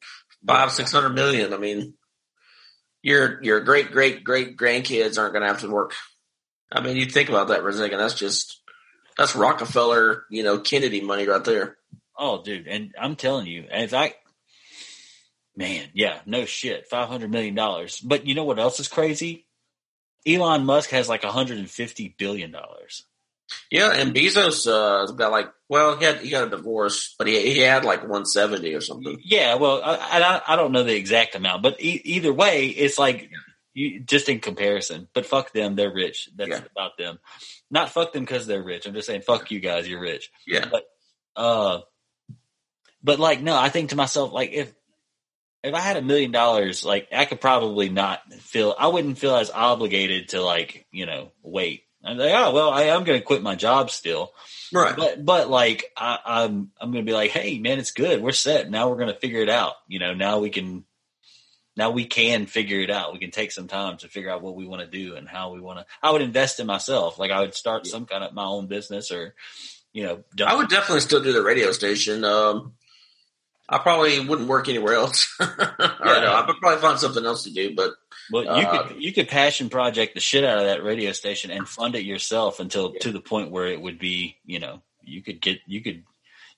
five, six hundred million. I mean, your, your great, great, great grandkids aren't going to have to work. I mean, you think about that for a second. That's just, that's Rockefeller, you know, Kennedy money right there.
Oh, dude, and I'm telling you, in I, man, yeah, no shit, five hundred million dollars. But you know what else is crazy? Elon Musk has like 150 billion dollars.
Yeah, and Bezos uh, got like, well, he had he got a divorce, but he he had like 170 or something.
Yeah, well, I I, I don't know the exact amount, but e- either way, it's like you, just in comparison. But fuck them, they're rich. That's yeah. about them. Not fuck them because they're rich. I'm just saying, fuck you guys, you're rich.
Yeah.
But uh, but like, no, I think to myself, like, if if I had a million dollars, like, I could probably not feel, I wouldn't feel as obligated to like, you know, wait. I'm like, oh well, I am going to quit my job still,
right?
But but like, I, I'm I'm going to be like, hey man, it's good, we're set. Now we're going to figure it out. You know, now we can now we can figure it out. We can take some time to figure out what we want to do and how we want to. I would invest in myself. Like I would start some kind of my own business or, you know,
I would definitely still do the radio station. Um, I probably wouldn't work anywhere else. yeah. I would probably find something else to do, but
well, you uh, could you could passion project the shit out of that radio station and fund it yourself until yeah. to the point where it would be, you know, you could get you could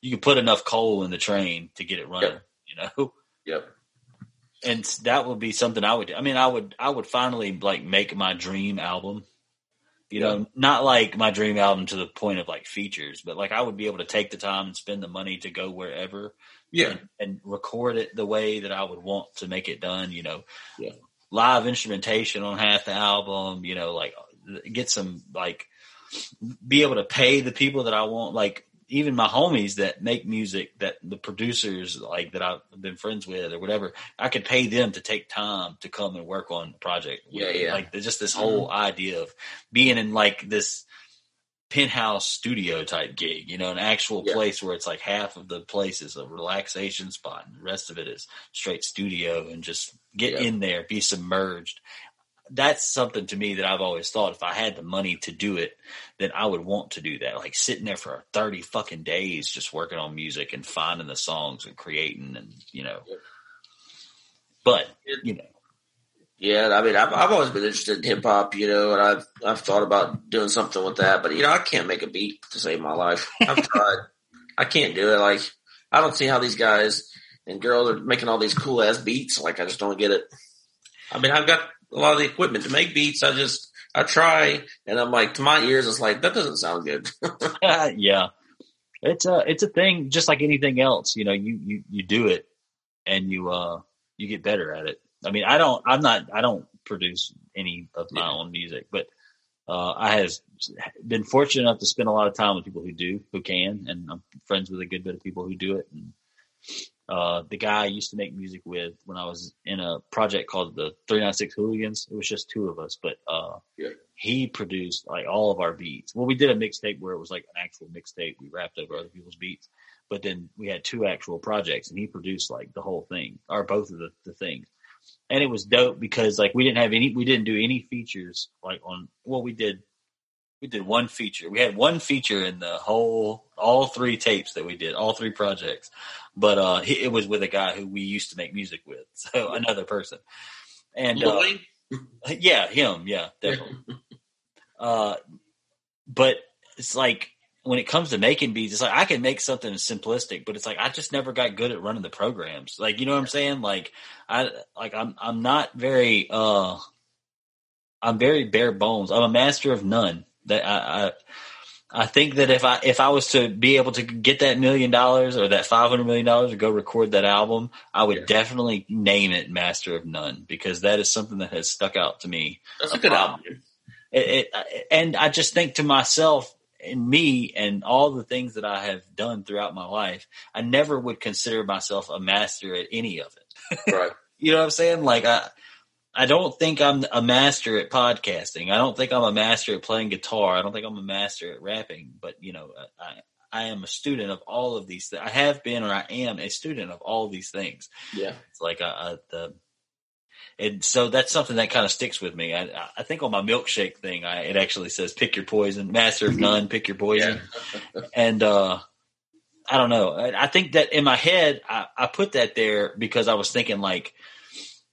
you could put enough coal in the train to get it running. Yep. You know.
Yep.
And that would be something I would. I mean, I would. I would finally like make my dream album. You know, not like my dream album to the point of like features, but like I would be able to take the time and spend the money to go wherever.
Yeah.
And, and record it the way that I would want to make it done. You know.
Yeah.
Live instrumentation on half the album. You know, like get some like be able to pay the people that I want, like even my homies that make music that the producers like that I've been friends with or whatever, I could pay them to take time to come and work on the project.
Yeah, yeah.
Like just this whole mm-hmm. idea of being in like this penthouse studio type gig, you know, an actual yeah. place where it's like half of the place is a relaxation spot and the rest of it is straight studio and just get yeah. in there, be submerged that's something to me that I've always thought if I had the money to do it, then I would want to do that. Like sitting there for 30 fucking days just working on music and finding the songs and creating and, you know. But, you know.
Yeah, I mean, I've, I've always been interested in hip hop, you know, and I've I've thought about doing something with that, but you know, I can't make a beat to save my life. I've tried, I can't do it. Like, I don't see how these guys and girls are making all these cool ass beats. Like, I just don't get it. I mean, I've got a lot of the equipment to make beats. I just I try, and I'm like to my ears, it's like that doesn't sound good.
yeah, it's a it's a thing, just like anything else. You know, you you you do it, and you uh you get better at it. I mean, I don't, I'm not, I don't produce any of my yeah. own music, but uh, I have been fortunate enough to spend a lot of time with people who do, who can, and I'm friends with a good bit of people who do it. And uh, the guy I used to make music with when I was in a project called the 396 Hooligans. It was just two of us, but uh,
yeah.
he produced like all of our beats. Well, we did a mixtape where it was like an actual mixtape. We rapped over other people's beats, but then we had two actual projects, and he produced like the whole thing or both of the, the things. And it was dope because like we didn't have any, we didn't do any features like on. Well, we did we did one feature. We had one feature in the whole, all three tapes that we did, all three projects. But uh, it was with a guy who we used to make music with, so another person. And uh, yeah, him, yeah, definitely. uh, but it's like when it comes to making beats, it's like I can make something simplistic, but it's like I just never got good at running the programs. Like you know what I'm saying? Like I like I'm I'm not very uh I'm very bare bones. I'm a master of none. That I, I I think that if I if I was to be able to get that million dollars or that five hundred million dollars to go record that album, I would yeah. definitely name it Master of None because that is something that has stuck out to me.
That's a good album.
It, it, and I just think to myself and me and all the things that I have done throughout my life, I never would consider myself a master at any of
it. Right.
you know what I'm saying? Like I I don't think I'm a master at podcasting. I don't think I'm a master at playing guitar. I don't think I'm a master at rapping. But you know, I I am a student of all of these. Th- I have been, or I am a student of all these things.
Yeah,
it's like a, a the. And so that's something that kind of sticks with me. I, I think on my milkshake thing, I, it actually says "pick your poison," master of none, pick your poison. Yeah. and uh, I don't know. I, I, think that in my head, I, I put that there because I was thinking like,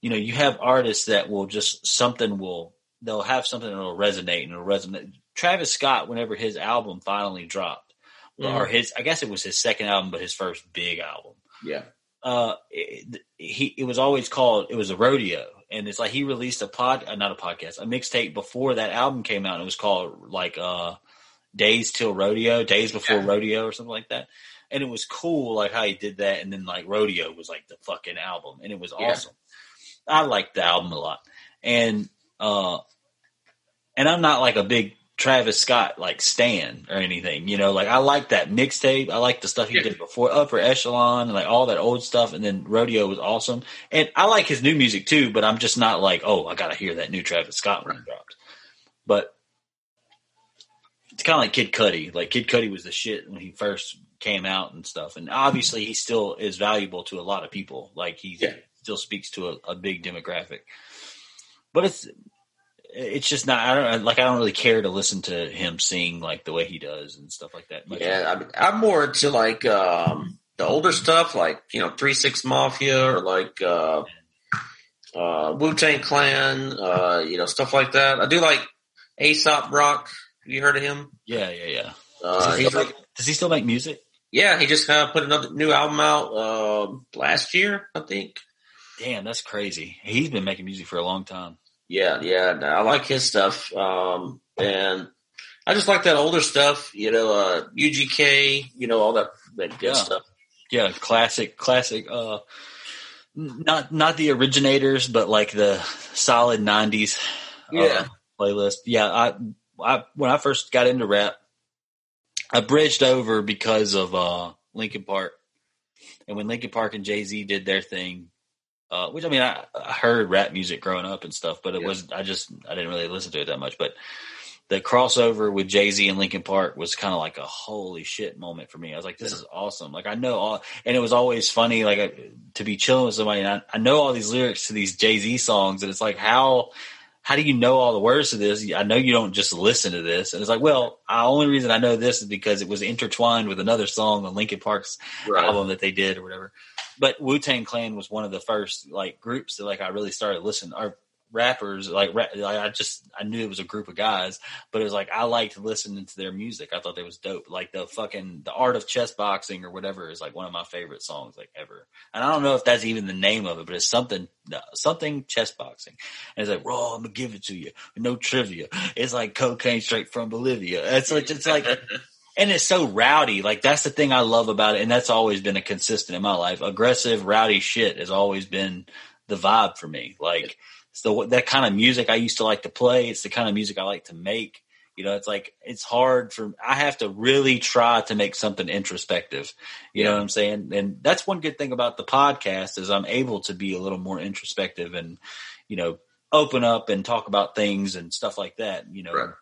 you know, you have artists that will just something will they'll have something that will resonate and it'll resonate. Travis Scott, whenever his album finally dropped, mm-hmm. or his I guess it was his second album, but his first big album.
Yeah.
Uh, it, he it was always called it was a rodeo, and it's like he released a pod, uh, not a podcast, a mixtape before that album came out. And it was called like uh, Days Till Rodeo, Days Before yeah. Rodeo, or something like that. And it was cool, like how he did that, and then like Rodeo was like the fucking album, and it was yeah. I like the album a lot, and uh, and I'm not like a big Travis Scott like Stan or anything, you know. Like I like that mixtape. I like the stuff he yeah. did before Upper Echelon and like all that old stuff. And then Rodeo was awesome, and I like his new music too. But I'm just not like, oh, I gotta hear that new Travis Scott when he drops. But it's kind of like Kid Cudi. Like Kid Cudi was the shit when he first came out and stuff, and obviously he still is valuable to a lot of people. Like he's yeah still speaks to a, a big demographic. But it's it's just not. I don't like. I don't really care to listen to him sing like the way he does and stuff like that.
Yeah, I mean, I'm more to like um the older stuff, like you know Three Six Mafia or like uh, uh, Wu Tang Clan, uh, you know stuff like that. I do like Aesop Rock. Have you heard of him?
Yeah, yeah, yeah. Uh, does, he make, does, he still make music?
Yeah, he just kind of put another new album out uh, last year, I think.
Damn, that's crazy. He's been making music for a long time.
Yeah, yeah, I like his stuff, um, and I just like that older stuff. You know, uh, UGK, you know, all that that good
yeah.
stuff.
Yeah, classic, classic. Uh, not not the originators, but like the solid '90s.
Uh, yeah.
playlist. Yeah, I, I when I first got into rap, I bridged over because of uh, Linkin Park, and when Linkin Park and Jay Z did their thing, uh, which I mean, I, I, heard rap music growing up and stuff, but it yeah. was I just I didn't really listen to it that much. But the crossover with Jay Z and Linkin Park was kind of like a holy shit moment for me. I was like, this is awesome. Like I know all, and it was always funny, like to be chilling with somebody. And I, I know all these lyrics to these Jay Z songs, and it's like how how do you know all the words to this? I know you don't just listen to this. And it's like, well, the only reason I know this is because it was intertwined with another song on Linkin Park's right. album that they did or whatever. But Wu Tang Clan was one of the first like groups that like I really started listening or rappers like I just I knew it was a group of guys, but it was like I liked listening to their music. I thought they was dope. Like the fucking the art of chess boxing or whatever is like one of my favorite songs like ever. And I don't know if that's even the name of it, but it's something uh, something chess boxing. And it's like, "Raw, I'm gonna give it to you. No trivia. It's like cocaine straight from Bolivia." It's like it's like. and it's so rowdy. Like that's the thing I love about it, and that's always been a consistent in my life. Aggressive, rowdy shit has always been the vibe for me. Like it's the that kind of music I used to like to play. It's the kind of music I like to make. You know, it's like it's hard for I have to really try to make something introspective. You know what I'm saying? And that's one good thing about the podcast is I'm able to be a little more introspective and you know open up and talk about things and stuff like that. You know, right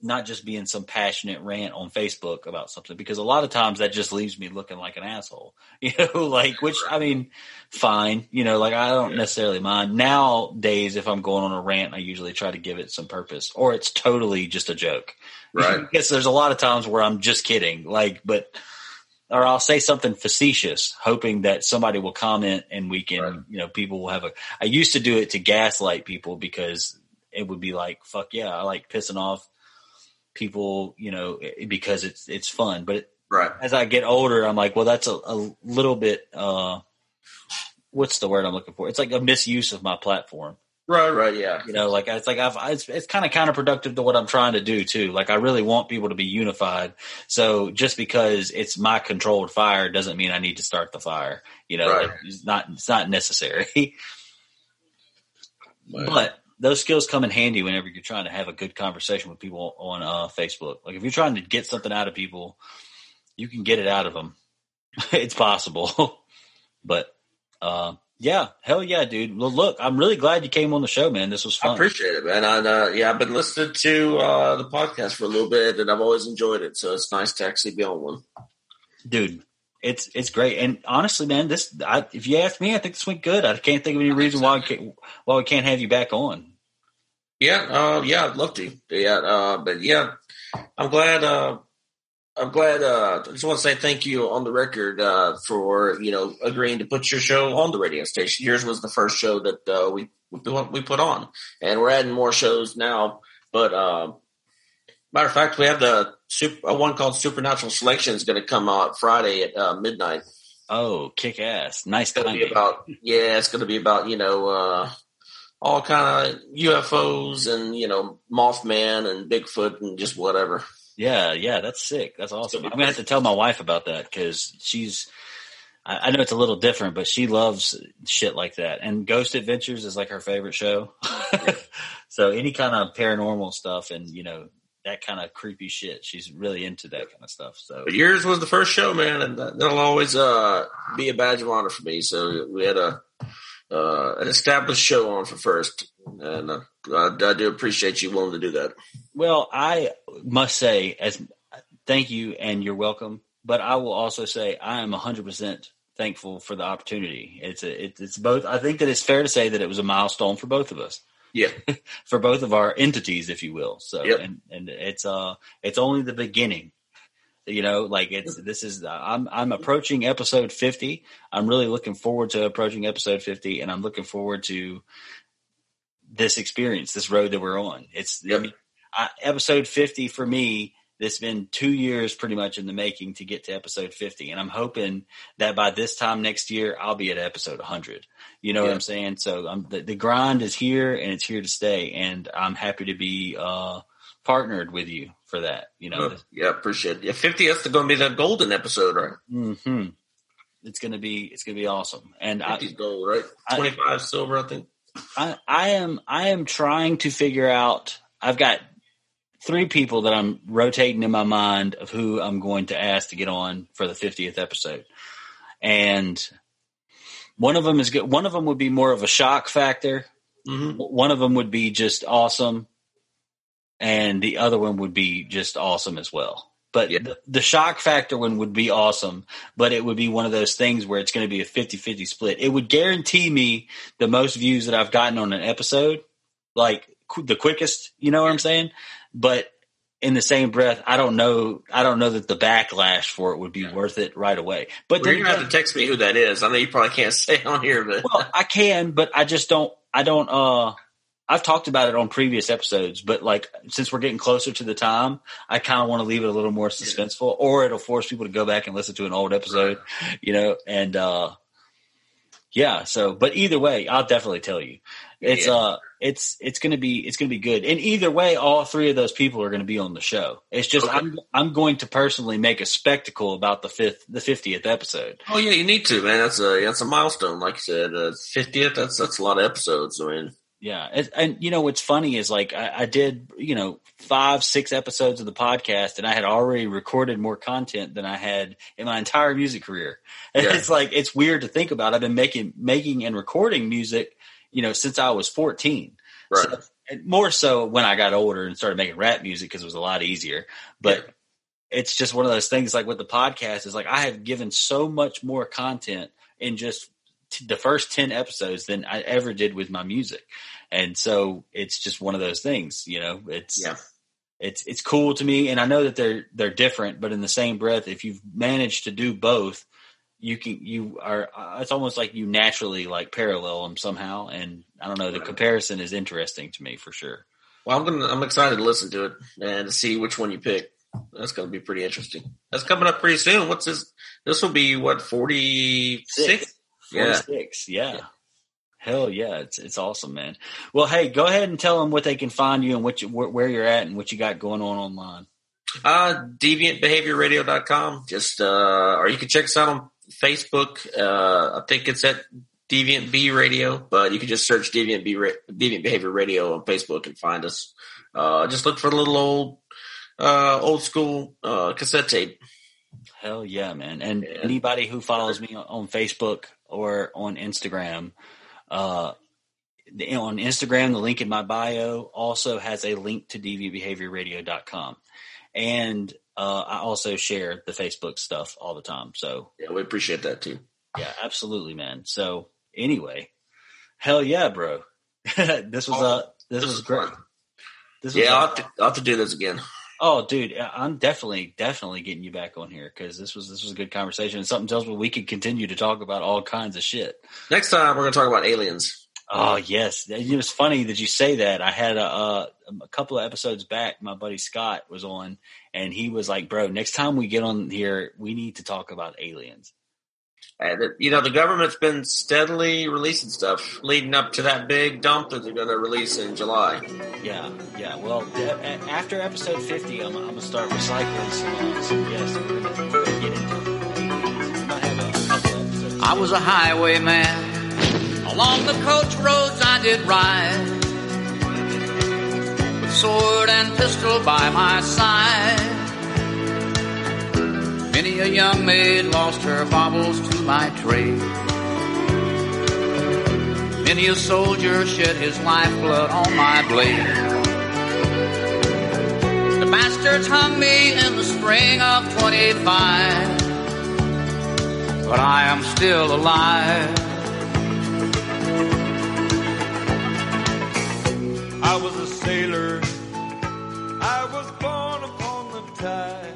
not just being some passionate rant on Facebook about something because a lot of times that just leaves me looking like an asshole, you know, like, which I mean, fine, you know, like I don't necessarily mind nowadays. If I'm going on a rant, I usually try to give it some purpose or it's totally just a joke.
Right.
Because there's a lot of times where I'm just kidding, like, but, or I'll say something facetious, hoping that somebody will comment and we can, right. you know, people will have a, I used to do it to gaslight people because it would be like, fuck yeah, I like pissing off people, you know, because it's it's fun. But
right.
as I get older, I'm like, well, that's a, a little bit. Uh, what's the word I'm looking for? It's like a misuse of my platform.
Right, right, yeah.
You know, like it's like I've it's it's kind of counterproductive to what I'm trying to do too. Like I really want people to be unified. So just because it's my controlled fire doesn't mean I need to start the fire. You know, right. like it's not it's not necessary. But those skills come in handy whenever you're trying to have a good conversation with people on uh, Facebook. Like if you're trying to get something out of people, you can get it out of them. it's possible. but uh, yeah, hell yeah, dude. Well, look, I'm really glad you came on the show, man. This was fun.
I appreciate it, man. And uh, yeah, I've been listening to uh, the podcast for a little bit, and I've always enjoyed it. So it's nice to actually be on one,
dude. It's it's great, and honestly, man, this I, if you ask me, I think this went good. I can't think of any reason why we can't, why we can't have you back on.
Yeah, uh, yeah, I'd love to. Yeah, uh, but yeah, I'm glad. Uh, I'm glad. Uh, I just want to say thank you on the record uh, for you know agreeing to put your show on the radio station. Yours was the first show that uh, we we put on, and we're adding more shows now. But matter of fact, we have the super, one called Supernatural Selection is going to come out Friday at uh, midnight.
Oh, kick ass! Nice.
It's going to be about yeah. It's going to be about you know uh, all kind of UFOs and you know Mothman and Bigfoot and just whatever.
Yeah, yeah, that's sick. That's awesome. I'm gonna have to tell my wife about that because she's. I, know it's a little different, but she loves shit like that. And Ghost Adventures is like her favorite show. so any kind of paranormal stuff and you know that kind of creepy shit, she's really into that kind of stuff. So
but yours was the first show, man, and that'll always uh, be a badge of honor for me. So we had a uh, an established show on for first, and uh, I, I, do appreciate you willing to do that.
Well, I must say, as thank you and you're welcome. But I will also say I am 100 percent thankful for the opportunity. It's a, it, it's both. I think that it's fair to say that it was a milestone for both of us.
Yeah,
for both of our entities, if you will. So,
yep.
and and it's uh, it's only the beginning You know, like it's this is I'm I'm approaching episode 50. I'm really looking forward to approaching episode 50, and I'm looking forward to this experience, this road that we're on. It's yep. I I, episode 50 for me it's been two years pretty much in the making to get to episode 50 and i'm hoping that by this time next year i'll be at episode 100 you know yeah. what i'm saying? So I'm, the, the, grind is here and it's here to stay. And i'm happy to be uh, partnered with you for that you know?
Oh, yeah appreciate it. Yeah 50 is going to be the golden episode right?
Mm-hmm. it's going to be it's going to be awesome. And I,
gold right? 25 I, silver i think.
I, I am i am trying to figure out i've got three people that I'm rotating in my mind of who I'm going to ask to get on for the 50th episode. And one of them is good. One of them would be more of a shock factor. Mm-hmm. One of them would be just awesome. And the other one would be just awesome as well. But yeah. the, the, shock factor one would be awesome, but it would be one of those things where it's going to be a 50 50 split. It would guarantee me the most views that I've gotten on an episode, like the quickest, you know what I'm saying? But in the same breath, I don't know. I don't know that the backlash for it would be yeah. worth it right away. But
well, you're gonna have to text me who that is. I know you probably can't say on here, but
well, I can, but I just don't. I don't. Uh, I've talked about it on previous episodes, but like since we're getting closer to the time, I kind of want to leave it a little more suspenseful, or it'll force people to go back and listen to an old episode, you know. And uh, yeah, so but either way, I'll definitely tell you. It's yeah. uh it's it's gonna be it's gonna be good. And either way, all three of those people are gonna be on the show. It's just okay. I'm I'm going to personally make a spectacle about the fifth the fiftieth episode.
Oh yeah, you need to, man. That's a that's a milestone, like you said. Fiftieth, uh, that's that's a lot of episodes. I mean,
yeah, and, and you know what's funny is like I, I, did you know five six episodes of the podcast, and I had already recorded more content than I had in my entire music career. Yeah. It's like it's weird to think about. I've been making making and recording music you know, since I was 14. Right. So, more so when I got older and started making rap music because it was a lot easier. But yeah. it's just one of those things like with the podcast is like I have given so much more content in just t- the first 10 episodes than I ever did with my music. And so it's just one of those things, you know, it's, yeah. it's, it's cool to me. And I know that they're, they're different, but in the same breath, if you've managed to do both, you can you are uh, it's almost like you naturally like parallel them somehow and i don't know the comparison is interesting to me for sure
well i'm gonna i'm excited to listen to it and to see which one you pick that's gonna be pretty interesting that's coming up pretty soon what's this this will be what 46
46 yeah. yeah. Hell yeah, it's it's awesome, man. Well, hey, go ahead and tell them what they can find you and what you, where you're at and what you got going on online.
Uh, deviantbehaviorradio.com. Just, uh, or you can check us out on Facebook. Uh, I think it's at Deviant B Radio, but you can just search Deviant B Deviant Behavior Radio on Facebook and find us. Uh, just look for the little old, uh, old school uh, cassette tape.
Hell yeah, man! And yeah. anybody who follows me on Facebook or on Instagram, uh, on Instagram, the link in my bio also has a link to deviantbehaviorradio.com. And uh, I also share the Facebook stuff all the time. So
yeah, we appreciate that too.
Yeah, absolutely, man. So anyway, hell yeah, bro. this was uh this, this was great.
This yeah, I'll have, to, I'll have to do this again.
Oh, dude, I'm definitely, definitely getting you back on here because this was this was a good conversation and something tells me we could continue to talk about all kinds of shit.
Next time we're going to talk about aliens.
Oh yes, it was funny that you say that. I had a, a, a couple of episodes back. My buddy Scott was on, and he was like, "Bro, next time we get on here, we need to talk about aliens."
And you know, the government's been steadily releasing stuff leading up to that big dump that they're going to release in July.
Yeah, yeah. Well, after episode fifty, I'm, I'm going to start recycling some. Uh, some yes, we're going to get into.
I was a highwayman Along the coach roads I did ride, with sword and pistol by my side. Many a young maid lost her baubles to my trade. Many a soldier shed his lifeblood on my blade. The bastards hung me in the spring of 25, but I am still alive.
I was a sailor. I